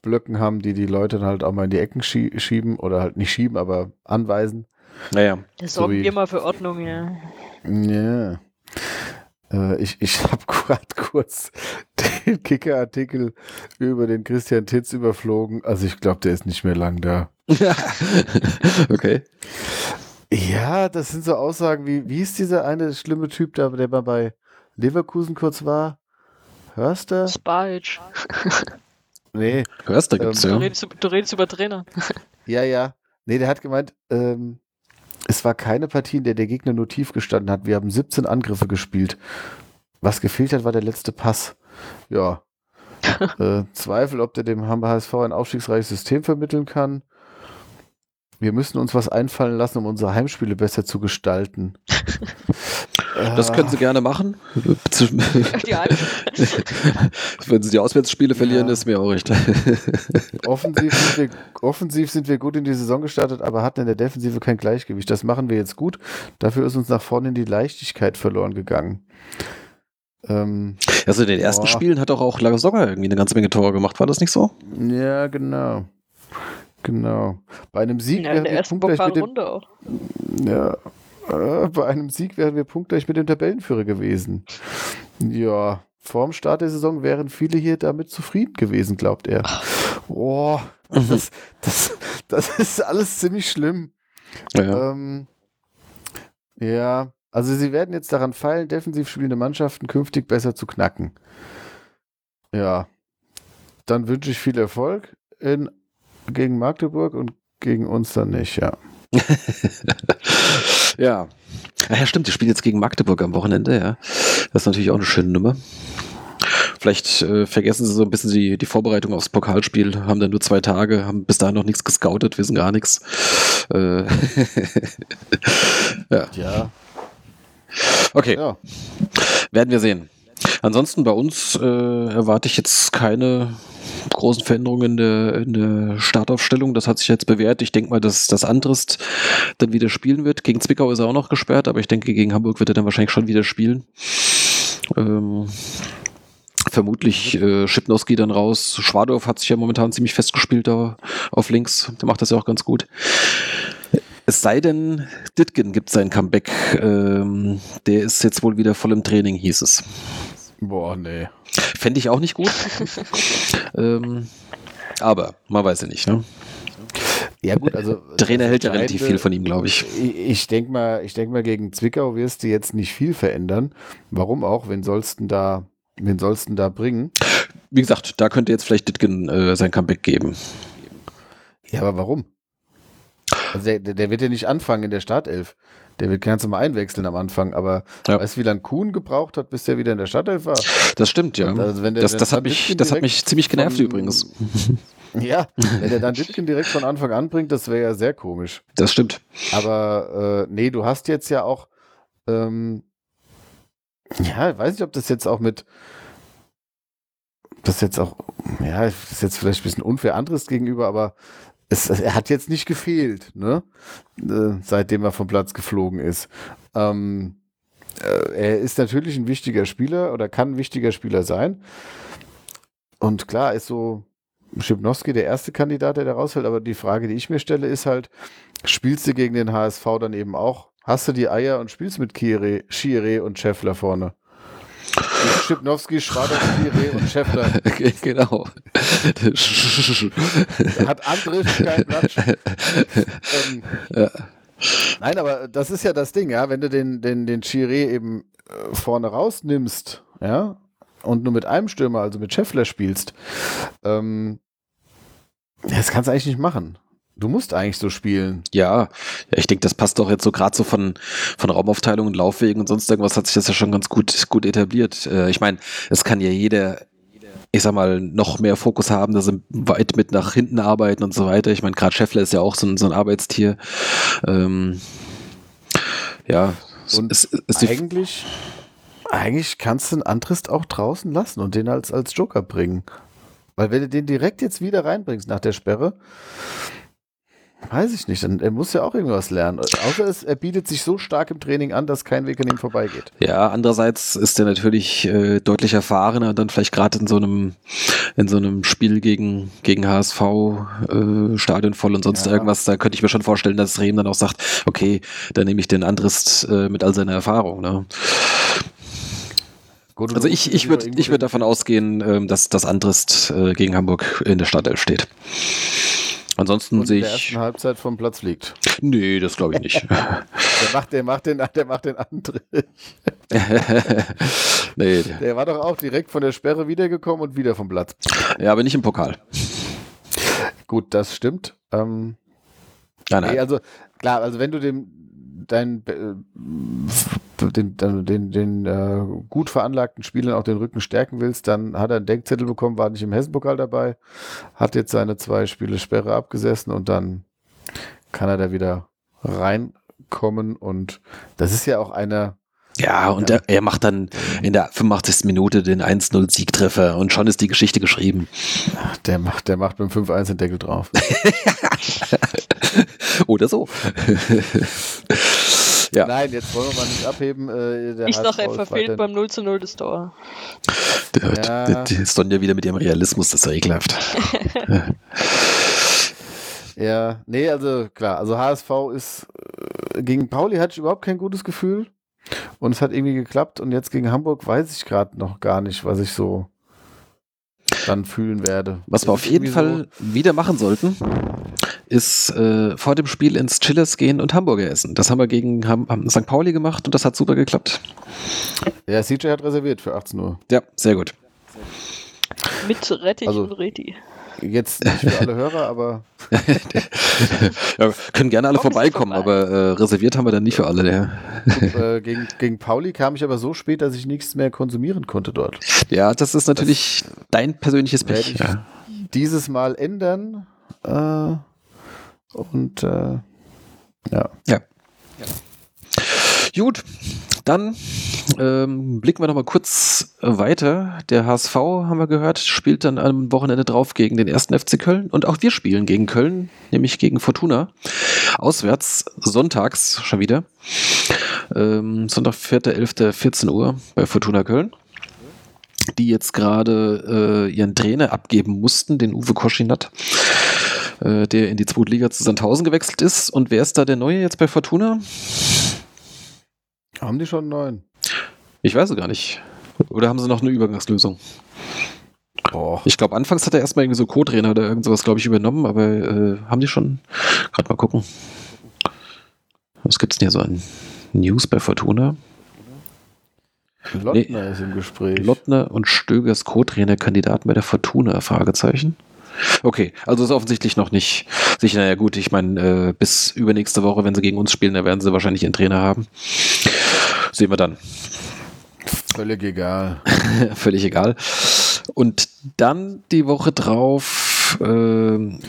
Speaker 3: Blöcken haben, die die Leute dann halt auch mal in die Ecken schie schieben oder halt nicht schieben, aber anweisen.
Speaker 2: Naja,
Speaker 4: Da
Speaker 3: So
Speaker 4: sorgen
Speaker 3: wie-
Speaker 4: wir mal für Ordnung, ja.
Speaker 3: Ja. Äh, ich ich [LAUGHS] habe gerade kurz den Kicker-Artikel über den Christian Titz überflogen. Also ich glaube, der ist nicht mehr lang da. [LAUGHS]
Speaker 2: okay.
Speaker 3: Ja, das sind so Aussagen wie, wie ist dieser eine schlimme Typ da, der mal bei Leverkusen kurz war? Hörst du?
Speaker 4: Spike. [LAUGHS]
Speaker 3: Nee,
Speaker 2: Hörst du, gibt's
Speaker 3: Ähm,
Speaker 4: Du,
Speaker 2: ja.
Speaker 4: redest, du redest über Trainer.
Speaker 3: ja, ja. Nee, der hat gemeint, ähm, es war keine Partie, in der der Gegner nur tief gestanden hat. Wir haben 17 Angriffe gespielt. Was gefehlt hat, war der letzte Pass. Ja. [LAUGHS] äh, Zweifel, ob der dem HSV ein aufstiegsreiches System vermitteln kann. Wir müssen uns was einfallen lassen, um unsere Heimspiele besser zu gestalten. [LAUGHS]
Speaker 2: Das können sie gerne machen. [LAUGHS] Wenn sie die Auswärtsspiele verlieren,
Speaker 3: Ja.
Speaker 2: ist mir auch recht.
Speaker 3: Offensiv sind, wir, offensiv sind wir gut in die Saison gestartet, aber hatten in der Defensive kein Gleichgewicht. Das machen wir jetzt gut. Dafür ist uns nach vorne in die Leichtigkeit verloren gegangen. Ähm,
Speaker 2: Also in den ersten
Speaker 3: Boah.
Speaker 2: Spielen hat doch auch Lagesogger irgendwie eine ganze Menge Tore gemacht, war das nicht so?
Speaker 3: ja, genau. Genau. Bei einem Sieg
Speaker 4: Ja, in der ersten
Speaker 3: punktgleich mit dem,
Speaker 4: Pokalrunde auch.
Speaker 3: ja, äh, bei einem Sieg wären wir punktgleich mit dem Tabellenführer gewesen. Ja, vorm Start der Saison wären viele hier damit zufrieden gewesen, glaubt er. Oh, das, das, das ist alles ziemlich schlimm.
Speaker 2: Ja, ja.
Speaker 3: Ähm, ja, also sie werden jetzt daran feilen, defensiv spielende Mannschaften künftig besser zu knacken. Ja, dann wünsche ich viel Erfolg in, gegen Magdeburg und gegen uns dann nicht, ja. [LAUGHS]
Speaker 2: ja. Ah ja, stimmt, die spielen jetzt gegen Magdeburg am Wochenende, ja. Das ist natürlich auch eine schöne Nummer. Vielleicht äh, vergessen sie so ein bisschen die, die Vorbereitung aufs Pokalspiel, haben dann nur zwei Tage, haben bis dahin noch nichts gescoutet, wissen gar nichts. Äh, [LAUGHS] ja,
Speaker 3: Ja,
Speaker 2: okay.
Speaker 3: ja.
Speaker 2: Werden wir sehen. Ansonsten bei uns äh, erwarte ich jetzt keine großen Veränderungen in der, in der Startaufstellung. Das hat sich jetzt bewährt. Ich denke mal, dass das Andrist dann wieder spielen wird. Gegen Zwickau ist er auch noch gesperrt, aber ich denke, gegen Hamburg wird er dann wahrscheinlich schon wieder spielen. Ähm, vermutlich äh, Schipnowski dann raus. Schwadorf hat sich ja momentan ziemlich festgespielt da auf links. Der macht das ja auch ganz gut. Es sei denn, Ditgen gibt sein Comeback. Ähm, der ist jetzt wohl wieder voll im Training, hieß es.
Speaker 3: Boah, nee.
Speaker 2: Fände ich auch nicht gut. [LAUGHS] ähm, aber man weiß ja nicht. Ne?
Speaker 3: Ja gut, also
Speaker 2: Trainer
Speaker 3: das
Speaker 2: hält ja relativ viel von ihm, glaube ich.
Speaker 3: Ich, ich denke mal, ich denke mal, gegen Zwickau wirst du jetzt nicht viel verändern. Warum auch? Wen sollst du da, wen sollst du da bringen?
Speaker 2: Wie gesagt, da könnte jetzt vielleicht Ditgen äh, sein Comeback geben.
Speaker 3: Ja, aber warum? Also der der wird ja nicht anfangen in der Startelf. Der wird ganz normal einwechseln am Anfang, aber
Speaker 2: Ja.
Speaker 3: weißt du, wie lange Kuhn gebraucht hat, bis der wieder in der Startelf war?
Speaker 2: Das stimmt, ja.
Speaker 3: Also der-
Speaker 2: das das, hat, mich, das hat mich ziemlich genervt
Speaker 3: von-
Speaker 2: übrigens. [LAUGHS]
Speaker 3: Ja, wenn der dann Ditkin direkt von Anfang an bringt, das wäre ja sehr komisch.
Speaker 2: Das stimmt.
Speaker 3: Aber äh, nee, du hast jetzt ja auch, ähm, ja, ich weiß nicht, ob das jetzt auch mit, das jetzt auch, ja, das ist jetzt vielleicht ein bisschen unfair anderes gegenüber, aber es, er hat jetzt nicht gefehlt, ne? Äh, seitdem er vom Platz geflogen ist. Ähm, äh, er ist natürlich ein wichtiger Spieler oder kann ein wichtiger Spieler sein. Und klar ist so Schipnowski der erste Kandidat, der da rausfällt, aber die Frage, die ich mir stelle, ist halt, spielst du gegen den HSV dann eben auch? Hast du die Eier und spielst mit Kire, Schire und Scheffler vorne? Schipnowski, Schrader, Schire und Scheffler. [LAUGHS]
Speaker 2: genau.
Speaker 3: Da hat Andrisch keinen Platz. ähm,
Speaker 2: Ja.
Speaker 3: Nein, aber das ist ja das Ding, ja, wenn du den, den, den Chiré eben äh, vorne rausnimmst, ja, und nur mit einem Stürmer, also mit Scheffler spielst, ähm, das kannst du eigentlich nicht machen. Du musst eigentlich so spielen.
Speaker 2: Ja, ich denke, das passt doch jetzt so gerade so von, von Raumaufteilung und Laufwegen und sonst irgendwas hat sich das ja schon ganz gut, gut etabliert. Äh, ich meine, es kann ja jeder, ich sag mal, noch mehr Fokus haben, dass sie weit mit nach hinten arbeiten und so weiter. Ich meine, gerade Scheffler ist ja auch so ein, so ein Arbeitstier. Ähm, ja,
Speaker 3: Und
Speaker 2: es, es, es
Speaker 3: eigentlich, eigentlich kannst du einen Antrist auch draußen lassen und den als, als Joker bringen. Weil wenn du den direkt jetzt wieder reinbringst nach der Sperre, weiß ich nicht, dann er muss ja auch irgendwas lernen. Außer es, er bietet sich so stark im Training an, dass kein Weg an ihm vorbeigeht.
Speaker 2: Ja, andererseits ist er natürlich äh, deutlich erfahrener, dann vielleicht gerade in so einem in so einem Spiel gegen gegen HSV äh, Stadion voll und sonst
Speaker 3: Ja.
Speaker 2: irgendwas. Da könnte ich mir schon vorstellen, dass Rehm dann auch sagt, okay, dann nehme ich den Andrist äh, mit all seiner Erfahrung. Ne?
Speaker 3: Gut,
Speaker 2: Also ich ich würde ich würde davon ausgehen, ähm, dass das Andrist äh, gegen Hamburg in der Startelf steht. Ansonsten
Speaker 3: und in
Speaker 2: sehe
Speaker 3: der ersten Halbzeit vom Platz liegt.
Speaker 2: nee, das glaube ich nicht. [LAUGHS]
Speaker 3: Der macht, der macht den, der macht den Antritt. [LAUGHS]
Speaker 2: nee,
Speaker 3: Der war doch auch direkt von der Sperre wiedergekommen und wieder vom Platz.
Speaker 2: ja, aber nicht im Pokal.
Speaker 3: Gut, das stimmt. Ähm,
Speaker 2: Nein, nein.
Speaker 3: Nee, also klar, also wenn du dem deinen äh, den, den, den, den äh, gut veranlagten Spielern auch den Rücken stärken willst, dann hat er einen Denkzettel bekommen, war nicht im Hessenpokal dabei, hat jetzt seine zwei Spiele Sperre abgesessen und dann kann er da wieder reinkommen und das ist ja auch einer,
Speaker 2: Ja, und Er, er macht dann in der 85. Minute den 1-0-Siegtreffer und schon ist die Geschichte geschrieben.
Speaker 3: der macht, der macht mit dem 5-1 den Deckel drauf. [LAUGHS]
Speaker 2: Oder so. [LAUGHS] ja,
Speaker 3: Nein, jetzt wollen wir mal nicht abheben. Äh, der
Speaker 4: Ich
Speaker 3: HSV
Speaker 4: er verfehlt beim 0 zu 0 das Tor.
Speaker 2: ja.
Speaker 3: Ja.
Speaker 2: die Sonja wieder mit ihrem Realismus, das ist ja ekelhaft. [LAUGHS]
Speaker 3: Ja, nee, also klar, also HSV ist äh, gegen Pauli hatte ich überhaupt kein gutes Gefühl und es hat irgendwie geklappt und jetzt gegen Hamburg weiß ich gerade noch gar nicht, was ich so dann fühlen werde.
Speaker 2: Was wir auf jeden Fall wieder machen sollten, ist äh, vor dem Spiel ins Chillers gehen und Hamburger essen. Das haben wir gegen Ham haben St. Pauli gemacht und das hat super geklappt.
Speaker 3: So, ja, CJ hat reserviert für 18 Uhr.
Speaker 2: Ja, sehr gut.
Speaker 4: Mit Rettich
Speaker 3: Also-
Speaker 4: und Reti.
Speaker 3: Jetzt nicht für alle Hörer, aber [LAUGHS]
Speaker 2: ja, können gerne alle vorbeikommen,
Speaker 4: vorbei.
Speaker 2: aber äh, reserviert haben wir dann nicht für alle. Ja,
Speaker 3: äh, gegen, gegen Pauli kam ich aber so spät, dass ich nichts mehr konsumieren konnte dort.
Speaker 2: ja das ist natürlich dein persönliches
Speaker 3: werde
Speaker 2: Pech.
Speaker 3: ich-
Speaker 2: Ja.
Speaker 3: Dieses Mal ändern äh, und äh, ja.
Speaker 2: Gut, dann ähm, blicken wir noch mal kurz weiter. Der HSV, haben wir gehört, spielt dann am Wochenende drauf gegen den ersten FC Köln. Und auch wir spielen gegen Köln, nämlich gegen Fortuna. Auswärts, sonntags schon wieder. Ähm, Sonntag, 4.11., 14 Uhr bei Fortuna Köln. Die jetzt gerade äh, ihren Trainer abgeben mussten, den Uwe Koschinat, äh, der in die zweite Liga zu Sandhausen gewechselt ist. Und wer ist da der Neue jetzt bei Fortuna?
Speaker 3: Haben die schon einen neuen?
Speaker 2: Ich weiß es gar nicht. Oder haben sie noch eine Übergangslösung?
Speaker 3: Boah.
Speaker 2: Ich glaube, anfangs hat er erstmal irgendwie so Co-Trainer oder irgend sowas, glaube ich, übernommen, aber äh, haben die schon. Gerade mal gucken. Was gibt's denn hier so an News bei Fortuna?
Speaker 3: Lottner ist im Gespräch.
Speaker 2: Lottner und Stögers Co-Trainer-Kandidaten bei der Fortuna? Fragezeichen. Okay, also ist offensichtlich noch nicht sicher. Naja, gut, ich meine, äh, bis übernächste Woche, wenn sie gegen uns spielen, da werden sie wahrscheinlich ihren Trainer haben. Sehen wir dann.
Speaker 3: Völlig egal. [LAUGHS]
Speaker 2: Völlig egal. Und dann die Woche drauf, ähm,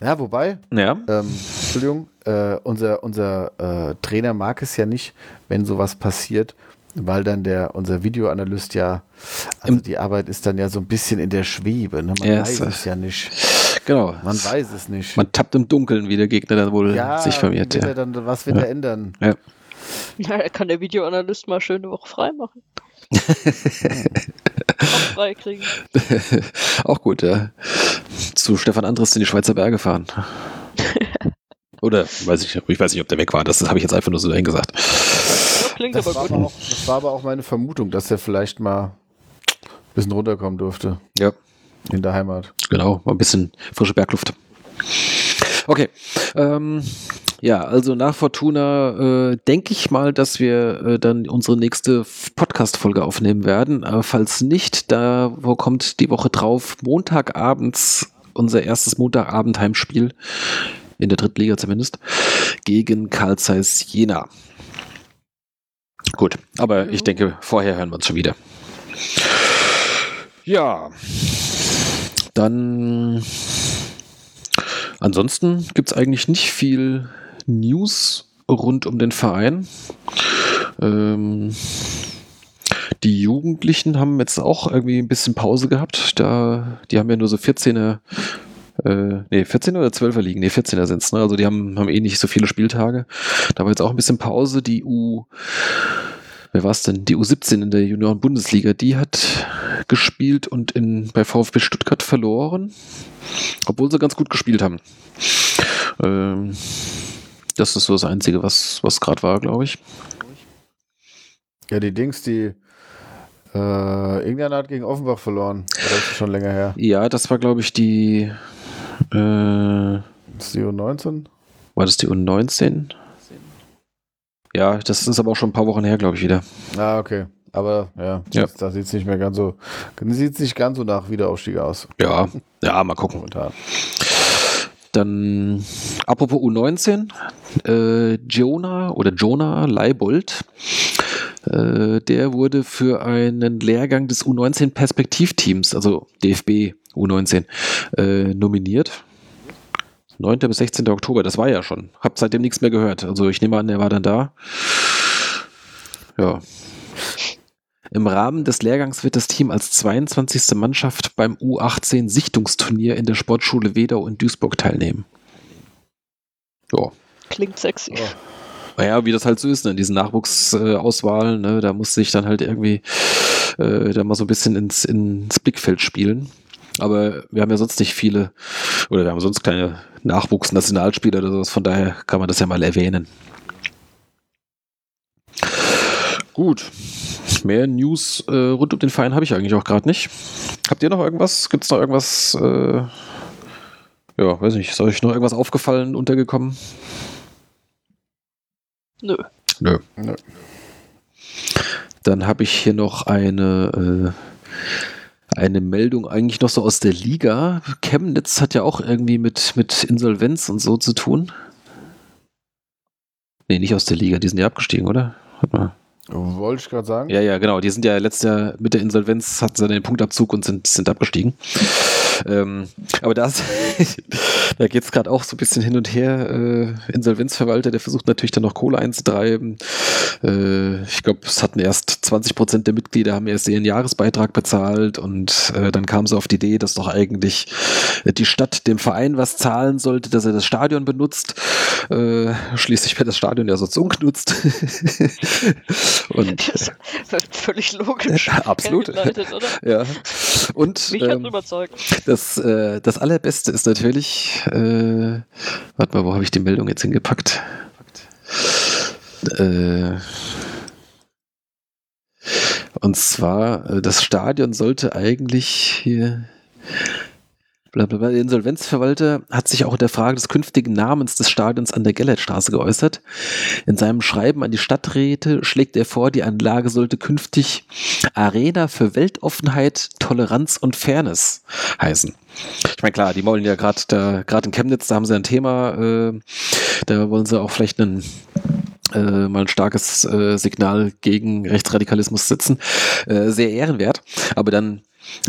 Speaker 3: Ja, wobei,
Speaker 2: ja,
Speaker 3: ähm, Entschuldigung, äh, unser, unser äh, Trainer mag es ja nicht, wenn sowas passiert, weil dann der, unser Videoanalyst ja, also
Speaker 2: Im-
Speaker 3: die Arbeit ist dann ja so ein bisschen in der Schwebe. Ne? Man
Speaker 2: Ja,
Speaker 3: weiß
Speaker 2: es-
Speaker 3: ja nicht.
Speaker 2: genau.
Speaker 3: Man weiß es nicht.
Speaker 2: Man tappt im Dunkeln, wie der Gegner dann wohl
Speaker 3: ja,
Speaker 2: sich vermehrt. Ja.
Speaker 3: dann, was wird
Speaker 2: Ja.
Speaker 3: er ändern?
Speaker 2: Ja. [LAUGHS]
Speaker 4: Na, da kann der Videoanalyst mal schön eine Woche frei machen. [LAUGHS] Auch frei kriegen. [LAUGHS]
Speaker 2: Auch gut, ja. Zu Stefan Andres in die Schweizer Berge fahren. Oder weiß ich, ich weiß nicht, ob der weg war. Das habe ich jetzt einfach nur so dahin gesagt.
Speaker 4: Ja, klingt
Speaker 3: Das
Speaker 4: aber
Speaker 3: war
Speaker 4: gut.
Speaker 3: aber, auch, das war aber auch meine Vermutung, dass er vielleicht mal ein bisschen runterkommen durfte
Speaker 2: Ja,
Speaker 3: in der Heimat.
Speaker 2: genau. Mal ein bisschen frische Bergluft. Okay. Ähm, ja, also nach Fortuna äh, denke ich mal, dass wir äh, dann unsere nächste Podcast-Folge aufnehmen werden. Aber falls nicht, da wo kommt die Woche drauf, Montagabends unser erstes Montagabend-Heimspiel in der dritten Liga zumindest, gegen Karl Zeiss Jena. Gut, aber ich denke, vorher hören wir uns schon wieder. Ja, dann ansonsten gibt es eigentlich nicht viel News rund um den Verein. Ähm, die Jugendlichen haben jetzt auch irgendwie ein bisschen Pause gehabt. Da, die haben ja nur so 14er, äh, nee, 14 oder 12er liegen. Nee, 14er sind es. Ne? Also die haben, haben eh nicht so viele Spieltage. Da war jetzt auch ein bisschen Pause. Die U, wer war es denn? Die U17 in der Junioren-Bundesliga, die hat gespielt und in, bei VfB Stuttgart verloren. Obwohl sie ganz gut gespielt haben. Ähm, das ist so das Einzige, was, was gerade war, glaube ich.
Speaker 3: Ja, die Dings, die äh, irgendeiner hat gegen Offenbach verloren. Das ist schon länger her.
Speaker 2: Ja, das war, glaube ich, die. Äh,
Speaker 3: Das ist die U19?
Speaker 2: war das die U19? Ja, das ist aber auch schon ein paar Wochen her, glaube ich, wieder.
Speaker 3: Ah, okay. Aber ja,
Speaker 2: Ja.
Speaker 3: Da sieht es nicht mehr ganz so, sieht nicht ganz so nach Wiederaufstieg aus.
Speaker 2: Ja, ja, mal gucken.
Speaker 3: Momentan.
Speaker 2: Dann, apropos U19, äh, Jonah oder Jonah Leibold, äh, der wurde für einen Lehrgang des U19 Perspektivteams, also DFB U19, äh, nominiert. 9. bis 16. Oktober, das war ja schon. Hab seitdem nichts mehr gehört. Also ich nehme an, er war dann da. Ja. Im Rahmen des Lehrgangs wird das Team als 22. Mannschaft beim U18 Sichtungsturnier in der Sportschule Wedau in Duisburg teilnehmen. Ja.
Speaker 4: Klingt sexy.
Speaker 3: Oh.
Speaker 2: Naja, wie das halt so ist, ne? in diesen Nachwuchsauswahlen, ne? da muss sich dann halt irgendwie äh, da mal so ein bisschen ins, ins Blickfeld spielen. Aber wir haben ja sonst nicht viele, oder wir haben sonst keine Nachwuchsnationalspieler oder sowas, von daher kann man das ja mal erwähnen. Gut. Mehr News äh, rund um den Verein habe ich eigentlich auch gerade nicht. Habt ihr noch irgendwas? Gibt es noch irgendwas? Äh, ja, weiß nicht. Ist euch noch irgendwas aufgefallen, untergekommen?
Speaker 4: Nö.
Speaker 2: Nö.
Speaker 3: Nö.
Speaker 2: Dann habe ich hier noch eine, äh, eine Meldung eigentlich noch so aus der Liga. Chemnitz hat ja auch irgendwie mit, mit Insolvenz und so zu tun. Nee, nicht aus der Liga, die sind ja abgestiegen, oder? Warte mal.
Speaker 3: Wollte ich gerade sagen.
Speaker 2: Ja, ja, genau. Die sind ja letztes Jahr mit der Insolvenz, hatten sie den Punktabzug und sind, sind abgestiegen. Ähm, aber das, [LAUGHS] da geht es gerade auch so ein bisschen hin und her. Äh, Insolvenzverwalter, der versucht natürlich dann noch Kohle einzutreiben. Äh, ich glaube, es hatten erst 20 Prozent der Mitglieder haben erst ihren Jahresbeitrag bezahlt und äh, dann kam sie auf die Idee, dass doch eigentlich die Stadt dem Verein was zahlen sollte, dass er das Stadion benutzt. Äh, schließlich wird das Stadion ja sonst ungenutzt. [LAUGHS] und
Speaker 4: Das ist völlig logisch. [LAUGHS]
Speaker 2: Absolut. ja. Und
Speaker 4: Mich
Speaker 2: ähm,
Speaker 4: überzeugt.
Speaker 2: Das, äh, das Allerbeste ist natürlich, äh, warte mal, wo habe ich die Meldung jetzt hingepackt? Äh, und zwar, äh, das Stadion sollte eigentlich hier. Blablabla. Der Insolvenzverwalter hat sich auch in der Frage des künftigen Namens des Stadions an der Gellertstraße geäußert. In seinem Schreiben an die Stadträte schlägt er vor, die Anlage sollte künftig Arena für Weltoffenheit, Toleranz und Fairness heißen. Ich meine, klar, die wollen ja gerade da, gerade in Chemnitz, da haben sie ein Thema, äh, da wollen sie auch vielleicht einen äh, mal ein starkes äh, Signal gegen Rechtsradikalismus setzen. Äh, sehr ehrenwert. Aber dann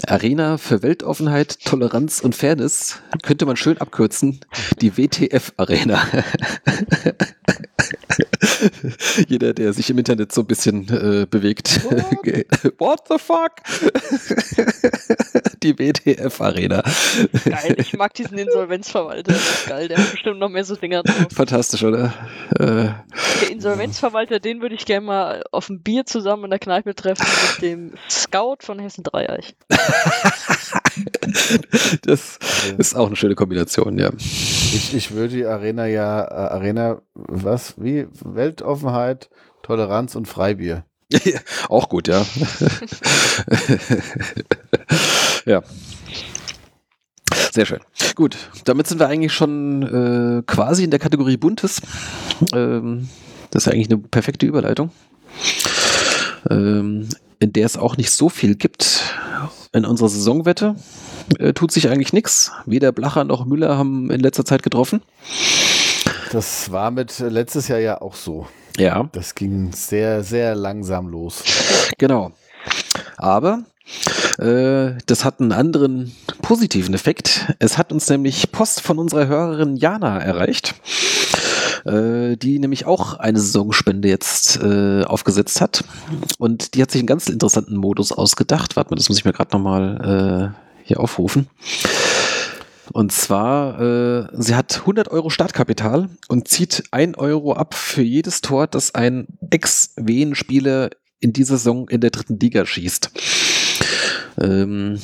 Speaker 2: Arena für Weltoffenheit, Toleranz und Fairness könnte man schön abkürzen. Die WTF-Arena. [LAUGHS] [LAUGHS] Jeder, der sich im Internet so ein bisschen äh, bewegt. What [LAUGHS] the fuck? [LAUGHS] Die WTF-Arena.
Speaker 4: Geil, ich mag diesen Insolvenzverwalter. Geil, der hat bestimmt noch mehr so Dinger drauf.
Speaker 2: Fantastisch, oder? Äh,
Speaker 4: Der Insolvenzverwalter, den würde ich gerne mal auf ein Bier zusammen in der Kneipe treffen mit dem Scout von Hessen Dreieich. [LAUGHS]
Speaker 2: das ist auch eine schöne Kombination, ja.
Speaker 3: Ich, ich würde die Arena ja, äh, Arena, was, wie? Weltoffenheit, Toleranz und Freibier. [LAUGHS]
Speaker 2: auch gut, ja. [LAUGHS] ja. Sehr schön. Gut, damit sind wir eigentlich schon äh, quasi in der Kategorie Buntes. Ähm, das ist eigentlich eine perfekte Überleitung. Ähm, in der es auch nicht so viel gibt. In unserer Saisonwette äh, tut sich eigentlich nichts. Weder Blacher noch Müller haben in letzter Zeit getroffen.
Speaker 3: Das war mit äh, letztes Jahr ja auch so.
Speaker 2: Ja,
Speaker 3: Das ging sehr, sehr langsam los.
Speaker 2: genau. Aber äh, das hat einen anderen positiven Effekt. Es hat uns nämlich Post von unserer Hörerin Jana erreicht, äh, die nämlich auch eine Saisonspende jetzt äh, aufgesetzt hat. Und die hat sich einen ganz interessanten Modus ausgedacht. Warte mal, das muss ich mir gerade nochmal äh, hier aufrufen. Und zwar, äh, sie hat 100 Euro Startkapital und zieht 1 Euro ab für jedes Tor, das ein Ex-Wien-Spieler in dieser Saison in der dritten Liga schießt. Ähm,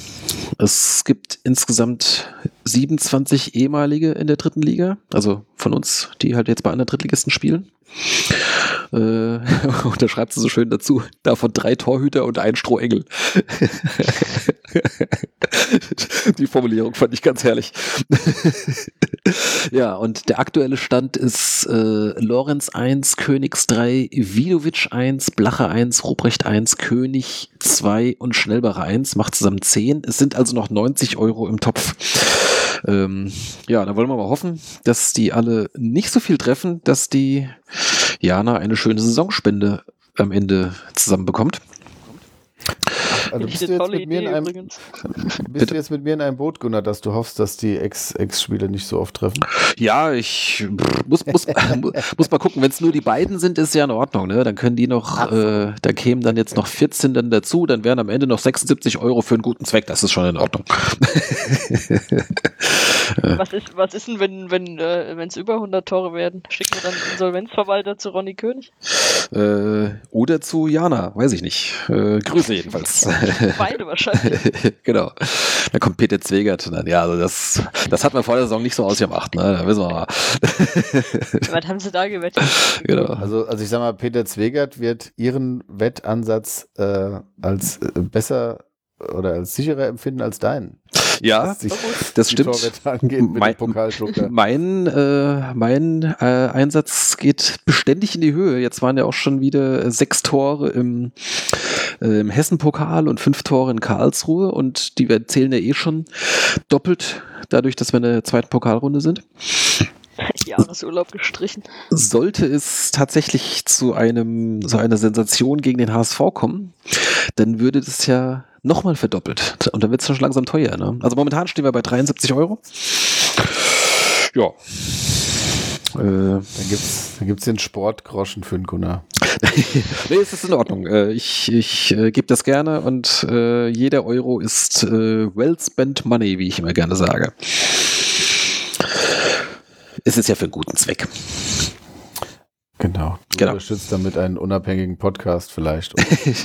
Speaker 2: es gibt insgesamt 27 ehemalige in der dritten Liga, also von uns, die halt jetzt bei anderen Drittligisten spielen. Äh, [LAUGHS] und da schreibt sie so schön dazu, davon drei Torhüter und ein Strohengel. [LAUGHS] Die Formulierung fand ich ganz herrlich. ja, und der aktuelle Stand ist äh, Lorenz 1, Königs 3, Vidovic 1, Blacher 1, Ruprecht 1, König 2 und Schnellbacher 1, macht zusammen 10. Es sind also noch 90 Euro im Topf. Ähm, ja, da wollen wir mal hoffen, dass die alle nicht so viel treffen, dass die Jana eine schöne Saisonspende am Ende zusammenbekommt.
Speaker 3: Also bist du, jetzt mit mir in einem,
Speaker 4: übrigens. [LAUGHS]
Speaker 3: bist
Speaker 2: Bitte?
Speaker 3: du jetzt mit mir in einem Boot, Gunnar, dass du hoffst, dass die Ex- Ex-Spieler nicht so oft treffen?
Speaker 2: Ja, ich muss, muss, [LAUGHS] muss mal gucken, wenn es nur die beiden sind, ist ja in Ordnung, ne? Dann können die noch, äh, da kämen dann jetzt noch 14 dann dazu, dann wären am Ende noch 76 Euro für einen guten Zweck, das ist schon in Ordnung. [LAUGHS]
Speaker 4: Was ist, was ist denn, wenn wenn äh, es über 100 Tore werden? Schicken wir dann Insolvenzverwalter zu Ronny König?
Speaker 2: äh, oder zu Jana, weiß ich nicht. Äh, Grüße jedenfalls. [LAUGHS]
Speaker 4: Beide wahrscheinlich. [LAUGHS]
Speaker 2: genau. Da kommt Peter Zwegert. und Dann, ja, also das, das hat man vor der Saison nicht so ausgemacht, ne? Da wissen wir mal.
Speaker 4: Was haben sie da gewettet? [LAUGHS]
Speaker 2: genau.
Speaker 3: Also, also ich sag mal, Peter Zwegert wird ihren Wettansatz äh, als äh, besser oder als sicherer empfinden als deinen.
Speaker 2: Ja,
Speaker 3: die-
Speaker 2: das
Speaker 3: die
Speaker 2: stimmt. Mein-. Mein, äh, mein äh, Einsatz geht beständig in die Höhe. Jetzt waren ja auch schon wieder äh, sechs Tore im, äh, im Hessen-Pokal und fünf Tore in Karlsruhe und die wir zählen ja eh schon doppelt, dadurch, dass wir in der zweiten Pokalrunde sind. [LAUGHS]
Speaker 4: Jahresurlaub gestrichen.
Speaker 2: Sollte es tatsächlich zu einem, so einer Sensation gegen den HSV kommen, dann würde das ja nochmal verdoppelt. Und dann wird es schon langsam teuer. Ne? Also momentan stehen wir bei 73 Euro. Ja. Äh,
Speaker 3: Dann gibt's, dann gibt's den Sportgroschen für den Gunnar. [LAUGHS]
Speaker 2: nee, es ist in Ordnung. Äh, ich ich äh, gebe das gerne und äh, jeder Euro ist äh, well spent money, wie ich immer gerne sage. Es ist ja für einen guten Zweck.
Speaker 3: Genau. Du
Speaker 2: Genau.
Speaker 3: unterstützt damit einen unabhängigen Podcast vielleicht.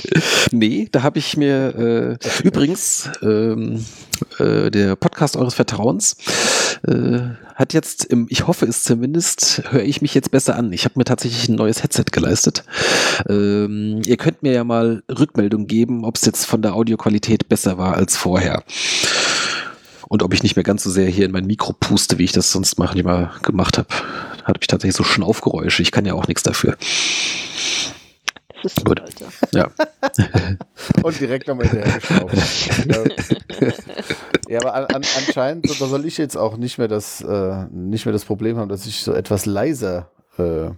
Speaker 3: [LAUGHS]
Speaker 2: nee, da habe ich mir äh, übrigens ähm, äh, der Podcast eures Vertrauens äh, hat jetzt, im, ich hoffe es zumindest, höre ich mich jetzt besser an. Ich habe mir tatsächlich ein neues Headset geleistet. Ähm, ihr könnt mir ja mal Rückmeldung geben, ob es jetzt von der Audioqualität besser war als vorher. Und ob ich nicht mehr ganz so sehr hier in mein Mikro puste, wie ich das sonst manchmal gemacht habe. Habe ich tatsächlich so Schnaufgeräusche. Ich kann ja auch nichts dafür.
Speaker 4: Das ist
Speaker 2: Gut.
Speaker 4: Alter.
Speaker 2: Ja. [LAUGHS]
Speaker 3: Und direkt nochmal hinterher geschnauft. ja. [LAUGHS] ja, aber an, an, anscheinend, so- da soll ich jetzt auch nicht mehr das, äh, nicht mehr das Problem haben, dass ich so etwas leiser äh,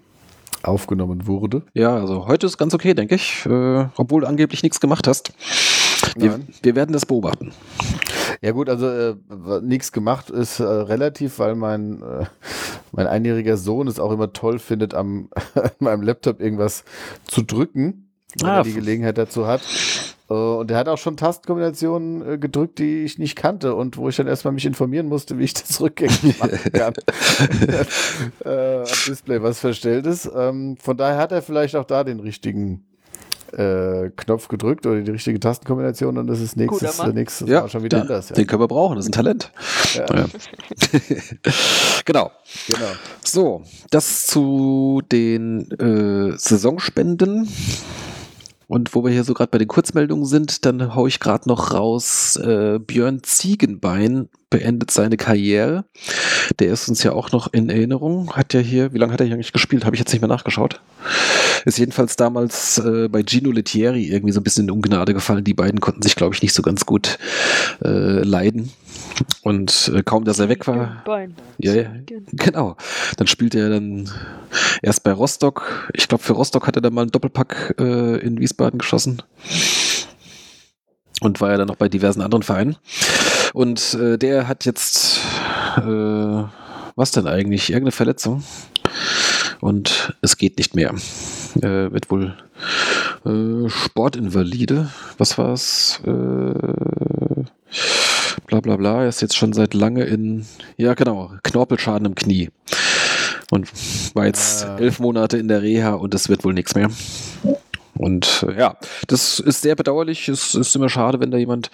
Speaker 3: aufgenommen wurde.
Speaker 2: Ja, also heute ist ganz okay, denke ich, äh, obwohl du angeblich nichts gemacht hast. Wir, wir werden das beobachten.
Speaker 3: Ja gut, also äh, nichts gemacht ist äh, relativ, weil mein, äh, mein einjähriger Sohn es auch immer toll findet, am [LAUGHS] an meinem Laptop irgendwas zu drücken, wenn
Speaker 2: Ah,
Speaker 3: er die Gelegenheit dazu hat. Äh, und er hat auch schon Tastenkombinationen äh, gedrückt, die ich nicht kannte und wo ich dann erstmal mich informieren musste, wie ich das rückgängig [LAUGHS] machen kann. [LAUGHS] äh, am Display was verstellt ist. Ähm, von daher hat er vielleicht auch da den richtigen äh, Knopf gedrückt oder die richtige Tastenkombination und das ist nächstes, äh, nächstes
Speaker 2: Ja,
Speaker 3: Mal schon wieder
Speaker 2: den,
Speaker 3: anders. Ja.
Speaker 2: den können wir brauchen, das ist ein Talent. Ja, [LAUGHS] genau.
Speaker 3: genau.
Speaker 2: So, das zu den äh, Saisonspenden. Und wo wir hier so gerade bei den Kurzmeldungen sind, dann hau ich gerade noch raus, äh, Björn Ziegenbein beendet seine Karriere. Der ist uns ja auch noch in Erinnerung. Hat ja hier, wie lange hat er hier eigentlich gespielt? Habe ich jetzt nicht mehr nachgeschaut. Ist jedenfalls damals äh, bei Gino Lettieri irgendwie so ein bisschen in Ungnade gefallen. Die beiden konnten sich, glaube ich, nicht so ganz gut äh, leiden. Und äh, kaum, dass er weg war, ja, ja, genau. Dann spielte er dann erst bei Rostock. Ich glaube, für Rostock hat er dann mal einen Doppelpack äh, in Wiesbaden geschossen. Und war ja dann noch bei diversen anderen Vereinen. Und äh, der hat jetzt, äh, was denn eigentlich? Irgendeine Verletzung. Und es geht nicht mehr. Äh, wird wohl äh, Sportinvalide. Was war's? Äh, bla bla bla. Er ist jetzt schon seit lange in, ja genau, Knorpelschaden im Knie. Und war jetzt
Speaker 3: Ah.
Speaker 2: elf Monate in der Reha und es wird wohl nichts mehr. Und äh, ja, das ist sehr bedauerlich. Es ist immer schade, wenn da jemand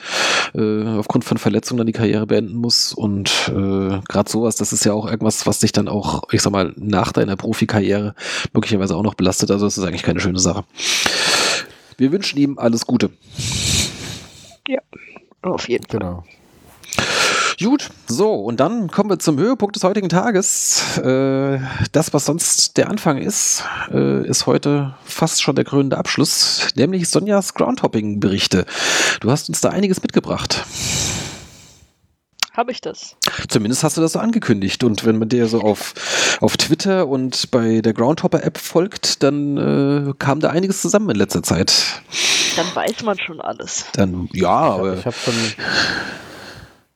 Speaker 2: äh, aufgrund von Verletzungen dann die Karriere beenden muss. Und äh, gerade sowas, das ist ja auch irgendwas, was dich dann auch, ich sag mal, nach deiner Profikarriere möglicherweise auch noch belastet. Also es ist eigentlich keine schöne Sache. Wir wünschen ihm alles Gute.
Speaker 4: Auf jeden Fall.
Speaker 3: Genau.
Speaker 2: Gut, so, und dann kommen wir zum Höhepunkt des heutigen Tages. Äh, das, was sonst der Anfang ist, äh, ist heute fast schon der krönende Abschluss, nämlich Sonjas Groundhopping-Berichte. Du hast uns da einiges mitgebracht.
Speaker 4: Habe ich das?
Speaker 2: Zumindest hast du das so angekündigt. Und wenn man dir so auf, auf Twitter und bei der Groundhopper-App folgt, dann äh, kam da einiges zusammen in letzter Zeit.
Speaker 4: Dann weiß man schon alles.
Speaker 2: Dann, ja, aber
Speaker 3: Ich habe schon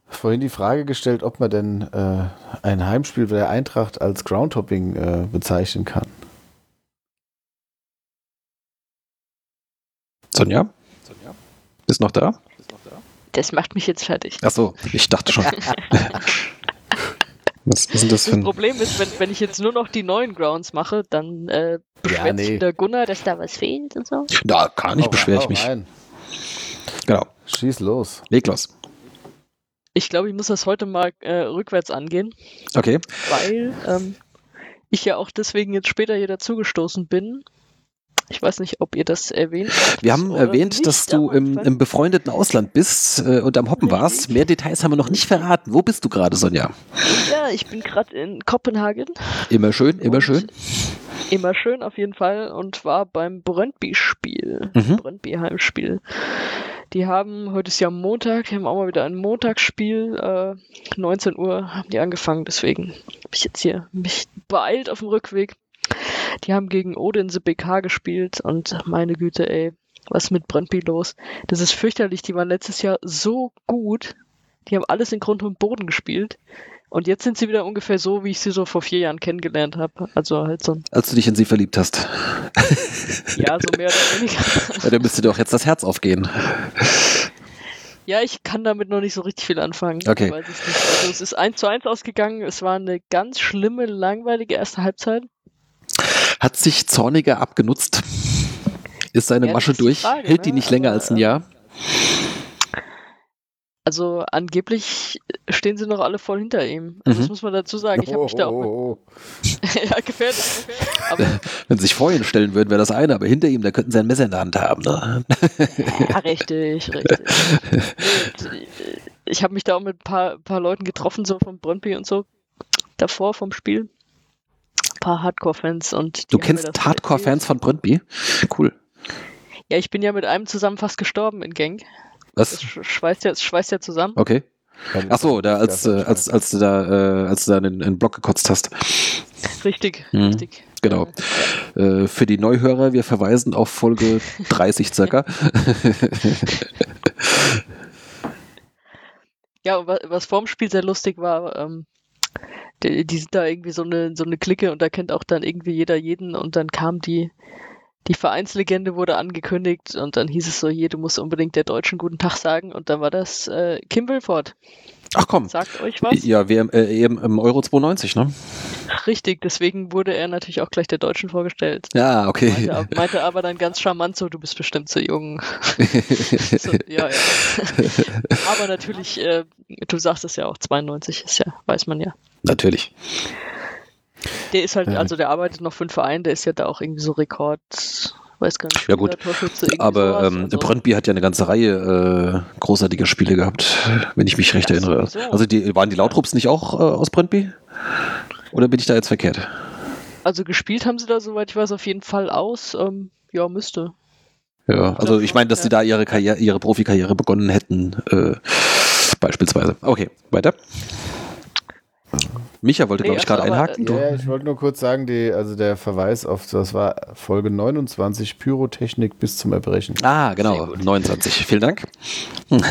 Speaker 3: vorhin die Frage gestellt, ob man denn äh, ein Heimspiel der Eintracht als Groundhopping äh, bezeichnen kann.
Speaker 2: Sonja? Ist noch da?
Speaker 5: Das macht mich jetzt fertig.
Speaker 2: Ach so, ich dachte schon. [LAUGHS] Was ist denn das für
Speaker 4: Das
Speaker 2: ein...
Speaker 4: Problem ist, wenn, wenn ich jetzt nur noch die neuen Grounds mache, dann äh, beschwert sich
Speaker 3: nee.
Speaker 4: wieder Gunnar, dass
Speaker 5: da was fehlt und so.
Speaker 2: Da nicht
Speaker 3: Hau-
Speaker 2: beschwere ich mich.
Speaker 3: rein.
Speaker 2: Genau.
Speaker 3: Schieß los.
Speaker 2: Leg los.
Speaker 4: Ich glaube, ich muss das heute mal äh, rückwärts angehen,
Speaker 2: Okay.
Speaker 4: weil ähm, ich ja auch deswegen jetzt später hier dazugestoßen bin. Ich weiß nicht, ob ihr das erwähnt habt.
Speaker 2: Wir haben erwähnt,
Speaker 4: nicht
Speaker 2: dass du im, im befreundeten Ausland bist äh, und am Hoppen warst. Mehr Details haben wir noch nicht verraten. Wo bist du gerade, Sonja?
Speaker 4: Ja, ich bin gerade in Kopenhagen.
Speaker 2: Immer schön, immer schön.
Speaker 4: Immer schön auf jeden Fall und war beim Brøndby-Spiel.
Speaker 2: Mhm.
Speaker 4: Brøndby-Heimspiel. Die haben, heute ist ja Montag, die haben auch mal wieder ein Montagsspiel. Äh, 19 Uhr haben die angefangen, deswegen habe ich jetzt hier mich beeilt auf dem Rückweg. Die haben gegen Odense BK gespielt und meine Güte, ey, was mit Brøndby los? Das ist fürchterlich, die waren letztes Jahr so gut. Die haben alles in Grund und Boden gespielt. Und jetzt sind sie wieder ungefähr so, wie ich sie so vor vier Jahren kennengelernt habe. Also halt so
Speaker 2: Als du dich in sie verliebt hast. [LAUGHS]
Speaker 4: ja, so mehr oder weniger. [LAUGHS]
Speaker 2: Ja, dann müsste doch jetzt das Herz aufgehen.
Speaker 4: Ja, ich kann damit noch nicht so richtig viel anfangen.
Speaker 2: Okay.
Speaker 4: Also es ist 1 zu 1 ausgegangen. Es war eine ganz schlimme, langweilige erste Halbzeit.
Speaker 2: Hat sich Zorniger abgenutzt? Ist seine
Speaker 4: Ja,
Speaker 2: Masche
Speaker 4: ist die
Speaker 2: durch?
Speaker 4: Frage,
Speaker 2: Hält die
Speaker 4: ne?
Speaker 2: nicht länger
Speaker 4: Aber,
Speaker 2: als ein Jahr?
Speaker 4: Also angeblich stehen sie noch alle voll hinter ihm. Also Das
Speaker 2: Mhm.
Speaker 4: muss man dazu sagen. Ich habe mich da auch mit,
Speaker 3: oh, oh. [LAUGHS]
Speaker 4: ja, gefährlich. Aber [LAUGHS]
Speaker 2: Wenn sie sich vor ihn stellen würden, wäre das eine, aber hinter ihm, da könnten sie ein Messer in der Hand haben. Ne?
Speaker 4: ja, richtig, richtig. Äh, ich habe mich da auch mit ein paar, paar Leuten getroffen, so von Brøndby und so, davor vom Spiel. Ein paar Hardcore-Fans und
Speaker 2: Du kennst
Speaker 4: das
Speaker 2: Hardcore-Fans von Brøndby? Cool.
Speaker 4: Ja, ich bin ja mit einem zusammen fast gestorben in Gang. Das
Speaker 2: Was?
Speaker 4: sch- schweißt ja, schweißt ja zusammen.
Speaker 2: Okay. Ach so, da als, äh, als, als du da, äh, als du da in in den Block gekotzt hast.
Speaker 4: Richtig,
Speaker 2: Mhm.
Speaker 4: richtig.
Speaker 2: Genau.
Speaker 4: Äh,
Speaker 2: für die Neuhörer, wir verweisen auf Folge [LAUGHS] 30 circa.
Speaker 4: Ja, und was vorm Spiel sehr lustig war, ähm, die, die sind da irgendwie so eine, so eine Clique und da kennt auch dann irgendwie jeder jeden und dann kam die, die Vereinslegende wurde angekündigt und dann hieß es so, hier, du musst unbedingt der Deutschen guten Tag sagen und dann war das äh, Kim Wilford.
Speaker 2: Ach komm.
Speaker 4: Sagt euch was?
Speaker 2: Ja, wir äh, eben im Euro 92, ne?
Speaker 4: Richtig, deswegen wurde er natürlich auch gleich der Deutschen vorgestellt.
Speaker 2: Ja, okay.
Speaker 4: Meinte, meinte aber dann ganz charmant so, du bist bestimmt zu jung. [LAUGHS] so, ja, ja. aber natürlich, äh, du sagst es ja auch, 92 ist ja, weiß man ja.
Speaker 2: Natürlich.
Speaker 4: Der ist halt, also der arbeitet noch für einen Verein, der ist ja da auch irgendwie so Rekord, weiß gar nicht,
Speaker 2: Ja, gut. Aber
Speaker 4: sowas.
Speaker 2: ähm,
Speaker 4: also,
Speaker 2: Brøndby hat ja eine ganze Reihe äh, großartiger Spiele gehabt, wenn ich mich recht
Speaker 4: Ja,
Speaker 2: erinnere.
Speaker 4: sowieso.
Speaker 2: Also die, waren die Lautrups nicht auch äh, aus Brøndby? Oder bin ich da jetzt verkehrt?
Speaker 4: Also gespielt haben sie da, soweit ich weiß, auf jeden Fall aus. Ähm, ja, müsste.
Speaker 2: Ja, also ich meine, dass sie da ihre Karriere, ihre Profikarriere begonnen hätten, äh, beispielsweise. Okay, weiter. Micha wollte,
Speaker 4: Nee,
Speaker 2: glaube ich, gerade einhaken.
Speaker 3: Ja,
Speaker 2: Du?
Speaker 3: ja, ich wollte nur kurz sagen, die, also der Verweis auf, das war Folge 29, Pyrotechnik bis zum Erbrechen.
Speaker 2: Ah, genau, 29. Vielen Dank. [LAUGHS]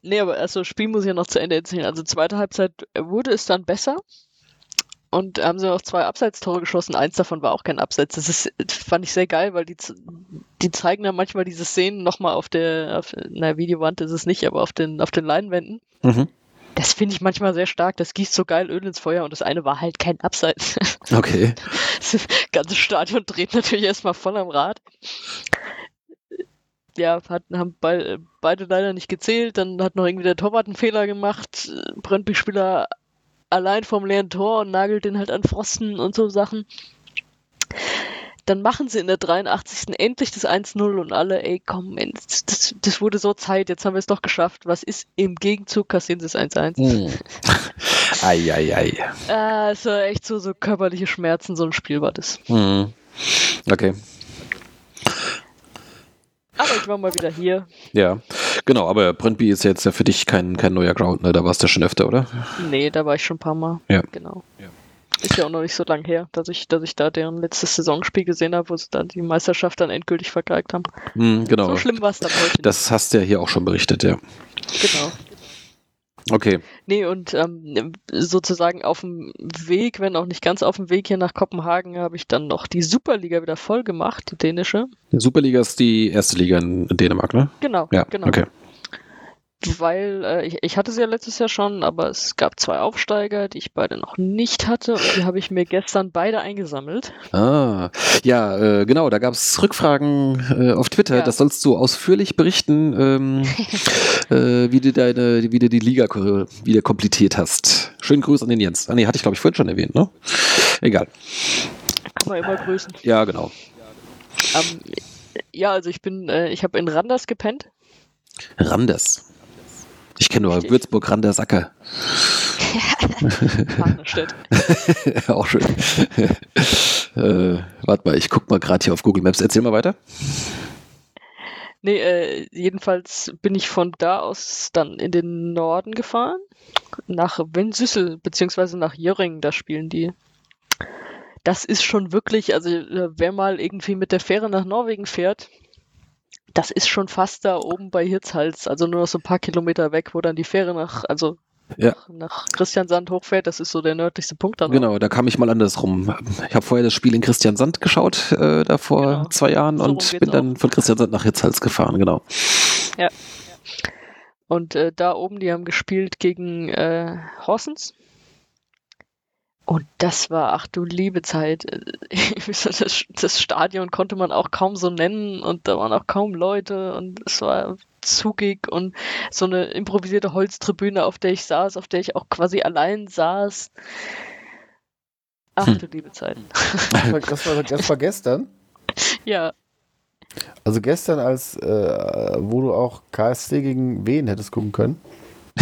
Speaker 4: Nee, aber also Spiel muss ich ja noch zu Ende erzählen. Also zweite Halbzeit wurde es dann besser. Und haben sie noch zwei Abseitstore geschossen. Eins davon war auch kein Abseits. Das ist, fand ich sehr geil, weil die, die zeigen dann manchmal diese Szenen nochmal auf der, auf, na, Videowand ist es nicht, aber auf den, auf den Leinwänden.
Speaker 2: Mhm.
Speaker 4: Das finde ich manchmal sehr stark. Das gießt so geil Öl ins Feuer und das eine war halt kein Abseits. [LAUGHS]
Speaker 2: Okay.
Speaker 4: Das ganze Stadion dreht natürlich erstmal voll am Rad. Ja, hatten, haben bei, beide leider nicht gezählt. Dann hat noch irgendwie der Torwart einen Fehler gemacht. Brøndby-Spieler allein vorm leeren Tor und nagelt den halt an Pfosten und so Sachen. Dann machen sie in der 83. endlich das 1-0 und alle, ey, komm, das, das wurde so Zeit, jetzt haben wir es doch geschafft. Was ist im Gegenzug? Kassieren sie das 1-1.
Speaker 2: Mhm. Eieiei.
Speaker 4: Ah, es war [LAUGHS] echt so, so körperliche Schmerzen, so ein Spiel war das.
Speaker 2: Mhm. Okay.
Speaker 4: Aber ich war mal wieder hier.
Speaker 2: Ja, genau, aber Brøndby ist jetzt ja für dich kein, kein neuer Ground, ne? Da warst du schon öfter, oder?
Speaker 4: Nee, da war ich schon ein paar Mal.
Speaker 2: Ja.
Speaker 4: Genau. Ist ja auch noch nicht so lang her, dass ich, dass ich da deren letztes Saisonspiel gesehen habe, wo sie dann die Meisterschaft dann endgültig vergeigt haben.
Speaker 2: Mhm, genau.
Speaker 4: So schlimm war es dann heute.
Speaker 2: Das hast du ja hier auch schon berichtet, ja.
Speaker 4: nicht. Genau.
Speaker 2: Okay.
Speaker 4: Nee, und ähm, sozusagen auf dem Weg, wenn auch nicht ganz auf dem Weg hier nach Kopenhagen, habe ich dann noch die Superliga wieder voll gemacht, die dänische.
Speaker 2: Die Superliga ist die erste Liga in Dänemark, ne?
Speaker 4: Genau,
Speaker 2: Ja,
Speaker 4: genau.
Speaker 2: okay.
Speaker 4: Weil äh, ich, ich hatte sie ja letztes Jahr schon, aber es gab zwei Aufsteiger, die ich beide noch nicht hatte und die habe ich mir gestern beide eingesammelt.
Speaker 2: Ah, ja, äh, genau, da gab es Rückfragen äh, auf Twitter.
Speaker 4: Ja.
Speaker 2: Das sollst du ausführlich berichten, ähm, [LAUGHS] äh, wie du deine, wie du die Liga wieder komplettiert hast. Schönen Gruß an den Jens. Ah, nee, hatte ich glaube ich vorhin schon erwähnt, ne? Egal.
Speaker 4: Kann man immer grüßen.
Speaker 2: Ja, genau.
Speaker 4: Ähm, ja, also ich bin, äh, ich habe in Randers gepennt.
Speaker 2: Randers. Ich kenne nur. Würzburg, Randers, Acker.
Speaker 4: Partnerstedt.
Speaker 2: auch schön. [LAUGHS] äh, warte mal, ich guck mal gerade hier auf Google Maps. Erzähl mal weiter.
Speaker 4: Nee, äh, jedenfalls bin ich von da aus dann in den Norden gefahren. Nach Wensüssel, beziehungsweise nach Jöring, da spielen die. Das ist schon wirklich, also äh, wer mal irgendwie mit der Fähre nach Norwegen fährt, das ist schon fast da oben bei Hirtshals, also nur noch so ein paar Kilometer weg, wo dann die Fähre nach, also
Speaker 2: Ja.
Speaker 4: nach, Christiansand hochfährt. Das ist so der nördlichste Punkt dann.
Speaker 2: Genau, da kam ich mal andersrum. Ich habe vorher das Spiel in Christiansand geschaut, äh, da vor
Speaker 4: Genau.
Speaker 2: zwei Jahren
Speaker 4: So rum
Speaker 2: und bin dann von Christiansand nach Hitzhals gefahren, genau.
Speaker 4: Und äh, da oben, die haben gespielt gegen äh, Horsens. Und das war, ach du liebe Zeit. [LAUGHS] Das, das Stadion konnte man auch kaum so nennen und da waren auch kaum Leute und es war zugig und so eine improvisierte Holztribüne, auf der ich saß, auf der ich auch quasi allein saß. Ach
Speaker 2: Hm.
Speaker 4: du liebe Zeit.
Speaker 3: Das war, [LAUGHS] das war, das war gestern.
Speaker 4: Ja,
Speaker 3: Also gestern, als äh, wo du auch KSC gegen wen hättest gucken können. [LAUGHS]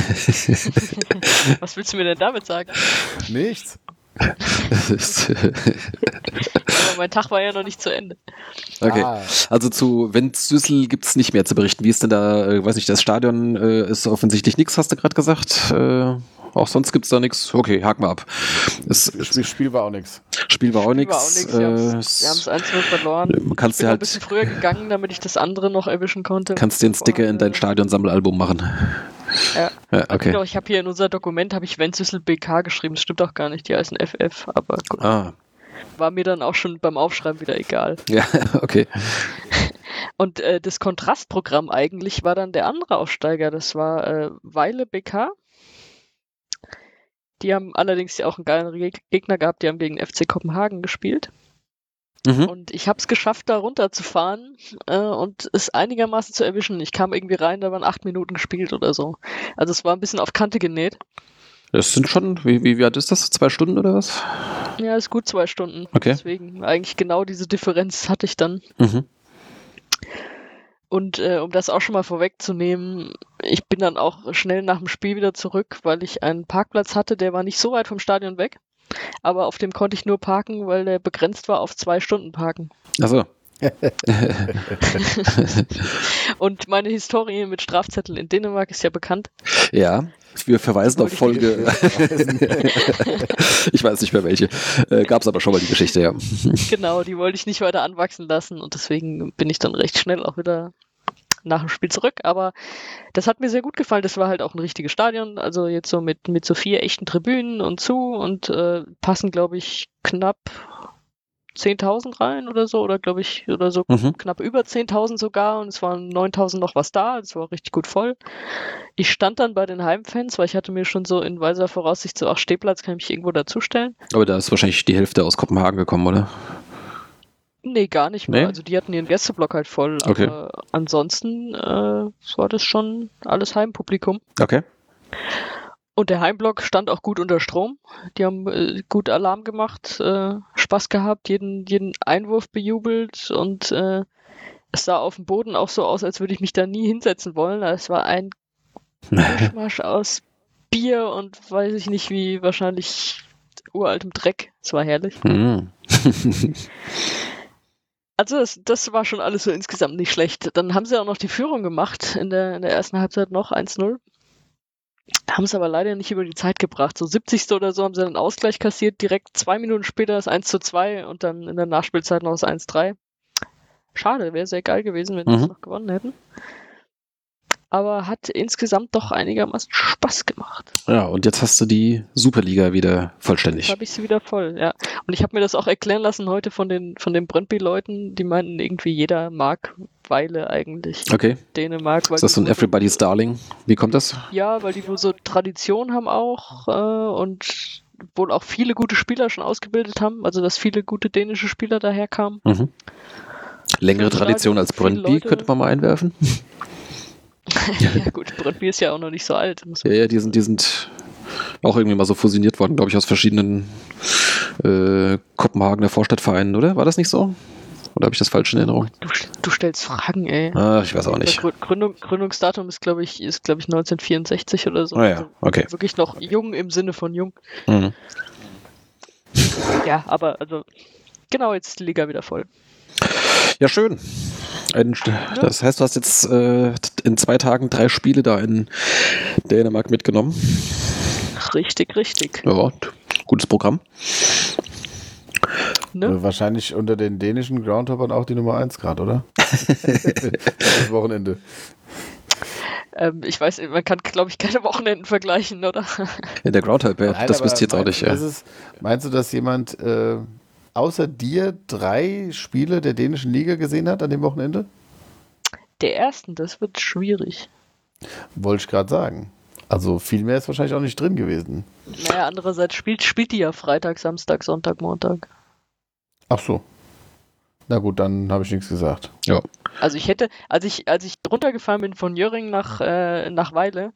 Speaker 4: was willst du mir denn damit sagen?
Speaker 3: Nichts.
Speaker 2: Das ist,
Speaker 4: Aber mein Tag war ja noch nicht zu Ende.
Speaker 2: okay.
Speaker 3: Ah,
Speaker 2: Also zu Wenzsüssel gibt es nicht mehr zu berichten. Wie ist denn da, äh, weiß nicht, das Stadion äh, ist offensichtlich nichts, hast du gerade gesagt. Äh, auch sonst gibt es da nichts. Okay, haken wir ab. Das
Speaker 3: Spiel, Spiel war auch nichts.
Speaker 2: Spiel war auch nichts.
Speaker 4: Wir
Speaker 2: Äh,
Speaker 4: haben es 1-0 verloren.
Speaker 2: kannst
Speaker 4: Ich
Speaker 2: dir
Speaker 4: bin noch ein
Speaker 2: halt
Speaker 4: bisschen früher gegangen, damit ich das andere noch erwischen konnte.
Speaker 2: kannst den Sticker in dein
Speaker 4: äh,
Speaker 2: Stadionsammelalbum machen.
Speaker 4: Ja.
Speaker 2: ja okay.
Speaker 4: Genau, ich habe hier in unser Dokument habe ich Wenzüssel BK geschrieben. Das stimmt auch gar nicht. Die heißen FF, aber gut.
Speaker 2: Ah,
Speaker 4: War mir dann auch schon beim Aufschreiben wieder egal. [LAUGHS]
Speaker 2: ja, okay.
Speaker 4: Und äh, das Kontrastprogramm eigentlich war dann der andere Aufsteiger. Das war äh, Weile BK. Die haben allerdings ja auch einen geilen Geg- Gegner gehabt. Die haben gegen FC Kopenhagen gespielt.
Speaker 2: Mhm.
Speaker 4: Und ich habe es geschafft, da runterzufahren äh, und es einigermaßen zu erwischen. Ich kam irgendwie rein, da waren acht Minuten gespielt oder so. Also es war ein bisschen auf Kante genäht.
Speaker 2: Das sind schon, wie, wie, wie alt ist das? Zwei Stunden oder was?
Speaker 4: Ja, ist gut zwei Stunden.
Speaker 2: Okay.
Speaker 4: Deswegen eigentlich genau diese Differenz hatte ich dann.
Speaker 2: Mhm.
Speaker 4: Und äh, um das auch schon mal vorwegzunehmen, ich bin dann auch schnell nach dem Spiel wieder zurück, weil ich einen Parkplatz hatte, der war nicht so weit vom Stadion weg. Aber auf dem konnte ich nur parken, weil der begrenzt war auf zwei Stunden parken.
Speaker 2: Achso. [LAUGHS]
Speaker 4: Und meine Historie mit Strafzetteln in Dänemark ist ja bekannt.
Speaker 2: Ja, wir verweisen auf Folge. [LAUGHS] ich weiß nicht mehr welche. Äh, Gab es aber schon mal die Geschichte, ja.
Speaker 4: Genau, die wollte ich nicht weiter anwachsen lassen und deswegen bin ich dann recht schnell auch wieder nach dem Spiel zurück. Aber das hat mir sehr gut gefallen. Das war halt auch ein richtiges Stadion. Also jetzt so mit, mit so vier echten Tribünen und zu und äh, passen, glaube ich, knapp 10.000 rein oder so. Oder glaube ich, oder so
Speaker 2: Mhm.
Speaker 4: knapp über 10.000 sogar. Und es waren 9.000 noch was da. Es war richtig gut voll. Ich stand dann bei den Heimfans, weil ich hatte mir schon so in weiser Voraussicht so, ach, Stehplatz kann ich mich irgendwo dazustellen.
Speaker 2: Aber da ist wahrscheinlich die Hälfte aus Kopenhagen gekommen, oder?
Speaker 4: Nee, gar nicht mehr.
Speaker 2: Nee?
Speaker 4: Also die hatten ihren Gästeblock halt voll.
Speaker 2: Okay.
Speaker 4: Aber ansonsten äh, war das schon alles Heimpublikum.
Speaker 2: Okay.
Speaker 4: Und der Heimblock stand auch gut unter Strom. Die haben äh, gut Alarm gemacht, äh, Spaß gehabt, jeden, jeden Einwurf bejubelt und äh, es sah auf dem Boden auch so aus, als würde ich mich da nie hinsetzen wollen. Es war ein Mischmasch [LAUGHS] aus Bier und weiß ich nicht wie, wahrscheinlich uraltem Dreck. Es war herrlich.
Speaker 2: Hm. [LAUGHS]
Speaker 4: Also das, das war schon alles so insgesamt nicht schlecht. Dann haben sie auch noch die Führung gemacht in der, in der ersten Halbzeit noch 1-0. Haben es aber leider nicht über die Zeit gebracht. So 70. oder so haben sie einen Ausgleich kassiert, direkt zwei Minuten später das 1 zu 2 und dann in der Nachspielzeit noch das 1-3. Schade, wäre sehr geil gewesen, wenn sie
Speaker 2: Mhm.
Speaker 4: es noch gewonnen hätten. Aber hat insgesamt doch einigermaßen Spaß gemacht.
Speaker 2: Ja, und jetzt hast du die Superliga wieder
Speaker 4: Jetzt
Speaker 2: vollständig.
Speaker 4: habe ich sie wieder voll, ja. Und ich habe mir das auch erklären lassen heute von den, von den Brøndby-Leuten, die meinten irgendwie jeder mag Weile eigentlich.
Speaker 2: Okay.
Speaker 4: Dänemark. Weil
Speaker 2: Ist das so ein Everybody's Darling? Wie kommt das?
Speaker 4: Ja, weil die wohl so Tradition haben auch äh, und wohl auch viele gute Spieler schon ausgebildet haben. Also, dass viele gute dänische Spieler daherkamen.
Speaker 2: Mhm. Längere Tradition als Brøndby
Speaker 4: Leute.
Speaker 2: könnte man mal einwerfen. [LAUGHS] [LAUGHS]
Speaker 4: ja, gut, Brøndby ist ja auch noch nicht so alt.
Speaker 2: Ja, ja, die sind, die sind auch irgendwie mal so fusioniert worden, glaube ich, aus verschiedenen äh, Kopenhagener Vorstadtvereinen, oder? War das nicht so? Oder habe ich das falsch in Erinnerung?
Speaker 4: du, du stellst Fragen, ey.
Speaker 2: Ah, ich weiß auch nicht.
Speaker 4: Das Grü- Gründung, Gründungsdatum ist, glaube ich, ist, glaube ich, 1964 oder so.
Speaker 2: Ah ja,
Speaker 4: Also
Speaker 2: okay.
Speaker 4: Wirklich noch jung im Sinne von jung.
Speaker 2: Mhm.
Speaker 4: Ja, aber also, genau, jetzt ist die Liga wieder voll.
Speaker 2: Ja, schön. Ein, das heißt, du hast jetzt äh, in zwei Tagen drei Spiele da in Dänemark mitgenommen.
Speaker 4: Richtig, richtig.
Speaker 2: Ja, gutes Programm.
Speaker 4: Ne?
Speaker 3: Äh, Wahrscheinlich unter den dänischen Groundhoppern auch die Nummer 1 gerade, oder? [LAUGHS] das Wochenende.
Speaker 4: Ähm, ich weiß, man kann, glaube ich, keine Wochenenden vergleichen, oder?
Speaker 2: In der Groundhop, ja,
Speaker 3: Nein,
Speaker 2: das wisst ihr jetzt auch nicht. Ja.
Speaker 3: ist, meinst du, dass jemand äh, außer dir drei Spiele der dänischen Liga gesehen hat an dem Wochenende?
Speaker 4: Der ersten, das wird schwierig.
Speaker 3: Wollte ich gerade sagen. Also viel mehr ist wahrscheinlich auch nicht drin gewesen.
Speaker 4: Naja, andererseits spielt, spielt die ja Freitag, Samstag, Sonntag, Montag.
Speaker 3: Ach so. Na gut, dann habe ich nichts gesagt.
Speaker 2: Ja.
Speaker 4: Also ich hätte, als ich, als ich runtergefahren bin von Jöring nach, äh, nach Weile,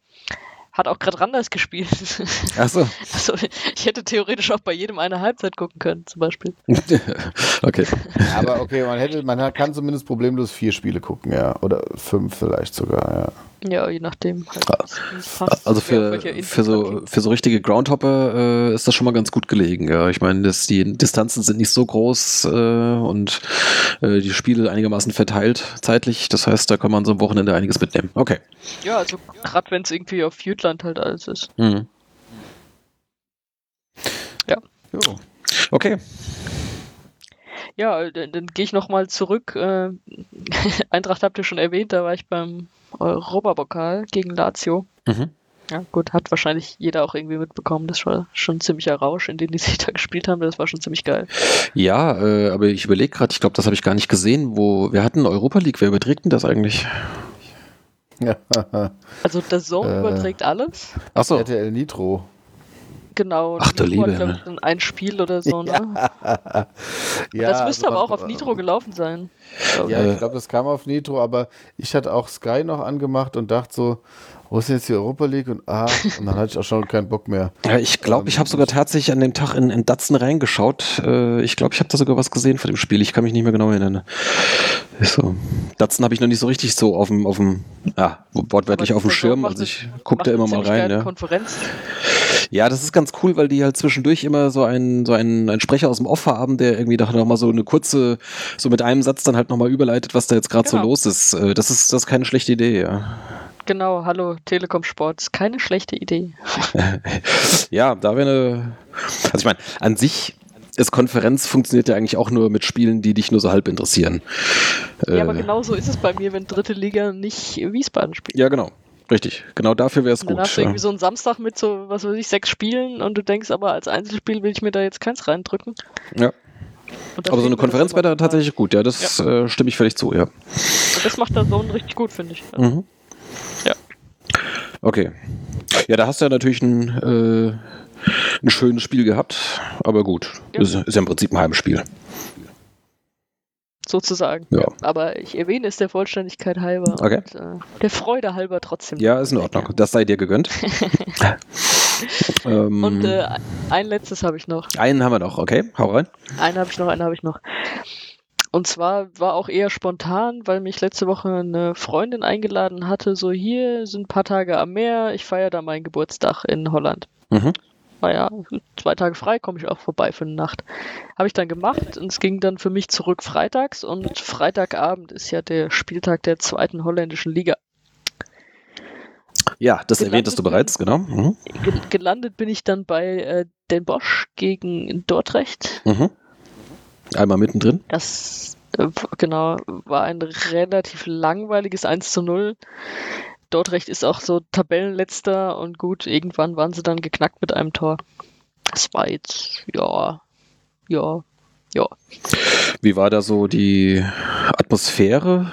Speaker 4: hat auch gerade Randers gespielt. [LAUGHS]
Speaker 2: Achso,
Speaker 4: also ich hätte theoretisch auch bei jedem eine Halbzeit gucken können, zum Beispiel. [LAUGHS]
Speaker 2: okay.
Speaker 3: Aber okay, man hätte, man hat- kann zumindest problemlos vier Spiele gucken, ja. Oder fünf vielleicht sogar,
Speaker 4: Ja, je nachdem. Halt,
Speaker 2: Ah,
Speaker 4: passt,
Speaker 2: Also für, für, so, für so richtige Groundhopper äh, ist das schon mal ganz gut gelegen. Ja. Ich meine, dass die Distanzen sind nicht so groß äh, und äh, die Spiele einigermaßen verteilt zeitlich. Das heißt, da kann man so am Wochenende einiges mitnehmen. Okay.
Speaker 4: Ja, also gerade wenn es irgendwie auf Jütland halt alles ist.
Speaker 2: Mhm.
Speaker 3: ja.
Speaker 2: Okay.
Speaker 4: Ja, dann, dann gehe ich nochmal zurück. Äh, [LAUGHS] Eintracht habt ihr schon erwähnt, da war ich beim Europapokal gegen Lazio.
Speaker 2: Mhm.
Speaker 4: Ja, gut, hat wahrscheinlich jeder auch irgendwie mitbekommen. Das war schon ein ziemlicher Rausch, in dem die [LAUGHS] sich da gespielt haben. Das war schon ziemlich geil.
Speaker 2: Ja, äh, aber ich überlege gerade, ich glaube, das habe ich gar nicht gesehen, wo wir hatten Europa League. Wer überträgt denn das eigentlich?
Speaker 3: ja. [LAUGHS]
Speaker 4: Also der Zone
Speaker 3: Äh.
Speaker 4: überträgt alles.
Speaker 2: Achso.
Speaker 3: RTL Nitro.
Speaker 4: Genau.
Speaker 2: Ach, du
Speaker 4: hat,
Speaker 2: Liebe, ne?
Speaker 4: ich, dann ein Spiel oder so, ne? [LAUGHS]
Speaker 3: ja,
Speaker 4: das müsste
Speaker 3: also
Speaker 4: aber auch auf Nitro gelaufen sein.
Speaker 3: Ja,
Speaker 2: Äh,
Speaker 3: ich glaube, das kam auf Nitro, aber ich hatte auch Sky noch angemacht und dachte so, wo ist denn jetzt die Europa League? Und ah, [LAUGHS] und dann hatte ich auch schon keinen Bock mehr.
Speaker 2: Ja, ich glaube, ich habe sogar tatsächlich an dem Tag in, in Datsen reingeschaut. Äh, ich glaube, ich habe da sogar was gesehen von dem Spiel. Ich kann mich nicht mehr genau erinnern. So. Datsen habe ich noch nicht so richtig so auf dem, auf dem, ja, wortwörtlich
Speaker 4: Aber
Speaker 2: auf dem Schirm. Also ich gucke da immer mal rein. Ja.
Speaker 4: Konferenz.
Speaker 2: Ja, das ist ganz cool, weil die halt zwischendurch immer so einen, so einen, einen Sprecher aus dem Off haben, der irgendwie doch noch mal so eine kurze, so mit einem Satz dann halt nochmal überleitet, was da jetzt gerade
Speaker 4: Genau.
Speaker 2: so los ist. Äh, Das ist, das ist keine schlechte Idee, ja.
Speaker 4: Genau, hallo, Telekom Sport. Ist keine schlechte Idee. [LAUGHS]
Speaker 2: Ja, da wäre eine. Also ich meine, an sich ist Konferenz funktioniert ja eigentlich auch nur mit Spielen, die dich nur so halb interessieren.
Speaker 4: Ja, aber
Speaker 2: Äh,
Speaker 4: genau so ist es bei mir, wenn dritte Liga nicht Wiesbaden spielt.
Speaker 2: Ja, genau. Richtig. Genau dafür wäre es
Speaker 4: Und dann
Speaker 2: gut.
Speaker 4: hast du
Speaker 2: Ja.
Speaker 4: irgendwie so einen Samstag mit so, was weiß ich, sechs Spielen und du denkst aber, als Einzelspiel will ich mir da jetzt keins reindrücken.
Speaker 2: Ja. Aber so eine Konferenz wäre da tatsächlich gut. Ja, das äh, stimme ich völlig zu, ja.
Speaker 4: Und das macht der Zone richtig gut, finde ich.
Speaker 2: Mhm.
Speaker 4: Ja.
Speaker 2: Okay. Ja, da hast du ja natürlich ein, äh, ein schönes Spiel gehabt, aber gut.
Speaker 4: Ja.
Speaker 2: Ist, ist ja im Prinzip ein Heimspiel.
Speaker 4: Sozusagen.
Speaker 2: Ja.
Speaker 4: Aber ich erwähne es der Vollständigkeit halber
Speaker 2: Okay.
Speaker 4: und äh, der Freude halber trotzdem.
Speaker 2: Ja, ist in Ordnung. Das sei dir gegönnt. [LAUGHS] ähm,
Speaker 4: Und äh, ein letztes habe ich noch.
Speaker 2: einen haben wir noch, okay, hau rein.
Speaker 4: Einen habe ich noch, einen habe ich noch. Und zwar war auch eher spontan, weil mich letzte Woche eine Freundin eingeladen hatte, so hier sind ein paar Tage am Meer, ich feiere da meinen Geburtstag in Holland.
Speaker 2: Mhm.
Speaker 4: War ja zwei Tage frei, komme ich auch vorbei für eine Nacht. Habe ich dann gemacht und es ging dann für mich zurück freitags und Freitagabend ist ja der Spieltag der zweiten holländischen Liga.
Speaker 2: Ja, das
Speaker 4: Gelandet
Speaker 2: erwähntest du bereits, genau. Mhm.
Speaker 4: Ge gelandet bin ich dann bei äh, Den Bosch gegen Dordrecht.
Speaker 2: Mhm. Einmal mittendrin.
Speaker 4: Das äh, genau war ein relativ langweiliges 1 zu 0. Dordrecht ist auch so Tabellenletzter und gut, irgendwann waren sie dann geknackt mit einem Tor. Das war jetzt, ja, ja, ja.
Speaker 2: Wie war da so die Atmosphäre?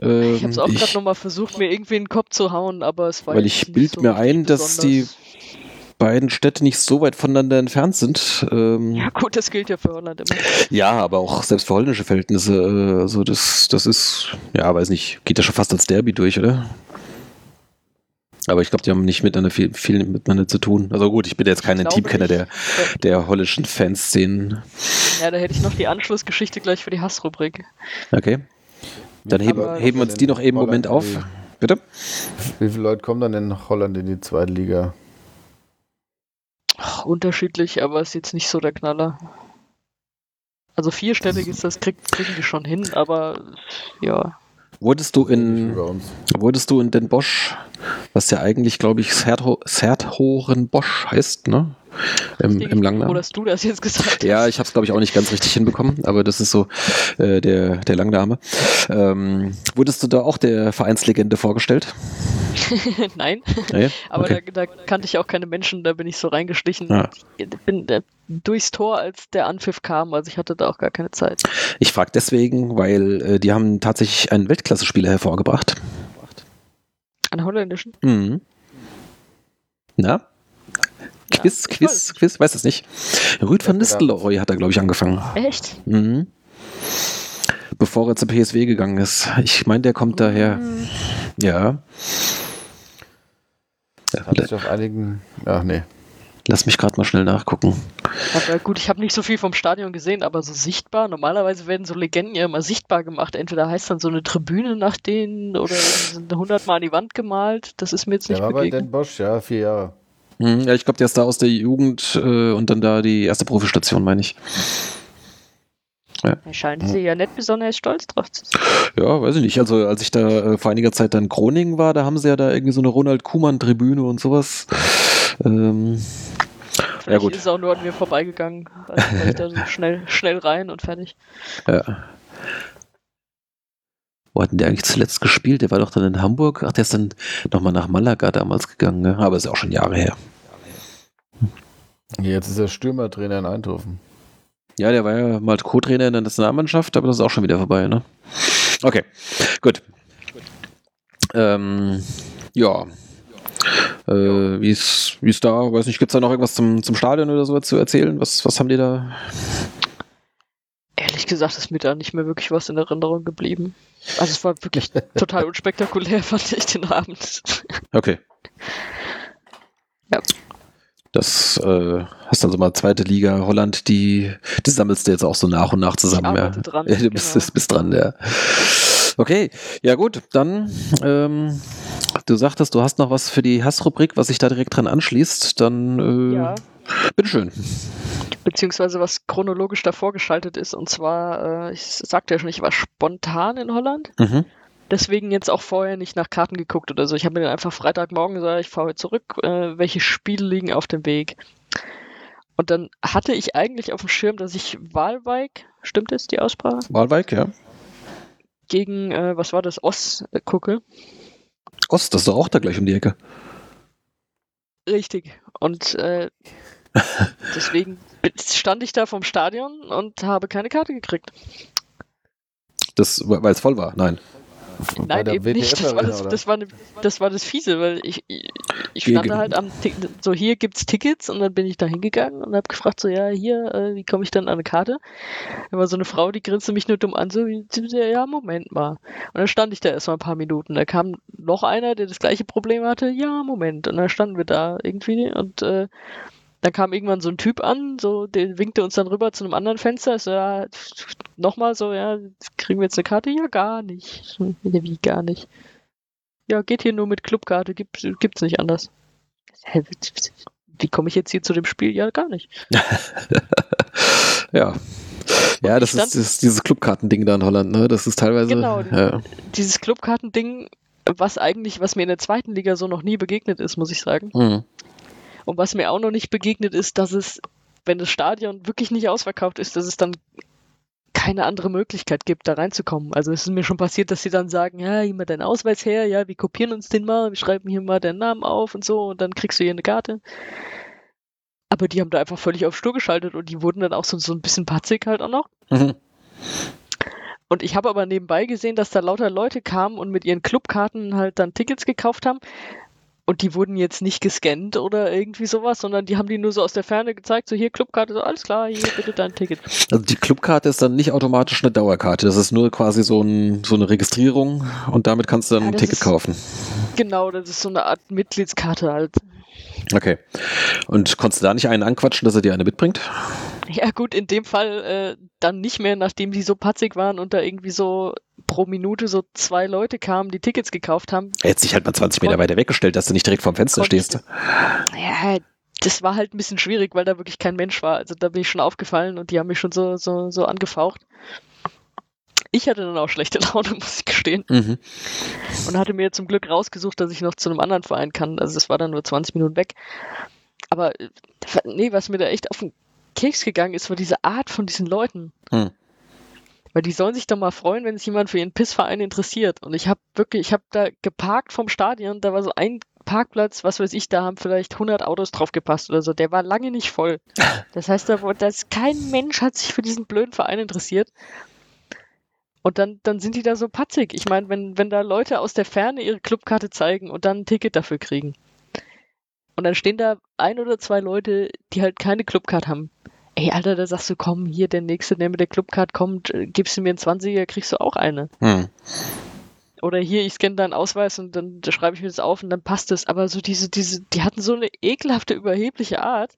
Speaker 2: Ähm,
Speaker 4: Ich habe es auch gerade nochmal versucht, mir irgendwie in den Kopf zu hauen, aber es war
Speaker 2: Weil ich
Speaker 4: nicht
Speaker 2: bild
Speaker 4: so
Speaker 2: mir ein, dass die. Beiden Städte nicht so weit voneinander entfernt sind. Ähm,
Speaker 4: Ja, gut, das gilt ja für Holland immer.
Speaker 2: Ja, aber auch selbst für holländische Verhältnisse, äh, also das, das ist, ja, weiß nicht, geht ja schon fast als Derby durch, oder? Aber ich glaube, die haben nicht miteinander viel, viel miteinander zu tun. Also gut, ich bin jetzt kein Intimkenner der, der holländischen Fanszenen.
Speaker 4: Ja, da hätte ich noch die Anschlussgeschichte gleich für die Hassrubrik.
Speaker 2: Okay. Dann heben, heben wir uns die noch eben einen Moment auf. Bitte?
Speaker 3: Wie viele Leute kommen dann in Holland in die zweite Liga?
Speaker 4: Ach, [LAUGHS] unterschiedlich, aber ist jetzt nicht so der Knaller. Also vierstellig ist das, krieg, kriegen die schon hin, aber ja.
Speaker 2: Wurdest du in, wurdest du in Den Bosch, was ja eigentlich, glaube ich, Sertho- Serthoren Bosch heißt, ne? Im, im Langnamen.
Speaker 4: Oder hast du das jetzt gesagt?
Speaker 2: Ja, ich habe es, glaube ich, auch nicht ganz richtig hinbekommen, aber das ist so äh, der, der Langname. Ähm, wurdest du da auch der Vereinslegende vorgestellt? [LAUGHS]
Speaker 4: Nein,
Speaker 2: Nee?
Speaker 4: aber
Speaker 2: okay.
Speaker 4: da, da kannte ich auch keine Menschen, da bin ich so reingeschlichen.
Speaker 2: Ja.
Speaker 4: Ich bin äh, durchs Tor, als der Anpfiff kam, also ich hatte da auch gar keine Zeit.
Speaker 2: Ich frage deswegen, weil äh, die haben tatsächlich einen Weltklasse-Spieler hervorgebracht.
Speaker 4: An holländischen?
Speaker 2: Mhm. Na?
Speaker 4: Ja,
Speaker 2: Quiz,
Speaker 4: ich
Speaker 2: Quiz,
Speaker 4: weiß.
Speaker 2: Quiz, weiß es nicht. Rüd van
Speaker 3: Ja,
Speaker 2: Nistelrooy hat da, glaube ich, angefangen.
Speaker 4: Echt?
Speaker 2: Mhm. Bevor er zur PSW gegangen ist. Ich meine, der kommt daher.
Speaker 4: Hm,
Speaker 2: Ja. Ja,
Speaker 3: Hat sich auf einigen. Ach nee.
Speaker 2: Lass mich gerade mal schnell nachgucken.
Speaker 4: Aber gut, ich habe nicht so viel vom Stadion gesehen, aber so sichtbar. Normalerweise werden so Legenden ja immer sichtbar gemacht. Entweder heißt dann so eine Tribüne nach denen oder [LAUGHS] sind hundertmal an die Wand gemalt. Das ist mir jetzt
Speaker 3: Der
Speaker 4: nicht
Speaker 3: war bei
Speaker 4: begegnet.
Speaker 3: Den Bosch, ja, vier Jahre.
Speaker 2: Hm, Ja, ich glaube, der ist da aus der Jugend äh, und dann da die erste Profistation, meine ich.
Speaker 4: Da scheinen sie ja nicht besonders stolz drauf zu sein.
Speaker 2: Ja, weiß ich nicht. Also, als ich da äh, vor einiger Zeit dann in Groningen war, da haben sie ja da irgendwie so eine Ronald Kuhmann-Tribüne und sowas. Ähm,
Speaker 4: Vielleicht
Speaker 2: gut.
Speaker 4: ist es auch nur an mir vorbeigegangen. Also ich da so schnell, schnell rein und fertig.
Speaker 2: ja. Wo hat denn der eigentlich zuletzt gespielt? Der war doch dann in Hamburg. Ach, der ist dann nochmal nach Malaga damals gegangen. Ne? Aber ist ja auch schon Jahre her.
Speaker 3: Jetzt ist er Stürmertrainer in Eindhoven.
Speaker 2: Ja, der war ja mal Co-Trainer in der Nationalmannschaft, aber das ist auch schon wieder vorbei, ne? Okay, gut. Ähm, ja. Äh, wie ist wie ist da? Weiß nicht, gibt es da noch irgendwas zum, zum Stadion oder so zu erzählen? Was, was haben die da?
Speaker 4: Ehrlich gesagt ist mir da nicht mehr wirklich was in Erinnerung geblieben. Also es war wirklich [LAUGHS] total unspektakulär, [LAUGHS] fand ich den Abend.
Speaker 2: Okay.
Speaker 4: Ja.
Speaker 2: Das äh, hast also mal zweite Liga Holland, die, die sammelst du jetzt auch so nach und nach zusammen.
Speaker 4: Ich
Speaker 2: Ja.
Speaker 4: dran,
Speaker 2: Ja, du bist,
Speaker 4: genau.
Speaker 2: bist, bist dran, ja. Okay, ja gut, dann ähm, du sagtest, du hast noch was für die Hassrubrik, was sich da direkt dran anschließt. Dann äh,
Speaker 4: Ja.
Speaker 2: bitteschön.
Speaker 4: Beziehungsweise was chronologisch davor geschaltet ist. Und zwar, äh, ich sagte ja schon, ich war spontan in Holland.
Speaker 2: Mhm.
Speaker 4: Deswegen jetzt auch vorher nicht nach Karten geguckt oder so. Ich habe mir dann einfach Freitagmorgen gesagt, ich fahre zurück. Äh, welche Spiele liegen auf dem Weg? Und dann hatte ich eigentlich auf dem Schirm, dass ich Walwijk, stimmt es, die Aussprache?
Speaker 2: Walwijk, ja.
Speaker 4: Gegen, äh, was war das, Oss äh, gucke.
Speaker 2: Ost, das ist doch auch da gleich um die Ecke.
Speaker 4: Richtig. Und äh, [LAUGHS] deswegen stand ich da vom Stadion und habe keine Karte gekriegt.
Speaker 2: Das, weil es voll war. Nein.
Speaker 4: Nein, eben nicht. Das war das, das, war ne, das war das Fiese, weil ich, ich, ich stand
Speaker 2: Gegen-
Speaker 4: halt am so hier gibt's Tickets und dann bin ich da hingegangen und habe gefragt so ja hier äh, wie komme ich dann an eine Karte? Da war so eine Frau, die grinste mich nur dumm an so wie, ja Moment mal. Und dann stand ich da erstmal ein paar Minuten. Da kam noch einer, der das gleiche Problem hatte. Ja Moment. Und dann standen wir da irgendwie und äh, dann kam irgendwann so ein Typ an, so, der winkte uns dann rüber zu einem anderen Fenster. Ich So, ja, nochmal so, ja, kriegen wir jetzt eine Karte? Ja, gar nicht. Wie gar nicht? Ja, geht hier nur mit Clubkarte, gibt, gibt's nicht anders. Wie komme ich jetzt hier zu dem Spiel? Ja, gar nicht. [LAUGHS]
Speaker 2: ja. Ja, das ist, ist dieses Clubkartending da in Holland, ne? Das ist teilweise.
Speaker 4: Genau.
Speaker 2: Ja.
Speaker 4: Dieses Clubkartending, was eigentlich, was mir in der zweiten Liga so noch nie begegnet ist, muss ich sagen.
Speaker 2: Mhm.
Speaker 4: Und was mir auch noch nicht begegnet ist, dass es, wenn das Stadion wirklich nicht ausverkauft ist, dass es dann keine andere Möglichkeit gibt, da reinzukommen. Also es ist mir schon passiert, dass sie dann sagen, ja, hier mal deinen Ausweis her, ja, wir kopieren uns den mal, wir schreiben hier mal deinen Namen auf und so und dann kriegst du hier eine Karte. Aber die haben da einfach völlig auf Stur geschaltet und die wurden dann auch so, so ein bisschen patzig halt auch noch.
Speaker 2: Mhm.
Speaker 4: Und ich habe aber nebenbei gesehen, dass da lauter Leute kamen und mit ihren Clubkarten halt dann Tickets gekauft haben. Und die wurden jetzt nicht gescannt oder irgendwie sowas, sondern die haben die nur so aus der Ferne gezeigt, so hier Clubkarte, so alles klar, hier bitte dein Ticket.
Speaker 2: Also die Clubkarte ist dann nicht automatisch eine Dauerkarte. Das ist nur quasi so, ein, so eine Registrierung und damit kannst du dann
Speaker 4: Ja,
Speaker 2: ein Ticket
Speaker 4: ist-
Speaker 2: kaufen.
Speaker 4: Genau, das ist so eine Art Mitgliedskarte halt.
Speaker 2: Okay. Und konntest du da nicht einen anquatschen, dass er dir eine mitbringt? [LAUGHS]
Speaker 4: Ja gut, in dem Fall äh, dann nicht mehr, nachdem die so patzig waren und da irgendwie so pro Minute so zwei Leute kamen, die Tickets gekauft haben.
Speaker 2: Er hätte sich halt mal 20 Meter weiter weggestellt, dass du nicht direkt vorm Fenster stehst.
Speaker 4: Ja, das war halt ein bisschen schwierig, weil da wirklich kein Mensch war. Also da bin ich schon aufgefallen und die haben mich schon so, so, so angefaucht. Ich hatte dann auch schlechte [LAUGHS] Laune, muss ich gestehen.
Speaker 2: Mhm.
Speaker 4: Und hatte mir zum Glück rausgesucht, dass ich noch zu einem anderen Verein kann. Also es war dann nur 20 Minuten weg. Aber äh, nee, was mir da echt auf den Keks gegangen ist, war diese Art von diesen Leuten.
Speaker 2: Hm.
Speaker 4: Weil die sollen sich doch mal freuen, wenn sich jemand für ihren Pissverein interessiert. Und ich habe wirklich, ich habe da geparkt vom Stadion, da war so ein Parkplatz, was weiß ich, da haben vielleicht 100 Autos drauf gepasst oder so. Der war lange nicht voll. Das heißt, da, da ist kein Mensch hat sich für diesen blöden Verein interessiert. Und dann, dann sind die da so patzig. Ich meine, wenn, wenn da Leute aus der Ferne ihre Clubkarte zeigen und dann ein Ticket dafür kriegen. Und dann stehen da ein oder zwei Leute, die halt keine Clubcard haben. Ey, Alter, da sagst du, komm, hier, der Nächste, der mit der Clubcard kommt, äh, gibst du mir einen 20er, kriegst du auch eine.
Speaker 2: Hm.
Speaker 4: Oder hier, ich scanne deinen Ausweis und dann da schreibe ich mir das auf und dann passt es. Aber so diese, diese, die hatten so eine ekelhafte, überhebliche Art,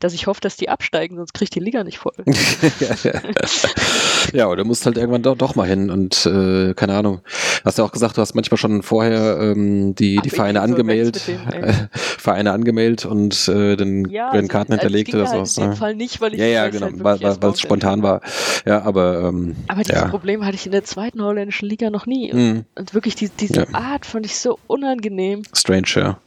Speaker 4: dass ich hoffe, dass die absteigen, sonst kriegt die Liga nicht voll. [LAUGHS]
Speaker 2: ja, oder du musst halt irgendwann doch, doch mal hin und äh, keine Ahnung. Hast ja auch gesagt, du hast manchmal schon vorher ähm, die,
Speaker 4: Ach,
Speaker 2: die
Speaker 4: ich
Speaker 2: Vereine
Speaker 4: so
Speaker 2: angemeldet, äh, [LAUGHS] Vereine angemeldet und äh, dann
Speaker 4: Ja, also,
Speaker 2: Karten
Speaker 4: also
Speaker 2: hinterlegt
Speaker 4: ging
Speaker 2: oder
Speaker 4: halt
Speaker 2: sowas.
Speaker 4: in dem
Speaker 2: Ne?
Speaker 4: Fall nicht, weil ich
Speaker 2: Ja, ja, genau,
Speaker 4: halt
Speaker 2: weil es spontan war. Ja, aber ähm,
Speaker 4: Aber dieses
Speaker 2: ja.
Speaker 4: Problem hatte ich in der zweiten holländischen Liga noch nie. Und,
Speaker 2: Hm,
Speaker 4: und wirklich die, diese
Speaker 2: Ja.
Speaker 4: Art fand ich so unangenehm.
Speaker 2: strange, ja.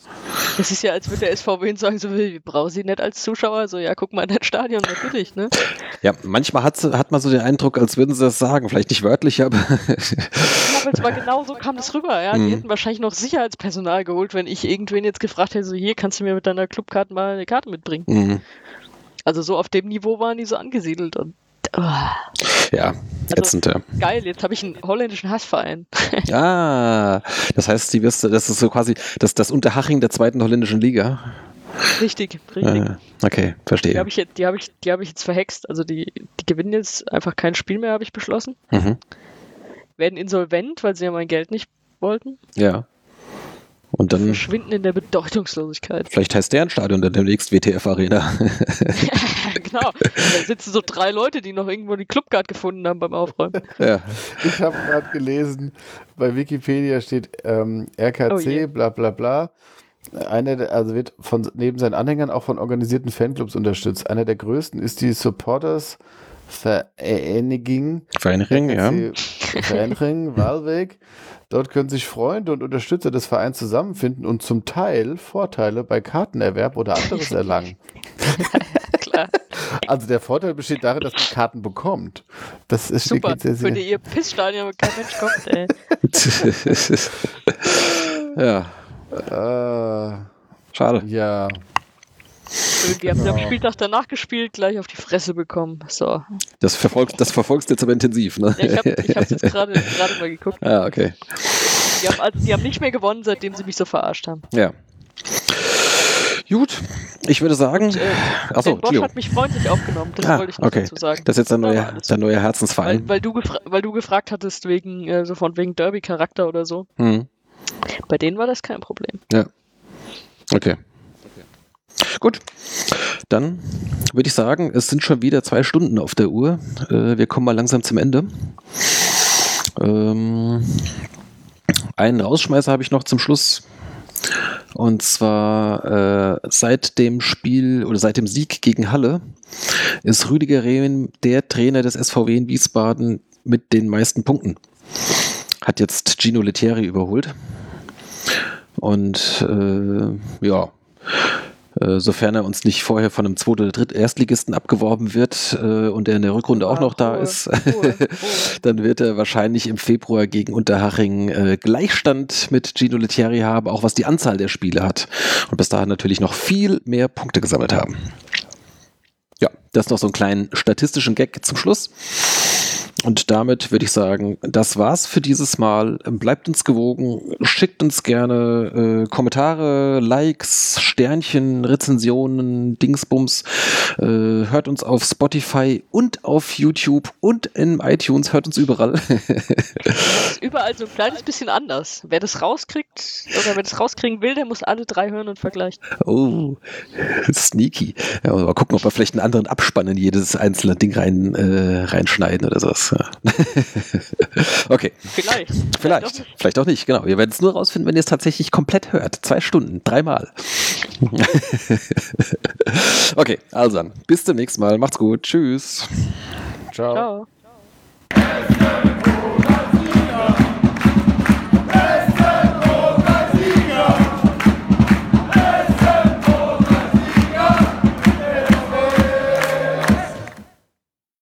Speaker 4: Das ist ja, als würde der SVW sagen, so, wir brauchen sie nicht als Zuschauer. So, ja, guck mal in dein Stadion, natürlich, ne?
Speaker 2: Ja, manchmal hat, hat man so den Eindruck, als würden sie das sagen. Vielleicht nicht wörtlich, aber
Speaker 4: Ja, aber es war genau so kam das rüber, ja. Die
Speaker 2: Mhm.
Speaker 4: hätten wahrscheinlich noch Sicherheitspersonal geholt, wenn ich irgendwen jetzt gefragt hätte, so, hier, kannst du mir mit deiner Clubkarte mal eine Karte mitbringen?
Speaker 2: hm,
Speaker 4: Also so auf dem Niveau waren die so angesiedelt und oh,
Speaker 2: ja, ätzend, ja.
Speaker 4: geil, jetzt habe ich einen holländischen Hassverein. [LAUGHS]
Speaker 2: Ah, das heißt, die wirst das ist so quasi das, das Unterhaching der zweiten holländischen Liga.
Speaker 4: Richtig, richtig.
Speaker 2: Äh, okay,
Speaker 4: Die
Speaker 2: verstehe.
Speaker 4: habe ich, die hab ich, die hab ich jetzt verhext. Also die, die gewinnen jetzt einfach kein Spiel mehr, habe ich beschlossen.
Speaker 2: Mhm.
Speaker 4: Werden insolvent, weil sie ja mein Geld nicht wollten.
Speaker 2: Ja. Und dann,
Speaker 4: Verschwinden in der Bedeutungslosigkeit.
Speaker 2: vielleicht heißt deren Stadion [LAUGHS] dann demnächst WTF Arena.
Speaker 4: genau. Da sitzen so drei Leute, die noch irgendwo die Clubcard gefunden haben beim Aufräumen.
Speaker 2: ja.
Speaker 3: Ich habe gerade gelesen, bei Wikipedia steht ähm, RKC,
Speaker 4: Oh
Speaker 3: bla bla bla. Einer, der, also wird von neben seinen Anhängern auch von organisierten Fanclubs unterstützt. Einer der größten ist die Supporters Vereinigung
Speaker 2: Vereinigung, ja.
Speaker 3: Vereinigung [LAUGHS] Walweg. Dort können sich Freunde und Unterstützer des Vereins zusammenfinden und zum Teil Vorteile bei Kartenerwerb oder anderes erlangen. [LAUGHS]
Speaker 4: Klar.
Speaker 3: Also der Vorteil besteht darin, dass man Karten bekommt. Das ist
Speaker 4: Super.
Speaker 3: sehr, sehr,
Speaker 4: Für die ihr Pissstadion, kein Mensch kommt, ey. [LAUGHS]
Speaker 2: ja,
Speaker 3: äh,
Speaker 2: schade.
Speaker 3: ja.
Speaker 4: Die haben sie am
Speaker 3: Genau.
Speaker 4: Spieltag danach gespielt, gleich auf die Fresse bekommen. So.
Speaker 2: Das verfolgst, das verfolgst du jetzt aber intensiv, ne?
Speaker 4: Ja, ich habe ich hab's jetzt gerade [LAUGHS] gerade mal geguckt.
Speaker 2: ah, okay.
Speaker 4: Die haben, also, die haben nicht mehr gewonnen, seitdem sie mich so verarscht haben.
Speaker 2: Ja. Gut, ich würde sagen.
Speaker 4: Äh,
Speaker 2: Achso,
Speaker 4: Bosch
Speaker 2: Gio.
Speaker 4: hat mich freundlich aufgenommen, das
Speaker 2: Ah,
Speaker 4: wollte ich noch
Speaker 2: okay.
Speaker 4: dazu sagen.
Speaker 2: Das ist jetzt dein neuer, dein neuer
Speaker 4: Weil,
Speaker 2: Herzensverein.
Speaker 4: weil, du weil du gefragt hattest wegen äh, so von wegen Derby-Charakter oder so.
Speaker 2: Hm.
Speaker 4: Bei denen war das kein Problem.
Speaker 2: Okay. Gut, dann würde ich sagen, es sind schon wieder zwei Stunden auf der Uhr. Äh, wir kommen mal langsam zum Ende. Ähm, einen Rausschmeißer habe ich noch zum Schluss. Und zwar äh, seit dem Spiel oder seit dem Sieg gegen Halle ist Rüdiger Rehm der Trainer des SVW in Wiesbaden mit den meisten Punkten. Hat jetzt Gino Lettieri überholt. Und äh, ja, äh, sofern er uns nicht vorher von einem Zweit- oder Dritt Erstligisten abgeworben wird äh, und er in der Rückrunde auch
Speaker 4: Ach,
Speaker 2: noch da
Speaker 4: Ruhe,
Speaker 2: ist,
Speaker 4: Ruhe, [LAUGHS] Ruhe.
Speaker 2: dann wird er wahrscheinlich im Februar gegen Unterhaching äh, Gleichstand mit Gino Lettieri haben, auch was die Anzahl der Spiele hat. Und bis dahin natürlich noch viel mehr Punkte gesammelt haben. Ja, das noch so einen kleinen statistischen Gag zum Schluss. Und damit würde ich sagen, das war's für dieses Mal. Bleibt uns gewogen, schickt uns gerne äh, Kommentare, Likes, Sternchen, Rezensionen, Dingsbums. Äh, hört uns auf Spotify und auf YouTube und in iTunes, hört uns überall. [LAUGHS]
Speaker 4: Überall so ein kleines bisschen anders. Wer das rauskriegt oder wer das rauskriegen will, der muss alle drei hören und vergleichen.
Speaker 2: oh, sneaky. Ja, mal gucken, ob wir vielleicht einen anderen Abspann in jedes einzelne Ding rein, äh, reinschneiden oder sowas. [LAUGHS] Okay.
Speaker 4: Vielleicht. doch
Speaker 2: Vielleicht,
Speaker 4: nicht.
Speaker 2: vielleicht auch nicht, genau. Wir werden es nur rausfinden, wenn ihr es tatsächlich komplett hört. Zwei Stunden, dreimal. [LAUGHS] okay, also dann, bis zum nächsten Mal. Macht's gut. Tschüss.
Speaker 3: Ciao.
Speaker 4: Ciao.